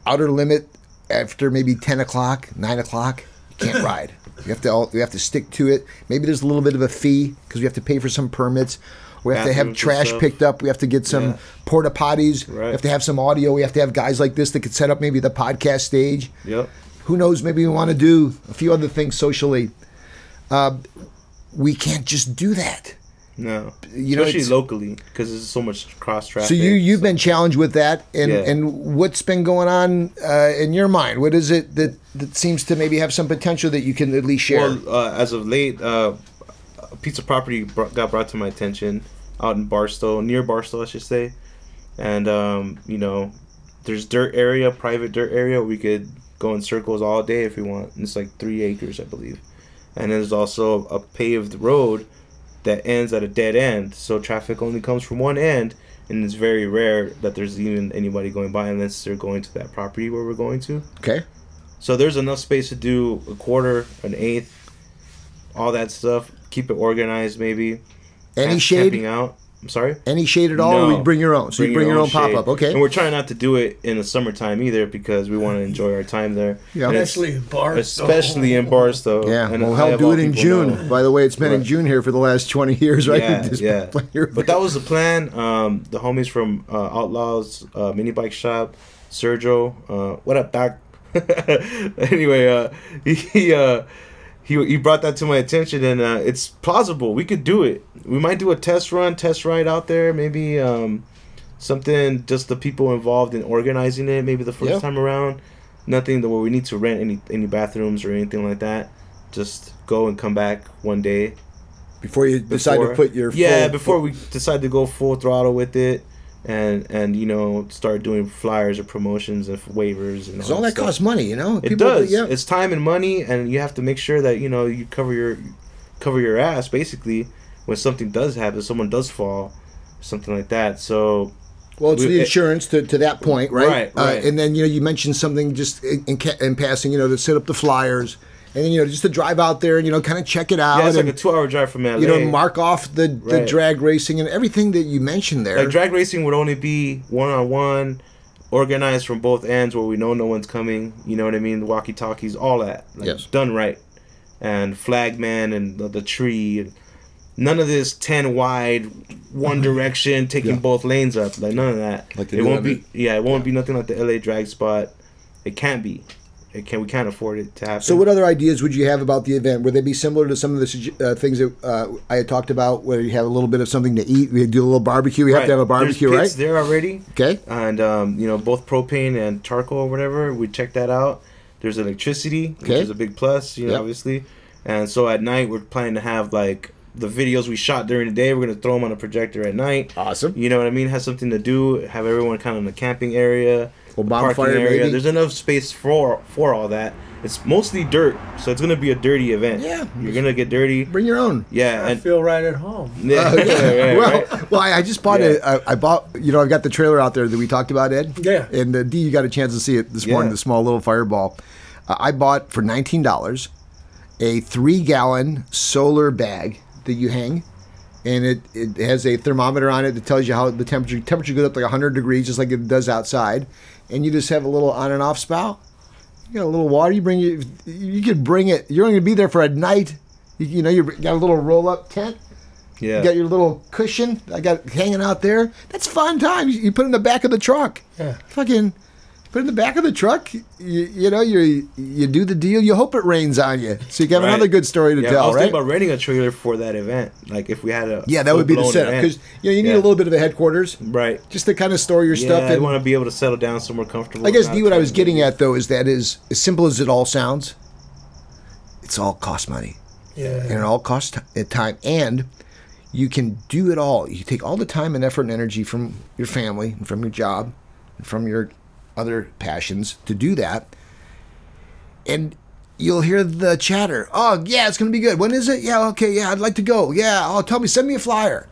Speaker 1: outer limit after maybe ten o'clock, nine o'clock. You can't ride. You have to all, you have to stick to it. Maybe there's a little bit of a fee because we have to pay for some permits. We have to have trash picked up. We have to get some
Speaker 2: Yeah.
Speaker 1: porta potties. We have to have some audio. We have to have guys like this that could set up maybe the podcast stage.
Speaker 2: Yep.
Speaker 1: Who knows? Maybe we want to do a few other things socially. Uh, we can't just do that.
Speaker 2: No.
Speaker 1: You know,
Speaker 2: Especially
Speaker 1: it's-
Speaker 2: locally, because there's so much cross traffic.
Speaker 1: So you you've been challenged with that, and
Speaker 2: Yeah.
Speaker 1: and what's been going on uh, in your mind? What is it that that seems to maybe have some potential that you can at least share?
Speaker 2: Well, uh, as of late, uh, a piece of property brought, got brought to my attention out in Barstow, near Barstow, I should say. And um, you know, there's dirt area, private dirt area. We could go in circles all day if we want. And it's like three acres, I believe. And there's also a paved road that ends at a dead end, so traffic only comes from one end. And it's very rare that there's even anybody going by unless they're going to that property where we're going to.
Speaker 1: okay,
Speaker 2: So there's enough space to do a quarter, an eighth, all that stuff. Keep it organized, maybe.
Speaker 1: Any
Speaker 2: Camp-
Speaker 1: shade,
Speaker 2: Camping out. I'm sorry.
Speaker 1: any shade at all, or
Speaker 2: No.
Speaker 1: we bring your own. So you bring your own, pop up. okay?
Speaker 2: And we're trying not to do it in the summertime either because we want to enjoy our time there.
Speaker 1: Yeah.
Speaker 2: And
Speaker 3: Especially in Barstow.
Speaker 2: especially in Barstow.
Speaker 1: yeah,
Speaker 2: And
Speaker 1: well,
Speaker 2: I
Speaker 1: help do it in June.
Speaker 2: know.
Speaker 1: By the way, it's been in June here for the last twenty years, right?
Speaker 2: Yeah,
Speaker 1: Just
Speaker 2: yeah. But that was the plan. Um, the homies from uh, Outlaws uh, Mini Bike Shop, Sergio. Uh, what up, Doc? anyway, uh, he he, uh, he he brought that to my attention, and uh, it's plausible. We could do it. We might do a test run, test ride out there. Maybe um, something just the people involved in organizing it. Maybe the first
Speaker 1: Yeah.
Speaker 2: time around. Nothing where we need to rent any any bathrooms or anything like that. Just go and come back one day
Speaker 1: before you decide to put your
Speaker 2: yeah
Speaker 1: full-
Speaker 2: before we decide to go full throttle with it and and you know start doing flyers or promotions and waivers and
Speaker 1: Because all that costs money, you know.
Speaker 2: it
Speaker 1: People-
Speaker 2: does
Speaker 1: Yeah.
Speaker 2: it's time and money and you have to make sure that you know you cover your cover your ass basically when something does happen someone does fall something like that so
Speaker 1: Well, it's
Speaker 2: We-
Speaker 1: the
Speaker 2: it-
Speaker 1: insurance to, to that point, right?
Speaker 2: Right, right.
Speaker 1: Uh, and then you know you mentioned something just in, in, ca- in passing, you know, to set up the flyers, and then you know just to drive out there and you know kind of check it out,
Speaker 2: yeah it's like a two hour drive from LA
Speaker 1: you know mark off the, the
Speaker 2: Right.
Speaker 1: drag racing and everything that you mentioned there.
Speaker 2: like drag racing would only be one on one organized from both ends where we know no one's coming you know what i mean? The walkie talkies all that. Like
Speaker 1: Yes.
Speaker 2: done right. And flagman and the, the tree. And none of this 10 wide one mm-hmm. direction taking
Speaker 1: Yeah.
Speaker 2: both lanes up. Like none of that.
Speaker 1: Like
Speaker 2: it won't
Speaker 1: on
Speaker 2: be yeah it won't be nothing like the la drag spot. It can't be can we can't afford it to happen
Speaker 1: so, what other ideas would you have about the event? Would they be similar to some of the uh, things that uh, I had talked about, where you have a little bit of something to eat? We do a little barbecue. We have to have a barbecue,
Speaker 2: There's
Speaker 1: right?
Speaker 2: pits there already
Speaker 1: Okay.
Speaker 2: and um, you know both propane and charcoal or whatever. We check that out. There's electricity, which is a big plus, you know,
Speaker 1: Yep.
Speaker 2: obviously. And so at night we're planning to have like the videos we shot during the day. We're gonna throw them on a projector at night.
Speaker 1: Awesome.
Speaker 2: You know what I mean? Has something to do. Have everyone kind of in the camping area,
Speaker 1: Little
Speaker 2: the
Speaker 1: bonfire, maybe?
Speaker 2: There's enough space for for all that. It's mostly dirt, so it's gonna be a dirty event.
Speaker 1: Yeah.
Speaker 2: you're gonna get dirty.
Speaker 1: Bring your own.
Speaker 2: Yeah,
Speaker 3: I
Speaker 2: and
Speaker 3: feel right at home.
Speaker 2: yeah,
Speaker 1: Uh, yeah.
Speaker 2: right,
Speaker 1: well,
Speaker 2: right.
Speaker 1: well, I, I just bought
Speaker 2: Yeah.
Speaker 1: it. I, I bought, you know, I've got the trailer out there that we talked about, Ed.
Speaker 3: Yeah.
Speaker 1: And uh, D, you got a chance to see it this morning. The small little fireball. Uh, I bought for nineteen dollars a three-gallon solar bag that you hang, and it, it has a thermometer on it that tells you how the temperature temperature goes up like hundred degrees, just like it does outside. And you just have a little on and off spout. You got a little water. You bring you. You could bring it. You're only gonna be there for a night. You, you know, you got a little roll-up tent.
Speaker 2: yeah.
Speaker 1: You got your little cushion. I got hanging out there. That's fun time. You, you put it in the back of the truck.
Speaker 3: Yeah.
Speaker 1: Fucking put in the back of the truck. You, you know, you you do the deal. You hope it rains on you, so you have
Speaker 2: Right.
Speaker 1: another good story to
Speaker 2: yeah, I
Speaker 1: tell,
Speaker 2: was
Speaker 1: right?
Speaker 2: thinking about renting a trailer for that event. Like if we had a
Speaker 1: yeah, that would be the setup because you know you need
Speaker 2: Yeah.
Speaker 1: a little bit of a headquarters
Speaker 2: right.
Speaker 1: just to kind of store your
Speaker 2: Yeah,
Speaker 1: stuff.
Speaker 2: I
Speaker 1: And
Speaker 2: want to be able to settle down somewhere comfortable.
Speaker 1: I guess
Speaker 2: not
Speaker 1: D, what I was getting at though is that is as simple as it all sounds. it's all cost money
Speaker 3: Yeah.
Speaker 1: and it all costs t- uh, time and you can do it all you take all the time and effort and energy from your family and from your job and from your other passions to do that. And you'll hear the chatter oh yeah it's gonna be good. When is it? Yeah okay yeah i'd like to go. Yeah oh tell me send me a flyer.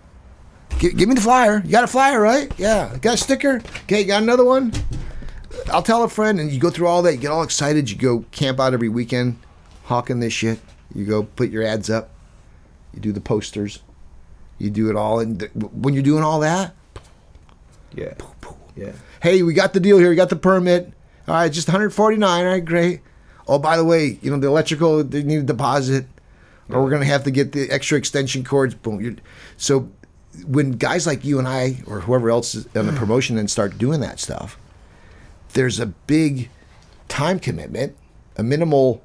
Speaker 1: G- give me the flyer. You got a flyer right? Yeah got a sticker. Okay got another one? I'll tell a friend and you go through all that. You get all excited. You go camp out every weekend hawking this shit. You go put your ads up. You do the posters. You do it all. And when you're doing all that
Speaker 2: Yeah. Yeah.
Speaker 1: Hey, we got the deal here. We got the permit. All right, just 149. All right, great. Oh, by the way, you know the electrical they need a deposit, or we're gonna have to get the extra extension cords. Boom. You're, so when guys like you and I, or whoever else is on the promotion, and start doing that stuff, there's a big time commitment, a minimal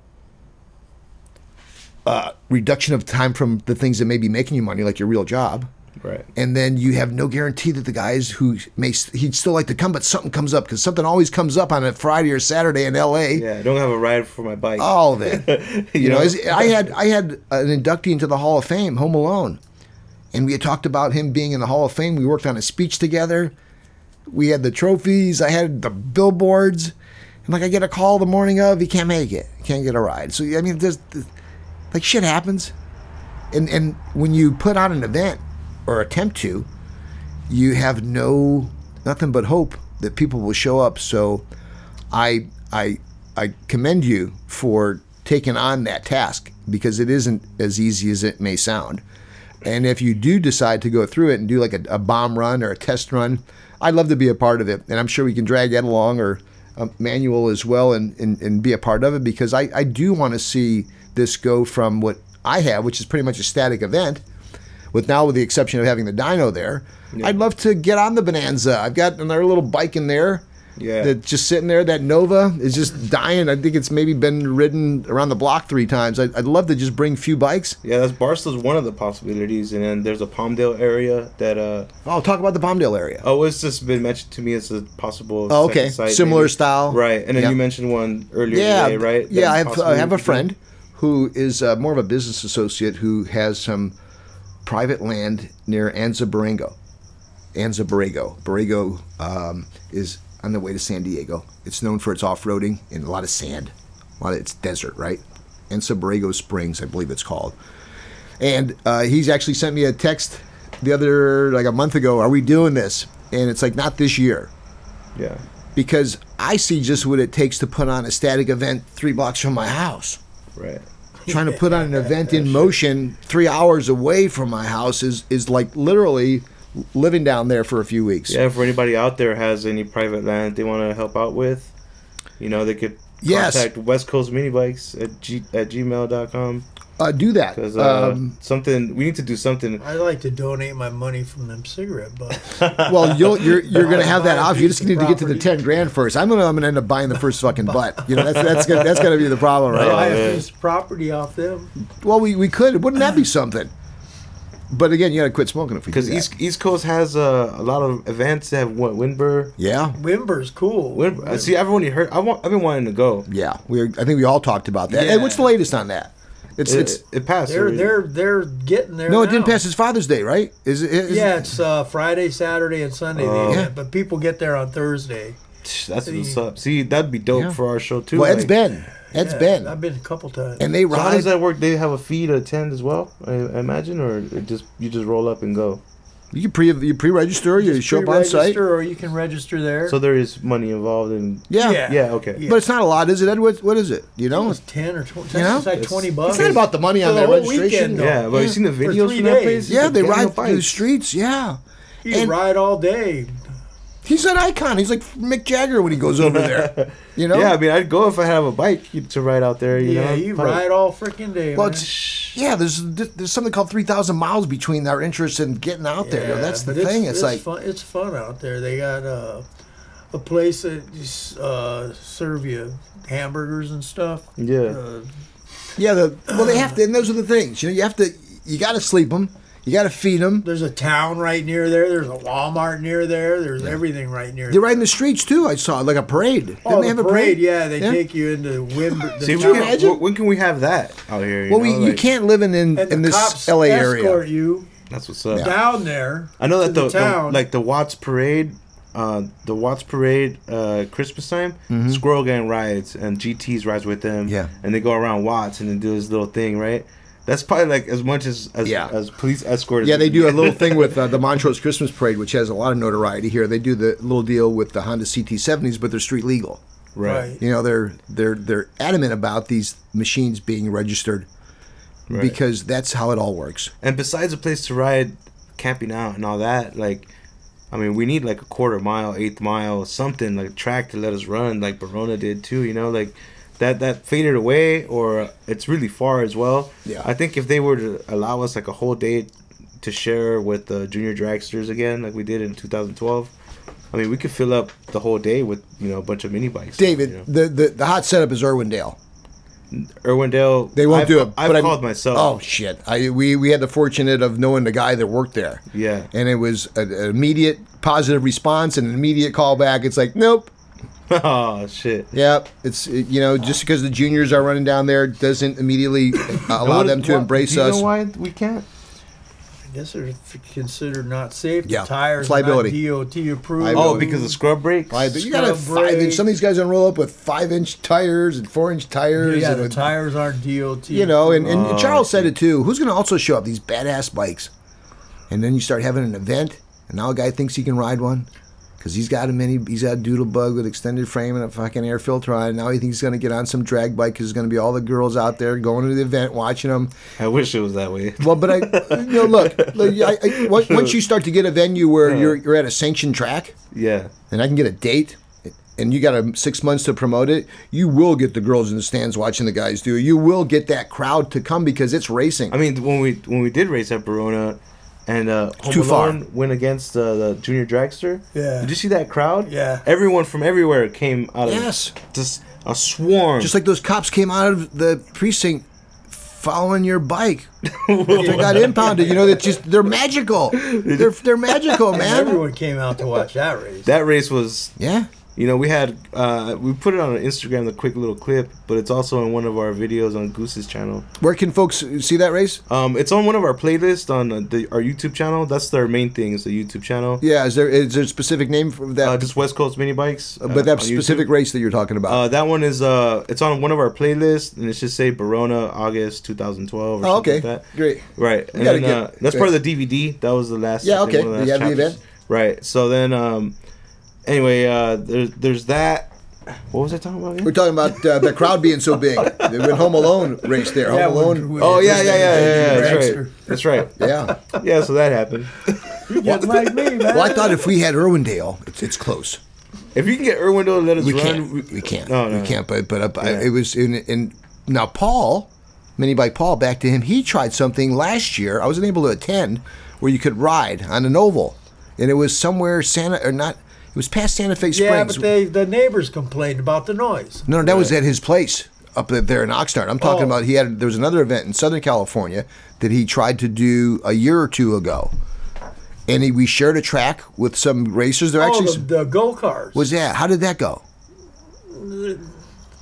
Speaker 1: uh, reduction of time from the things that may be making you money, like your real job
Speaker 2: Right.
Speaker 1: and then you have no guarantee that the guys who may he'd still like to come, but something comes up because something always comes up on a Friday or Saturday in L.A.
Speaker 2: Yeah. I don't have a ride for my bike.
Speaker 1: All of it, you, know. is- I had I had an inductee into the Hall of Fame, Home Alone, and we had talked about him being in the Hall of Fame. We worked on a speech together. We had the trophies. I had the billboards, and like I get a call the morning of, he can't make it, he can't get a ride. So I mean, there's like shit happens, and and when you put on an event or attempt to, you have no nothing but hope that people will show up. So I I I commend you for taking on that task because it isn't as easy as it may sound. And if you do decide to go through it and do like a, a bomb run or a test run, I'd love to be a part of it. And I'm sure we can drag Ed along or uh, Manuel as well and, and, and be a part of it because I, I do want to see this go from what I have, which is pretty much a static event, with now with the exception of having the dyno there. I'd love to get on the Bonanza. I've got another little bike in there
Speaker 2: Yeah.
Speaker 1: that's just sitting there. That Nova is just dying. I think it's maybe been ridden around the block three times. I'd, I'd love to just bring a few bikes.
Speaker 2: Yeah, that's Barstow's one of the possibilities, and then there's a Palmdale area that uh
Speaker 1: Oh, talk about the Palmdale area.
Speaker 2: oh it's just been mentioned to me as a possible
Speaker 1: Oh, okay.
Speaker 2: site,
Speaker 1: Similar
Speaker 2: maybe.
Speaker 1: style.
Speaker 2: right and then
Speaker 1: Yeah.
Speaker 2: you mentioned one earlier
Speaker 1: yeah,
Speaker 2: today right
Speaker 1: Yeah, I have, I have a
Speaker 2: we could do?
Speaker 1: friend who is uh, more of a business associate who has some private land near Anza Borrego. Anza Borrego. Borrego um, is on the way to San Diego. It's known for its off-roading and a lot of sand. A lot of it's desert, right? Anza Borrego Springs, I believe it's called. And uh, he's actually sent me a text the other like a month ago. Are we doing this? And it's like not this year
Speaker 2: yeah
Speaker 1: because I see just what it takes to put on a static event three blocks from my house.
Speaker 2: right
Speaker 1: Trying to put on an event in motion three hours away from my house is, is like literally living down there for a few weeks.
Speaker 2: yeah for anybody out there has any private land they want to help out with you know they could
Speaker 1: Yes.
Speaker 2: contact west coast mini bikes at, g- at gmail.com
Speaker 1: Uh, do that.
Speaker 2: because uh,
Speaker 1: um,
Speaker 2: something we need to do something
Speaker 3: I like to donate my money from them cigarette butts.
Speaker 1: well, you'll, you're you're gonna have that
Speaker 3: Buy
Speaker 1: option. You just
Speaker 3: of
Speaker 1: need to get to the ten grand first. I'm gonna I'm gonna end up buying the first fucking butt. You know that's that's gonna, that's gonna be the problem, right?
Speaker 3: Buy
Speaker 2: yeah.
Speaker 3: a piece property off them.
Speaker 1: Well, we, we could. Wouldn't that be something? But again, you gotta quit smoking if we
Speaker 2: because. East East Coast has uh, a lot of events that have what Windber.
Speaker 1: yeah.
Speaker 3: Windber's cool.
Speaker 2: Windber. I see. I've only heard. I want. I've been wanting to go.
Speaker 1: Yeah, we. I think we all talked about that. Hey, what's the latest on that? It's
Speaker 2: It,
Speaker 1: it's
Speaker 2: it, it passed.
Speaker 3: They're
Speaker 2: already.
Speaker 3: they're they're getting there.
Speaker 1: no, it didn't pass. It's Father's Day, right? Is it? Is
Speaker 3: Yeah, it's uh, Friday, Saturday, and Sunday. the
Speaker 2: Oh.
Speaker 1: Yeah.
Speaker 3: but people get there on Thursday.
Speaker 2: That's what's up. See, that'd be dope
Speaker 1: Yeah.
Speaker 2: for our show too.
Speaker 1: Well, Ed's
Speaker 2: like-
Speaker 1: been. Ed's
Speaker 3: Yeah,
Speaker 1: been.
Speaker 3: I've been a couple times.
Speaker 1: and they
Speaker 2: So how does that work? They have a fee to attend as well. I, I imagine, or it just you just roll up and go.
Speaker 1: You can pre you pre-register. You
Speaker 3: Just
Speaker 1: show up on site.
Speaker 3: or you can register there.
Speaker 2: So there is money involved in.
Speaker 1: Yeah.
Speaker 3: Yeah.
Speaker 2: Yeah. Okay.
Speaker 3: Yeah.
Speaker 1: but it's not a lot, is it? Ed? What, what is it? You know,
Speaker 3: it's ten or twenty.
Speaker 1: You know?
Speaker 3: it's like twenty bucks.
Speaker 1: it's not about the money on
Speaker 3: the
Speaker 1: that registration.
Speaker 3: weekend.
Speaker 2: Yeah, but
Speaker 1: Yeah.
Speaker 2: you seen the videos
Speaker 3: three
Speaker 2: from that place?
Speaker 1: yeah, they ride through the streets. Yeah,
Speaker 3: You
Speaker 1: And-
Speaker 3: ride all day.
Speaker 1: He's an icon. He's like Mick Jagger when he goes over there. You know.
Speaker 2: Yeah, I mean, I'd go if I have a bike to ride out there. You
Speaker 3: yeah,
Speaker 2: know,
Speaker 3: you
Speaker 2: Probably-
Speaker 3: ride all freaking day.
Speaker 1: Well,
Speaker 3: man.
Speaker 1: yeah, there's there's something called three thousand miles between our interests in getting out there. You know, that's the
Speaker 3: but
Speaker 1: thing. It's, like
Speaker 3: fun, it's fun out there. They got uh, a place that just, uh, serve you hamburgers and stuff.
Speaker 2: Yeah.
Speaker 3: Uh,
Speaker 1: Yeah, the well they have to, and those are the things. You know, you have to, you got to sleep them. You got to feed them.
Speaker 3: There's a town right near there. There's a Walmart near there. There's everything right near.
Speaker 1: They're right in the streets too. I saw like a parade. Didn't
Speaker 3: Oh,
Speaker 1: they have
Speaker 3: the
Speaker 1: a parade?
Speaker 3: Yeah, they take you into Windber. the
Speaker 2: See, we can,
Speaker 1: imagine?
Speaker 2: when can we have that out here? You
Speaker 1: Well,
Speaker 2: know,
Speaker 1: we, you can't live in in, in this
Speaker 3: cops
Speaker 1: LA area.
Speaker 3: you
Speaker 2: That's what's up.
Speaker 3: down there.
Speaker 2: I know that
Speaker 3: to
Speaker 2: the,
Speaker 3: the
Speaker 2: the- like the Watts parade, uh, the Watts parade, uh, Christmas time, Squirrel Gang rides and GTS rides with them.
Speaker 1: Mm-hmm. Yeah.
Speaker 2: and they go around Watts and they do this little thing, right? That's probably like as much as as,
Speaker 1: Yeah.
Speaker 2: as police escort.
Speaker 1: Yeah, they do a little thing with uh, the Montrose Christmas Parade, which has a lot of notoriety here. They do the little deal with the Honda CT70s, but they're street legal.
Speaker 2: right.
Speaker 1: You know, they're they're they're adamant about these machines being registered
Speaker 2: Right.
Speaker 1: because that's how it all works.
Speaker 2: And besides a place to ride, camping out and all that, like, I mean, we need like a quarter mile, eighth mile, something like track to let us run, like Barona did too. You know, like that that faded away, or it's really far as well.
Speaker 1: Yeah.
Speaker 2: I think if they were to allow us like a whole day to share with the junior dragsters again, like we did in 2012. I mean, we could fill up the whole day with you know a bunch of mini bikes.
Speaker 1: David,
Speaker 2: you know?
Speaker 1: the, the the hot setup is Irwindale.
Speaker 2: Irwindale,
Speaker 1: They won't
Speaker 2: I've,
Speaker 1: do it.
Speaker 2: I've
Speaker 1: but I'm-
Speaker 2: called myself.
Speaker 1: Oh shit! I we we had the fortunate of knowing the guy that worked there.
Speaker 2: Yeah.
Speaker 1: and it was an, an immediate positive response and an immediate callback. It's like, nope.
Speaker 2: oh shit.
Speaker 1: Yep. It's you know just because the juniors are running down there doesn't immediately uh, allow
Speaker 2: What-
Speaker 1: them to
Speaker 2: what-
Speaker 1: embrace
Speaker 2: do you
Speaker 1: us.
Speaker 2: know why we can't?
Speaker 3: I guess they're considered not safe. The
Speaker 1: Yeah,
Speaker 3: tires
Speaker 1: it's liability.
Speaker 3: not DOT approved.
Speaker 1: Liability.
Speaker 2: Oh, because of scrub brakes.
Speaker 1: Five, but you got to
Speaker 3: Scrub
Speaker 1: five inch. Some of these guys gonna roll up with five inch tires and four inch tires.
Speaker 3: yeah,
Speaker 1: and
Speaker 3: the
Speaker 1: with-
Speaker 3: tires aren't DOT.
Speaker 1: You know, and, and
Speaker 2: Oh,
Speaker 1: Charles said it too. Who's gonna also show up? These badass bikes, and then you start having an event, and now a guy thinks he can ride one. Because he's got a mini, he's got a doodle bug with extended frame and a fucking air filter on. it. Now he thinks he's gonna get on some drag bike because there's gonna be all the girls out there going to the event watching him.
Speaker 2: I wish it was that way.
Speaker 1: Well, but I, you know, look, look I, I, once you start to get a venue where you're you're at a sanctioned track,
Speaker 2: Yeah.
Speaker 1: and I can get a date, and you got a six months to promote it, you will get the girls in the stands watching the guys do. it. You will get that crowd to come because it's racing.
Speaker 2: I mean, when we when we did race at Barona, and uh, Home
Speaker 1: too far.
Speaker 2: Alone went against uh, the junior dragster.
Speaker 3: Yeah.
Speaker 2: Did you see that crowd?
Speaker 3: Yeah.
Speaker 2: Everyone from everywhere came out of
Speaker 1: Yes.
Speaker 2: just a swarm.
Speaker 1: Just like those cops came out of the precinct following your bike. they got impounded. You know, that just they're magical. They're they're magical,
Speaker 3: And
Speaker 1: man.
Speaker 3: everyone came out to watch that race.
Speaker 2: that race was.
Speaker 1: Yeah.
Speaker 2: You know, we had uh, we put it on Instagram, the quick little clip, but it's also in one of our videos on Goose's channel.
Speaker 1: Where can folks see that race?
Speaker 2: Um, it's on one of our playlists on uh, the, our YouTube channel. That's their main thing is the YouTube channel.
Speaker 1: Yeah. Is there is there a specific name for that?
Speaker 2: Uh, just West Coast mini bikes. uh,
Speaker 1: but that specific
Speaker 2: YouTube.
Speaker 1: race that you're talking about.
Speaker 2: Uh, that one is uh, it's on one of our playlists, and it should say Barona August 2012 or
Speaker 1: oh,
Speaker 2: something
Speaker 1: okay.
Speaker 2: like that.
Speaker 1: Great.
Speaker 2: Right, and then, uh,
Speaker 1: get-
Speaker 2: that's part of the DVD. That was the last.
Speaker 1: Yeah, okay.
Speaker 2: of the
Speaker 1: You
Speaker 2: last
Speaker 1: the event?
Speaker 2: Right. So then, um, anyway, uh, there's there's that. What was I talking about?
Speaker 1: We're talking about uh, the crowd being so big. They went Home Alone race there. Home
Speaker 3: when-
Speaker 1: Alone.
Speaker 3: when-
Speaker 2: Oh yeah, yeah, yeah, yeah, yeah. That's right. That's right.
Speaker 1: Yeah.
Speaker 2: Yeah. So that happened.
Speaker 3: You get like me, man.
Speaker 1: Well, I thought if we had Irwindale, it's, it's close.
Speaker 2: If you can get Irwindale let us
Speaker 1: We
Speaker 2: run,
Speaker 1: can't. We, can't.
Speaker 2: No, no,
Speaker 1: we can't. But but uh, I- it was in in now Paul, mini bike Paul. Back to him. He tried something last year. I wasn't able to attend where you could ride on an oval, and it was somewhere Santa or not. It was past Santa Fe Springs.
Speaker 3: yeah, but they the neighbors complained about the noise.
Speaker 1: No, no, that was at his place up there in Oxnard. I'm talking
Speaker 3: Oh.
Speaker 1: about he had there was another event in Southern California that he tried to do a year or two ago, and he, we shared a track with some racers. There
Speaker 3: Oh,
Speaker 1: actually
Speaker 3: the, the go karts.
Speaker 1: was that. How did that go?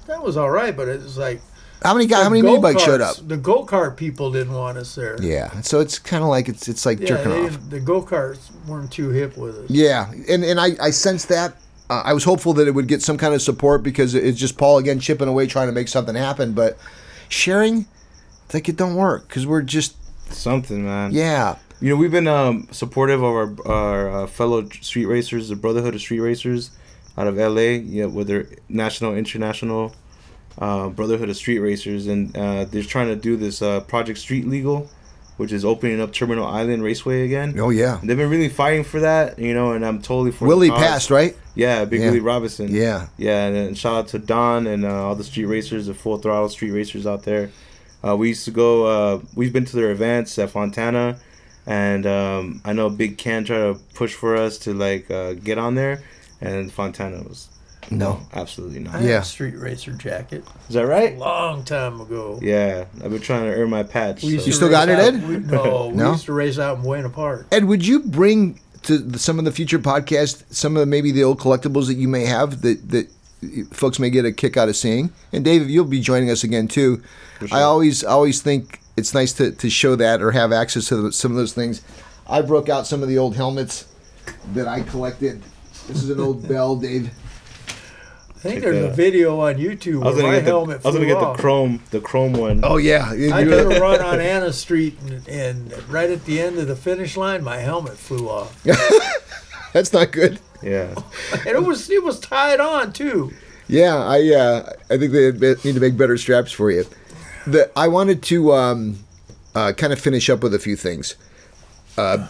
Speaker 3: that was all right, but it was like
Speaker 1: How many guys? How many
Speaker 3: the
Speaker 1: mini bikes showed up?
Speaker 3: The go kart people didn't want us there.
Speaker 1: Yeah, so it's kind of like it's it's like
Speaker 3: Yeah,
Speaker 1: jerking
Speaker 3: they
Speaker 1: off.
Speaker 3: the go karts weren't too hip with us.
Speaker 1: Yeah, and and I I sensed that. Uh, I was hopeful that it would get some kind of support because it's just Paul again chipping away trying to make something happen. But sharing, it's like it don't work because we're just
Speaker 2: something, man.
Speaker 1: yeah.
Speaker 2: You know, we've been um, supportive of our, our uh, fellow street racers, the Brotherhood of Street Racers out of LA, yeah, with their national, international uh, Brotherhood of Street Racers. And uh, they're trying to do this uh, Project Street Legal, which is opening up Terminal Island Raceway again.
Speaker 1: Oh yeah.
Speaker 2: They've been really fighting for that, you know, and I'm totally for
Speaker 1: Willie passed right.
Speaker 2: Yeah, Big
Speaker 1: Yeah.
Speaker 2: Willie Robinson.
Speaker 1: Yeah.
Speaker 2: Yeah, and then shout out to Don and uh, all the street racers, the full throttle street racers out there. Uh, we used to go. Uh, we've been to their events at Fontana, and um, I know Big Ken tried to push for us to like uh, get on there, and Fontana was
Speaker 1: No.
Speaker 2: absolutely not.
Speaker 3: I had
Speaker 1: Yeah.
Speaker 3: a street racer jacket
Speaker 2: Is that right?
Speaker 3: long time ago.
Speaker 2: Yeah, I've been trying to earn my patch.
Speaker 3: We used
Speaker 2: so-
Speaker 1: You
Speaker 3: to
Speaker 1: still got it,
Speaker 3: out-
Speaker 1: Ed?
Speaker 3: We, no,
Speaker 1: No?
Speaker 3: we used to race out in Buena Park.
Speaker 1: Ed, would you bring to the, some of the future podcasts some of maybe the old collectibles that you may have that that folks may get a kick out of seeing? And Dave, you'll be joining us again too. I always always think it's nice to, to show that or have access to the, some of those things. I broke out some of the old helmets that I collected. This is an old Bell, Dave.
Speaker 3: I think there's
Speaker 2: that
Speaker 3: a video on YouTube
Speaker 2: I was
Speaker 3: where
Speaker 2: gonna
Speaker 3: my
Speaker 2: get the,
Speaker 3: helmet
Speaker 2: I was gonna
Speaker 3: flew
Speaker 2: get the chrome, the chrome one.
Speaker 1: Oh yeah,
Speaker 3: I did a run on Anna Street, and, and right at the end of the finish line, my helmet flew off,
Speaker 1: That's not good.
Speaker 2: Yeah,
Speaker 3: and it was it was tied on too.
Speaker 1: Yeah, I uh, I think they need to make better straps for you. The I wanted to um, uh, kind of finish up with a few things. Uh,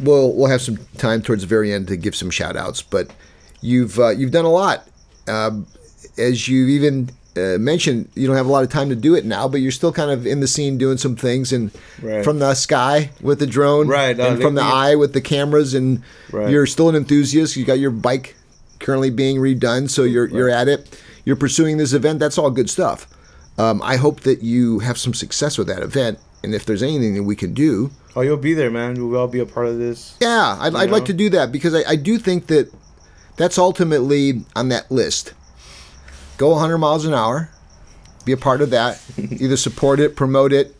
Speaker 1: we'll we'll have some time towards the very end to give some shout outs, but you've uh, you've done a lot. Um, as you even uh, mentioned, you don't have a lot of time to do it now, but you're still kind of in the scene doing some things, and
Speaker 2: Right.
Speaker 1: from the sky with the drone,
Speaker 2: Right, uh,
Speaker 1: and from the eye with the cameras, and
Speaker 2: Right.
Speaker 1: you're still an enthusiast. You got your bike currently being redone, so you're you're at it. You're pursuing this event. That's all good stuff. Um, I hope that you have some success with that event, and if there's anything that we can do,
Speaker 2: Oh, you'll be there, man. We'll all be a part of this.
Speaker 1: yeah, I'd, I'd
Speaker 2: know?
Speaker 1: like to do that because I, I do think that that's ultimately on that list. Go 100 miles an hour, be a part of that, either support it, promote it,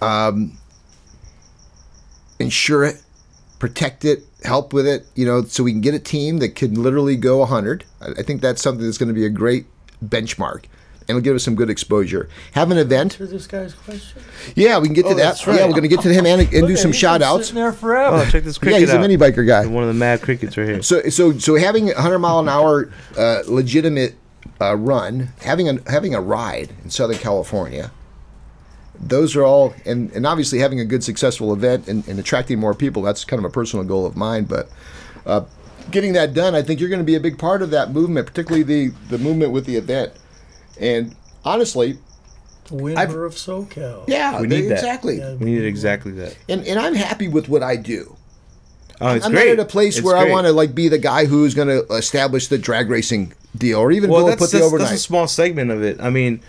Speaker 1: um, insure it, protect it, help with it, you know, so we can get a team that can literally go 100. I, I think that's something that's going to be a great benchmark. And it'll give us some good exposure. Have an event.
Speaker 3: To this guy's question.
Speaker 1: Yeah, we can get to
Speaker 2: Oh,
Speaker 1: that.
Speaker 2: right.
Speaker 1: Yeah, we're going to get to him and, and do some
Speaker 3: he's
Speaker 1: shout outs.
Speaker 3: There forever.
Speaker 2: Oh, check this cricket
Speaker 1: Yeah, he's a mini biker guy.
Speaker 2: One of the mad crickets right here.
Speaker 1: So so so having a 100 mile an hour uh, legitimate uh, run, having a having a ride in Southern California, those are all and, and obviously having a good successful event and, and attracting more people. That's kind of a personal goal of mine, but. Uh, Getting that done, I think you're going to be a big part of that movement, particularly the, the movement with the event. And honestly,
Speaker 3: The winner of SoCal.
Speaker 1: yeah,
Speaker 2: We need that.
Speaker 1: exactly.
Speaker 3: Yeah.
Speaker 2: We needed exactly that.
Speaker 1: And and I'm happy with what I do.
Speaker 2: Oh, it's
Speaker 1: I'm
Speaker 2: great.
Speaker 1: not at a place
Speaker 2: It's
Speaker 1: where I want to like be the guy who's going to establish the drag racing deal, or even
Speaker 2: Well,
Speaker 1: go
Speaker 2: that's,
Speaker 1: put the
Speaker 2: that's,
Speaker 1: overnight.
Speaker 2: that's a small segment of it. I mean,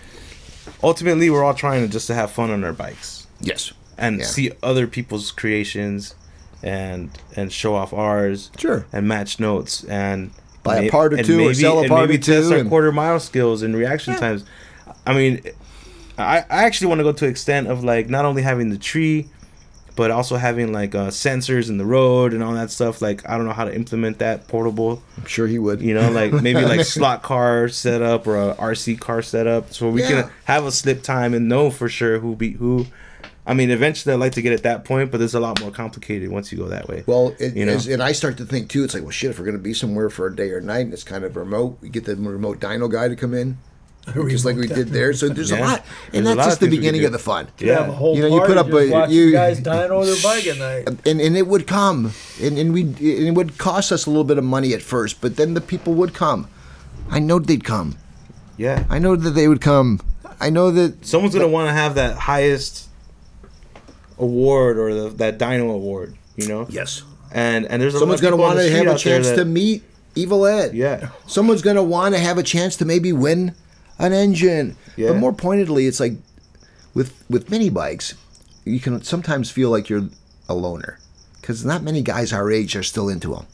Speaker 2: ultimately, we're all trying to just to have fun on our bikes
Speaker 1: yes,
Speaker 2: and
Speaker 1: Yeah.
Speaker 2: see other people's creations and and show off ours.
Speaker 1: Sure.
Speaker 2: And match notes and
Speaker 1: Buy a part or
Speaker 2: and
Speaker 1: two or sell a part or
Speaker 2: maybe test
Speaker 1: two
Speaker 2: our
Speaker 1: and-
Speaker 2: quarter mile skills and reaction times. I mean, I, I actually want to go to extent of like not only having the tree, but also having like uh, sensors in the road and all that stuff. Like I don't know how to implement that portable.
Speaker 1: I'm sure he would.
Speaker 2: You know, like maybe like slot car setup or a RC car setup, so we
Speaker 1: Yeah.
Speaker 2: can have a slip time and know for sure who beat who. I mean, eventually I'd like to get at that point, but it's a lot more complicated once you go that way.
Speaker 1: Well, it,
Speaker 2: You know?
Speaker 1: as, and I start to think too. It's like, well, shit. If we're going to be somewhere for a day or night, and it's kind of remote, we get the remote dyno guy to come in, just like we did there. So there's a lot, and
Speaker 2: There's
Speaker 1: that's
Speaker 2: lot
Speaker 1: just the beginning of the fun.
Speaker 3: You have a whole
Speaker 1: You know, you put up a- you-
Speaker 3: guys dying on their bike at night.
Speaker 1: and and it would come, and and we and it would cost us a little bit of money at first, but then the people would come. I know they'd come.
Speaker 2: yeah,
Speaker 1: I know that they would come. I know that
Speaker 2: someone's gonna want to have that highest award or the, that dyno award, you know.
Speaker 1: yes,
Speaker 2: And and there's a
Speaker 1: someone's
Speaker 2: going
Speaker 1: going
Speaker 2: to
Speaker 1: to want to have a chance to meet Evil Ed.
Speaker 2: Yeah.
Speaker 1: someone's going to want to have a chance to maybe win an engine.
Speaker 2: Yeah.
Speaker 1: But more pointedly, it's like with with mini bikes, you can sometimes feel like you're a loner because not many guys our age are still into them.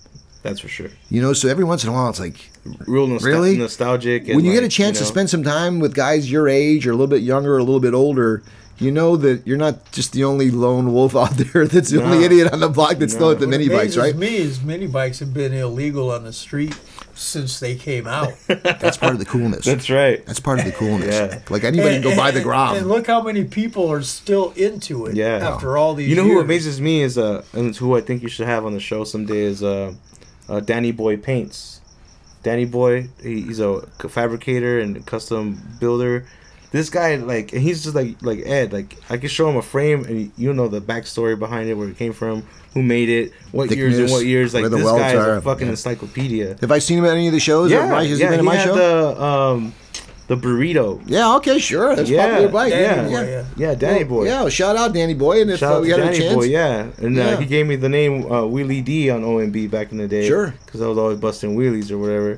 Speaker 2: That's for sure.
Speaker 1: You know, so every once in a while, it's like
Speaker 2: Real nostal-
Speaker 1: Really?
Speaker 2: nostalgic. and
Speaker 1: when you get a chance
Speaker 2: you
Speaker 1: to spend some time with guys your age or a little bit younger or a little bit older, you know that you're not just the only lone wolf out there that's the only idiot on the block that's still at the
Speaker 3: What
Speaker 1: mini bikes, right?
Speaker 3: me is mini bikes have been illegal on the street since they came out.
Speaker 1: That's part of the coolness.
Speaker 2: That's right.
Speaker 1: That's part of the coolness.
Speaker 2: Yeah.
Speaker 1: Like anybody can go buy the Grom.
Speaker 3: And look how many people are still into it
Speaker 2: Yeah.
Speaker 3: after all these
Speaker 2: You know
Speaker 3: years.
Speaker 2: who amazes me is uh, and it's who I think you should have on the show someday is uh, uh Danny Boy Paints. Danny Boy, he, he's a fabricator and custom builder. This guy, like, and he's just like like Ed. Like, I can show him a frame, and you know the backstory behind it, where it came from, who made it, what years and what years. Like,
Speaker 1: the
Speaker 2: this guy is a fucking
Speaker 1: yeah.
Speaker 2: encyclopedia.
Speaker 1: Have I seen him at any of the shows? or
Speaker 2: Yeah,
Speaker 1: Mike, has
Speaker 2: yeah,
Speaker 1: he been in
Speaker 2: he
Speaker 1: my
Speaker 2: had
Speaker 1: show?
Speaker 2: the um, the burrito.
Speaker 1: yeah, okay, sure. That's
Speaker 2: Yeah,
Speaker 1: a bike. Yeah, yeah.
Speaker 3: yeah.
Speaker 2: Yeah, Danny
Speaker 1: Well,
Speaker 2: Boy.
Speaker 1: Yeah, shout out Danny Boy. And if
Speaker 2: Shout
Speaker 1: uh, we had a
Speaker 2: Danny
Speaker 1: chance,
Speaker 2: Boy, yeah. And. Uh, he gave me the name uh, Wheelie D on OMB back in the day.
Speaker 1: Sure.
Speaker 2: Because I was always busting wheelies or whatever.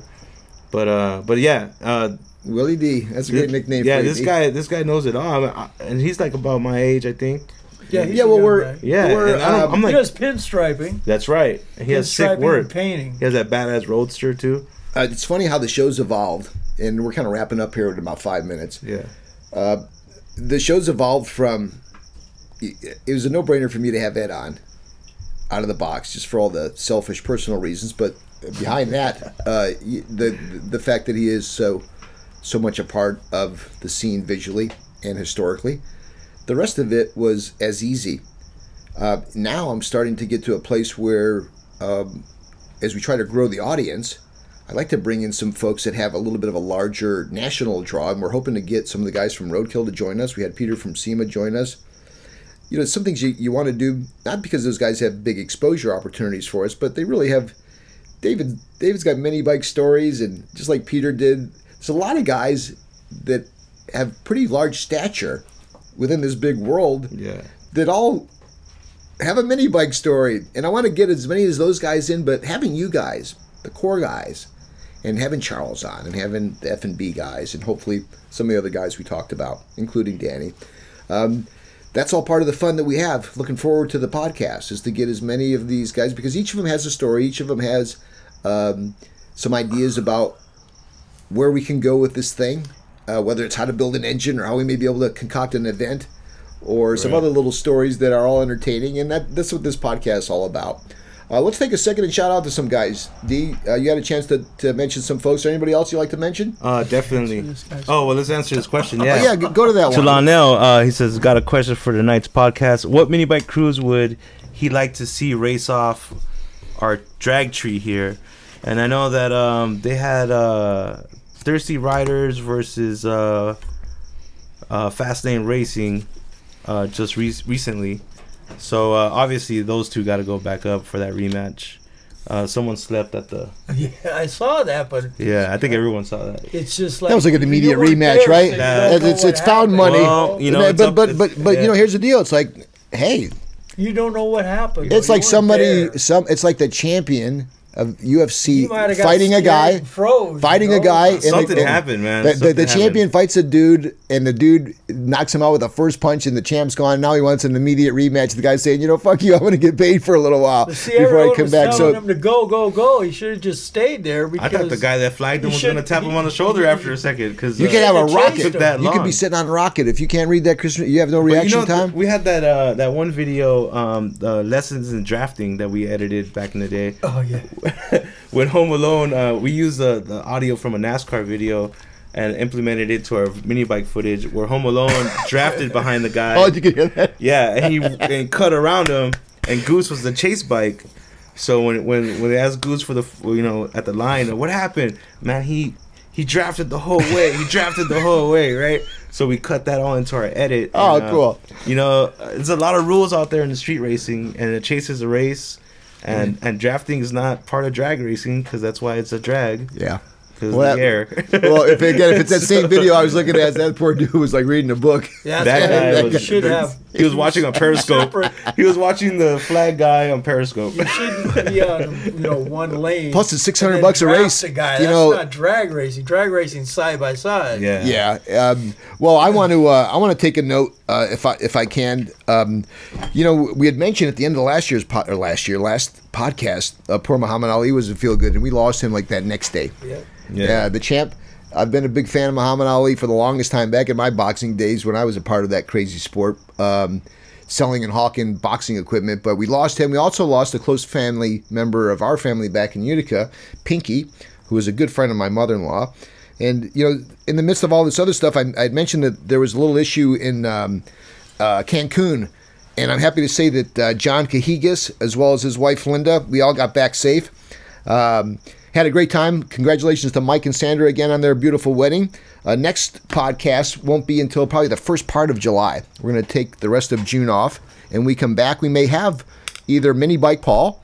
Speaker 2: But uh, but yeah, uh,
Speaker 1: Willie D. That's a great nickname.
Speaker 2: Yeah,
Speaker 1: for
Speaker 2: this
Speaker 1: D.
Speaker 2: guy, this guy knows it all, I- I- and he's like about my age, I think.
Speaker 3: Yeah, he's
Speaker 1: Yeah, well, we're-
Speaker 3: guy.
Speaker 2: Yeah,
Speaker 1: We're,
Speaker 2: I don't-
Speaker 1: um,
Speaker 2: I'm
Speaker 3: he
Speaker 2: like,
Speaker 3: does pinstriping.
Speaker 2: that's right. And he has sick work.
Speaker 3: and painting.
Speaker 2: He has that badass roadster too.
Speaker 1: Uh, it's funny how the show's evolved, and we're kind of wrapping up here in about five minutes.
Speaker 2: Yeah,
Speaker 1: the show's evolved from it was a no-brainer for me to have Ed on out of the box just for all the selfish personal reasons but behind that uh, the the fact that he is so so much a part of the scene visually and historically the rest of it was as easy uh, now I'm starting to get to a place where um, as we try to grow the audience I'd like to bring in some folks that have a little bit of a larger national draw, and we're hoping to get some of the guys from Roadkill to join us. We had Peter from SEMA join us. You know, some things you, you want to do, not because those guys have big exposure opportunities for us, but they really have. David, David's got many bike stories, and just like Peter did, there's a lot of guys that have pretty large stature within this big world
Speaker 2: yeah.
Speaker 1: that all have a mini bike story, and I want to get as many as those guys in. But having you guys, the core guys, and having Charles on, and having the F and B guys, and hopefully some of the other guys we talked about, including Danny. Um, that's all part of the fun that we have. Looking forward to the podcast is to get as many of these guys because each of them has a story. Each of them has um, some ideas about where we can go with this thing, uh, whether it's how to build an engine or how we may be able to concoct an event or some
Speaker 2: Right.
Speaker 1: other little stories that are all entertaining. And that that's what this podcast is all about. Uh, let's take a second and shout out to some guys. D, uh, you had a chance to, to mention some folks. Or anybody else you like to mention?
Speaker 2: Uh, definitely. Oh well, let's answer this question.
Speaker 1: Oh,
Speaker 2: Yeah.
Speaker 1: yeah, go go to that
Speaker 2: To
Speaker 1: one.
Speaker 2: Lionel, uh, he says, got a question for tonight's podcast. What mini bike crews would he like to see race off our drag tree here? And I know that um, they had uh, Thirsty Riders versus uh, uh, Fast Lane Racing uh, just re- recently. So uh, obviously those two got to go back up for that rematch. Uh, someone slept at the.
Speaker 3: Yeah, I saw that, but
Speaker 2: Yeah, I think everyone saw that.
Speaker 3: it's just like
Speaker 1: That was like an immediate rematch,
Speaker 3: there,
Speaker 1: right?
Speaker 3: you don't
Speaker 1: It's
Speaker 3: what
Speaker 1: it's found money.
Speaker 2: Well, you know,
Speaker 1: but
Speaker 2: it's
Speaker 1: but
Speaker 2: up-
Speaker 1: but but, but
Speaker 2: yeah.
Speaker 1: you know, here's the deal. It's like, hey,
Speaker 3: You don't know what happened.
Speaker 1: it's like somebody
Speaker 3: there.
Speaker 1: some. It's like the champion of UFC
Speaker 3: You might have got
Speaker 1: fighting a guy.
Speaker 3: froze,
Speaker 1: fighting
Speaker 3: you
Speaker 1: a guy. and
Speaker 2: Something
Speaker 1: the, and
Speaker 2: happened, man.
Speaker 1: The, the, the champion
Speaker 2: happened.
Speaker 1: fights a dude, and the dude knocks him out with the first punch, and the champ's gone. Now he wants an immediate rematch. The guy's saying, "You know, fuck you. I'm going to get paid for a little while before I
Speaker 3: everyone
Speaker 1: come
Speaker 3: was
Speaker 1: back." So
Speaker 3: him to go, go, go. He should have just stayed there
Speaker 2: I thought the guy that flagged him was going to
Speaker 3: should-
Speaker 2: tap him on the shoulder after a second because
Speaker 1: you can have a rocket.
Speaker 3: chased
Speaker 2: Took that
Speaker 1: You could be sitting on a rocket if you can't read that. Christian, you have no
Speaker 2: But
Speaker 1: reaction
Speaker 2: you know,
Speaker 1: time.
Speaker 2: We had that uh, that one video, um, uh, lessons in drafting that we edited back in the day.
Speaker 3: Oh yeah.
Speaker 2: when Home Alone, uh, we used the, the audio from a NASCAR video and implemented it to our mini bike footage. Where Home Alone drafted behind the guy.
Speaker 1: oh, did you can hear that?
Speaker 2: Yeah, and he and cut around him, and Goose was the chase bike. So when when when they asked Goose for the you know at the line, what happened? Man, he he drafted the whole way. He drafted the whole way, right? So we cut that all into our edit.
Speaker 1: Oh,
Speaker 2: and, uh,
Speaker 1: cool.
Speaker 2: You know, uh, there's a lot of rules out there in the street racing, and a chase is a race, and
Speaker 1: Mm-hmm.
Speaker 2: and drafting is not part of drag racing because that's why it's a drag
Speaker 1: Yeah.
Speaker 2: because
Speaker 1: Well,
Speaker 2: the air.
Speaker 1: Well, if again, if it's that same video I was looking at, that poor dude was like reading a book.
Speaker 3: Yeah,
Speaker 2: That
Speaker 3: that's
Speaker 2: guy
Speaker 3: why
Speaker 2: was-
Speaker 3: you should have.
Speaker 2: He was watching on Periscope. he was watching the flag guy on Periscope.
Speaker 3: You shouldn't be on you know one lane.
Speaker 1: Plus, it's 600 bucks a race.
Speaker 3: The guy.
Speaker 1: You
Speaker 3: That's
Speaker 1: know-
Speaker 3: not drag racing. Drag racing side by side.
Speaker 2: Yeah.
Speaker 1: Yeah. Um, well, I want to. Uh, I want to take a note, uh, if I if I can. Um, you know, we had mentioned at the end of last year's pod, or last year, last podcast, uh, poor Muhammad Ali was a feel good, and we lost him like that next day.
Speaker 3: Yeah.
Speaker 1: Yeah. the champ. I've been a big fan of Muhammad Ali for the longest time back in my boxing days when I was a part of that crazy sport, um, selling and hawking boxing equipment. But we lost him. We also lost a close family member of our family back in Utica, Pinky, who was a good friend of my mother in law. And, you know, in the midst of all this other stuff, I, I mentioned that there was a little issue in um, uh, Cancun. And I'm happy to say that uh, John Cahigas, as well as his wife Linda, we all got back safe. Um, had a great time. Congratulations to Mike and Sandra again on their beautiful wedding. Uh, next podcast won't be until probably the first part of July. We're going to take the rest of June off, and we come back. We may have either Mini Bike Paul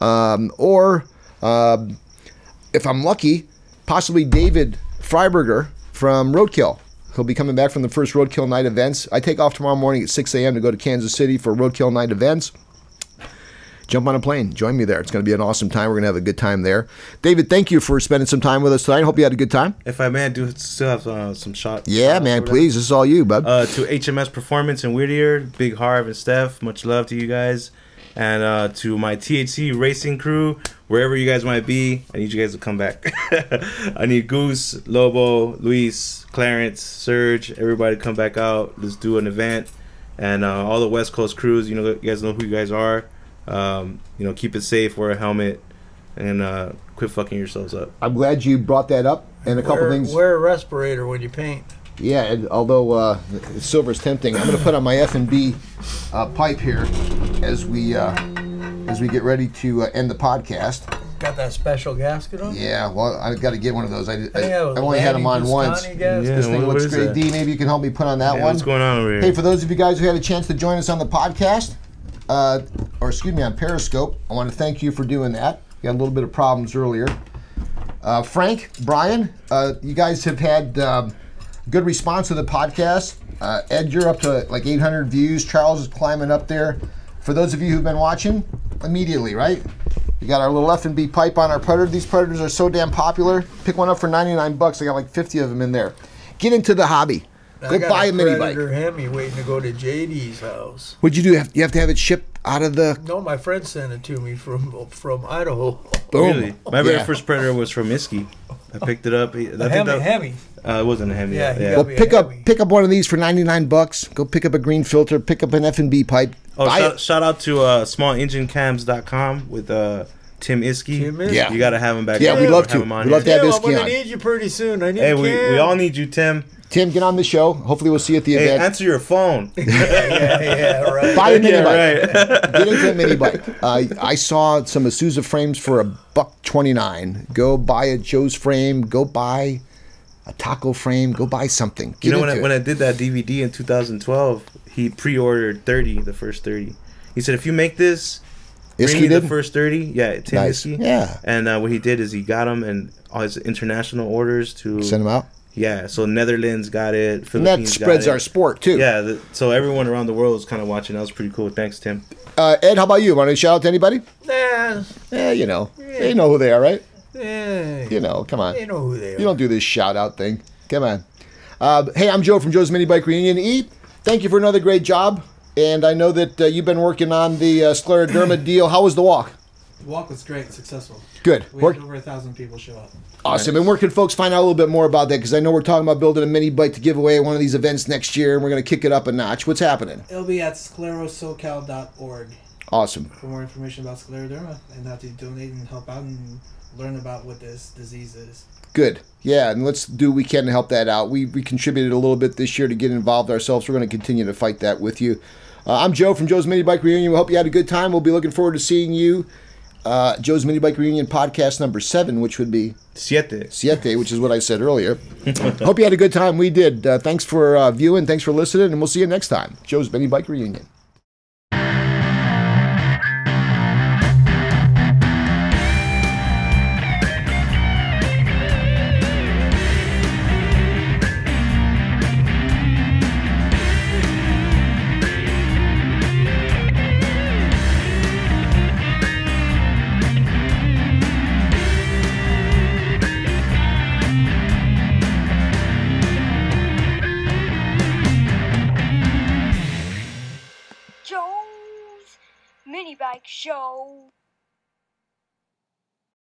Speaker 1: um, or, um if I'm lucky, possibly David Freiburger from Roadkill. He'll be coming back from the first Roadkill night events. I take off tomorrow morning at 6 a.m. to go to Kansas City for Roadkill night events. Jump on a plane. Join me there. It's going to be an awesome time. We're going to have a good time there. David, thank you for spending some time with us tonight. I hope you had a good time.
Speaker 2: If I may, I do still have uh, some shots.
Speaker 1: Yeah, man, please. This is all you, bud.
Speaker 2: Uh, to HMS Performance in Whittier, Big Harv and Steph, much love to you guys. And uh, to my THC racing crew, wherever you guys might be, I need you guys to come back. I need Goose, Lobo, Luis, Clarence, Serge, everybody to come back out. Let's do an event. And uh, all the West Coast crews, you know, you guys know who you guys are. Um, you know, keep it safe, wear a helmet, and uh, quit fucking yourselves up.
Speaker 1: I'm glad you brought that up. And a couple
Speaker 3: wear,
Speaker 1: things.
Speaker 3: Wear a respirator when you paint.
Speaker 1: Yeah, and although uh, silver's tempting, I'm going to put on my F and B uh, pipe here as we uh, as we get ready to uh, end the podcast.
Speaker 3: Got that special gasket on?
Speaker 1: Yeah, well, I've got to get one of those. I, I,
Speaker 3: think
Speaker 1: I've only had them on
Speaker 3: Lanny
Speaker 1: once.
Speaker 3: Bustani gasket.
Speaker 2: Yeah,
Speaker 1: This thing
Speaker 2: what- what
Speaker 1: looks
Speaker 2: is
Speaker 1: great.
Speaker 2: that?
Speaker 1: D, maybe you can help me put on that
Speaker 2: Yeah,
Speaker 1: one.
Speaker 2: what's going on over here?
Speaker 1: Hey, for those of you guys who had a chance to join us on the podcast, uh, or excuse me, on Periscope, I want to thank you for doing that. We had a little bit of problems earlier. Uh, Frank, Brian, uh, you guys have had um, good response to the podcast. Uh, Ed, you're up to like 800 views. Charles is climbing up there. For those of you who've been watching, immediately, right? We got our little F and B pipe on our putter. These putters are so damn popular. Pick one up for 99 bucks. I got like 50 of them in there. Get into the hobby.
Speaker 3: I
Speaker 1: Go
Speaker 3: got
Speaker 1: buy a mini bike.
Speaker 3: Predator Hemi waiting to go to JD's house.
Speaker 1: What'd you do? You have, you have to have it shipped out of the.
Speaker 3: No, my friend sent it to me from from Idaho.
Speaker 1: Boom.
Speaker 2: Really? My very
Speaker 1: Yeah.
Speaker 2: first Predator was from Isky. I picked it up. I think
Speaker 3: Hemi,
Speaker 2: that,
Speaker 3: Hemi.
Speaker 2: Uh, it wasn't a Hemi.
Speaker 3: Yeah,
Speaker 2: Yeah,
Speaker 3: he
Speaker 2: yeah.
Speaker 1: Well, pick up
Speaker 3: Hemi.
Speaker 1: pick up one of these for 99 bucks. Go pick up a green filter. Pick up an F and B pipe.
Speaker 2: Oh, shout, shout out to uh, smallenginecams.com with uh, Tim Isky.
Speaker 3: Tim Isky.
Speaker 1: Yeah.
Speaker 2: You got to have him back.
Speaker 1: Yeah,
Speaker 2: on.
Speaker 1: we'd love
Speaker 2: Have
Speaker 1: to.
Speaker 2: him on
Speaker 1: We'd love to have
Speaker 3: Tim,
Speaker 1: this
Speaker 3: I'm gonna
Speaker 1: on.
Speaker 3: need you pretty soon. I need
Speaker 2: Hey, we, we all need you, Tim.
Speaker 1: Tim, get on the show. Hopefully, we'll see you at the
Speaker 2: Hey,
Speaker 1: event.
Speaker 2: answer your phone.
Speaker 3: yeah, yeah, right.
Speaker 1: Buy a mini
Speaker 2: yeah,
Speaker 1: bike.
Speaker 2: right.
Speaker 1: Get into a mini bike. Uh, I saw some Isuzu frames for a buck 29. Go buy a Joe's frame. Go buy a taco frame. Go buy something. Get
Speaker 2: you know when I, when. I did that DVD in 2012, he pre-ordered 30, the first 30. He said, if you make this, bring
Speaker 1: Isky
Speaker 2: me the first 30. Yeah, Tim
Speaker 1: Nice.
Speaker 2: Isky.
Speaker 1: Yeah.
Speaker 2: And uh, what he did is he got them and all his international orders to
Speaker 1: Send them out.
Speaker 2: Yeah, so Netherlands got it.
Speaker 1: And that spreads
Speaker 2: got it.
Speaker 1: our sport too.
Speaker 2: Yeah, the, so everyone around the world is kind of watching. That was pretty cool. Thanks, Tim.
Speaker 1: Uh, Ed, how about you? Want to shout out to anybody?
Speaker 3: Nah,
Speaker 1: Yeah, you know, they know who they are, right?
Speaker 3: Yeah.
Speaker 1: You know, come on.
Speaker 3: they know who they are.
Speaker 1: You don't do this shout out thing. Come on. Uh, hey, I'm Joe from Joe's Mini Bike Reunion. E, thank you for another great job. And I know that uh, you've been working on the uh, scleroderma deal. How was the walk?
Speaker 4: Walk was great, successful.
Speaker 1: Good.
Speaker 4: We
Speaker 1: Work,
Speaker 4: had over a thousand people show up.
Speaker 1: awesome. And where can folks find out a little bit more about that? Because I know we're talking about building a mini bike to give away at one of these events next year, and we're going to kick it up a notch. What's happening?
Speaker 4: It'll be at sclerosocal.org
Speaker 1: Awesome.
Speaker 4: for more information about scleroderma and how to donate and help out and learn about what this disease is.
Speaker 1: Good. Yeah, and let's do what we can to help that out. We, we contributed a little bit this year to get involved ourselves. We're going to continue to fight that with you. Uh, I'm Joe from Joe's Mini Bike Reunion. We hope you had a good time. We'll be looking forward to seeing you. Uh, Joe's Mini Bike Reunion podcast number seven, which would be
Speaker 2: Siete.
Speaker 1: Siete, which is what I said earlier. hope you had a good time. We did. Uh, thanks for uh, viewing. Thanks for listening, and we'll see you next time. Joe's Mini Bike Reunion.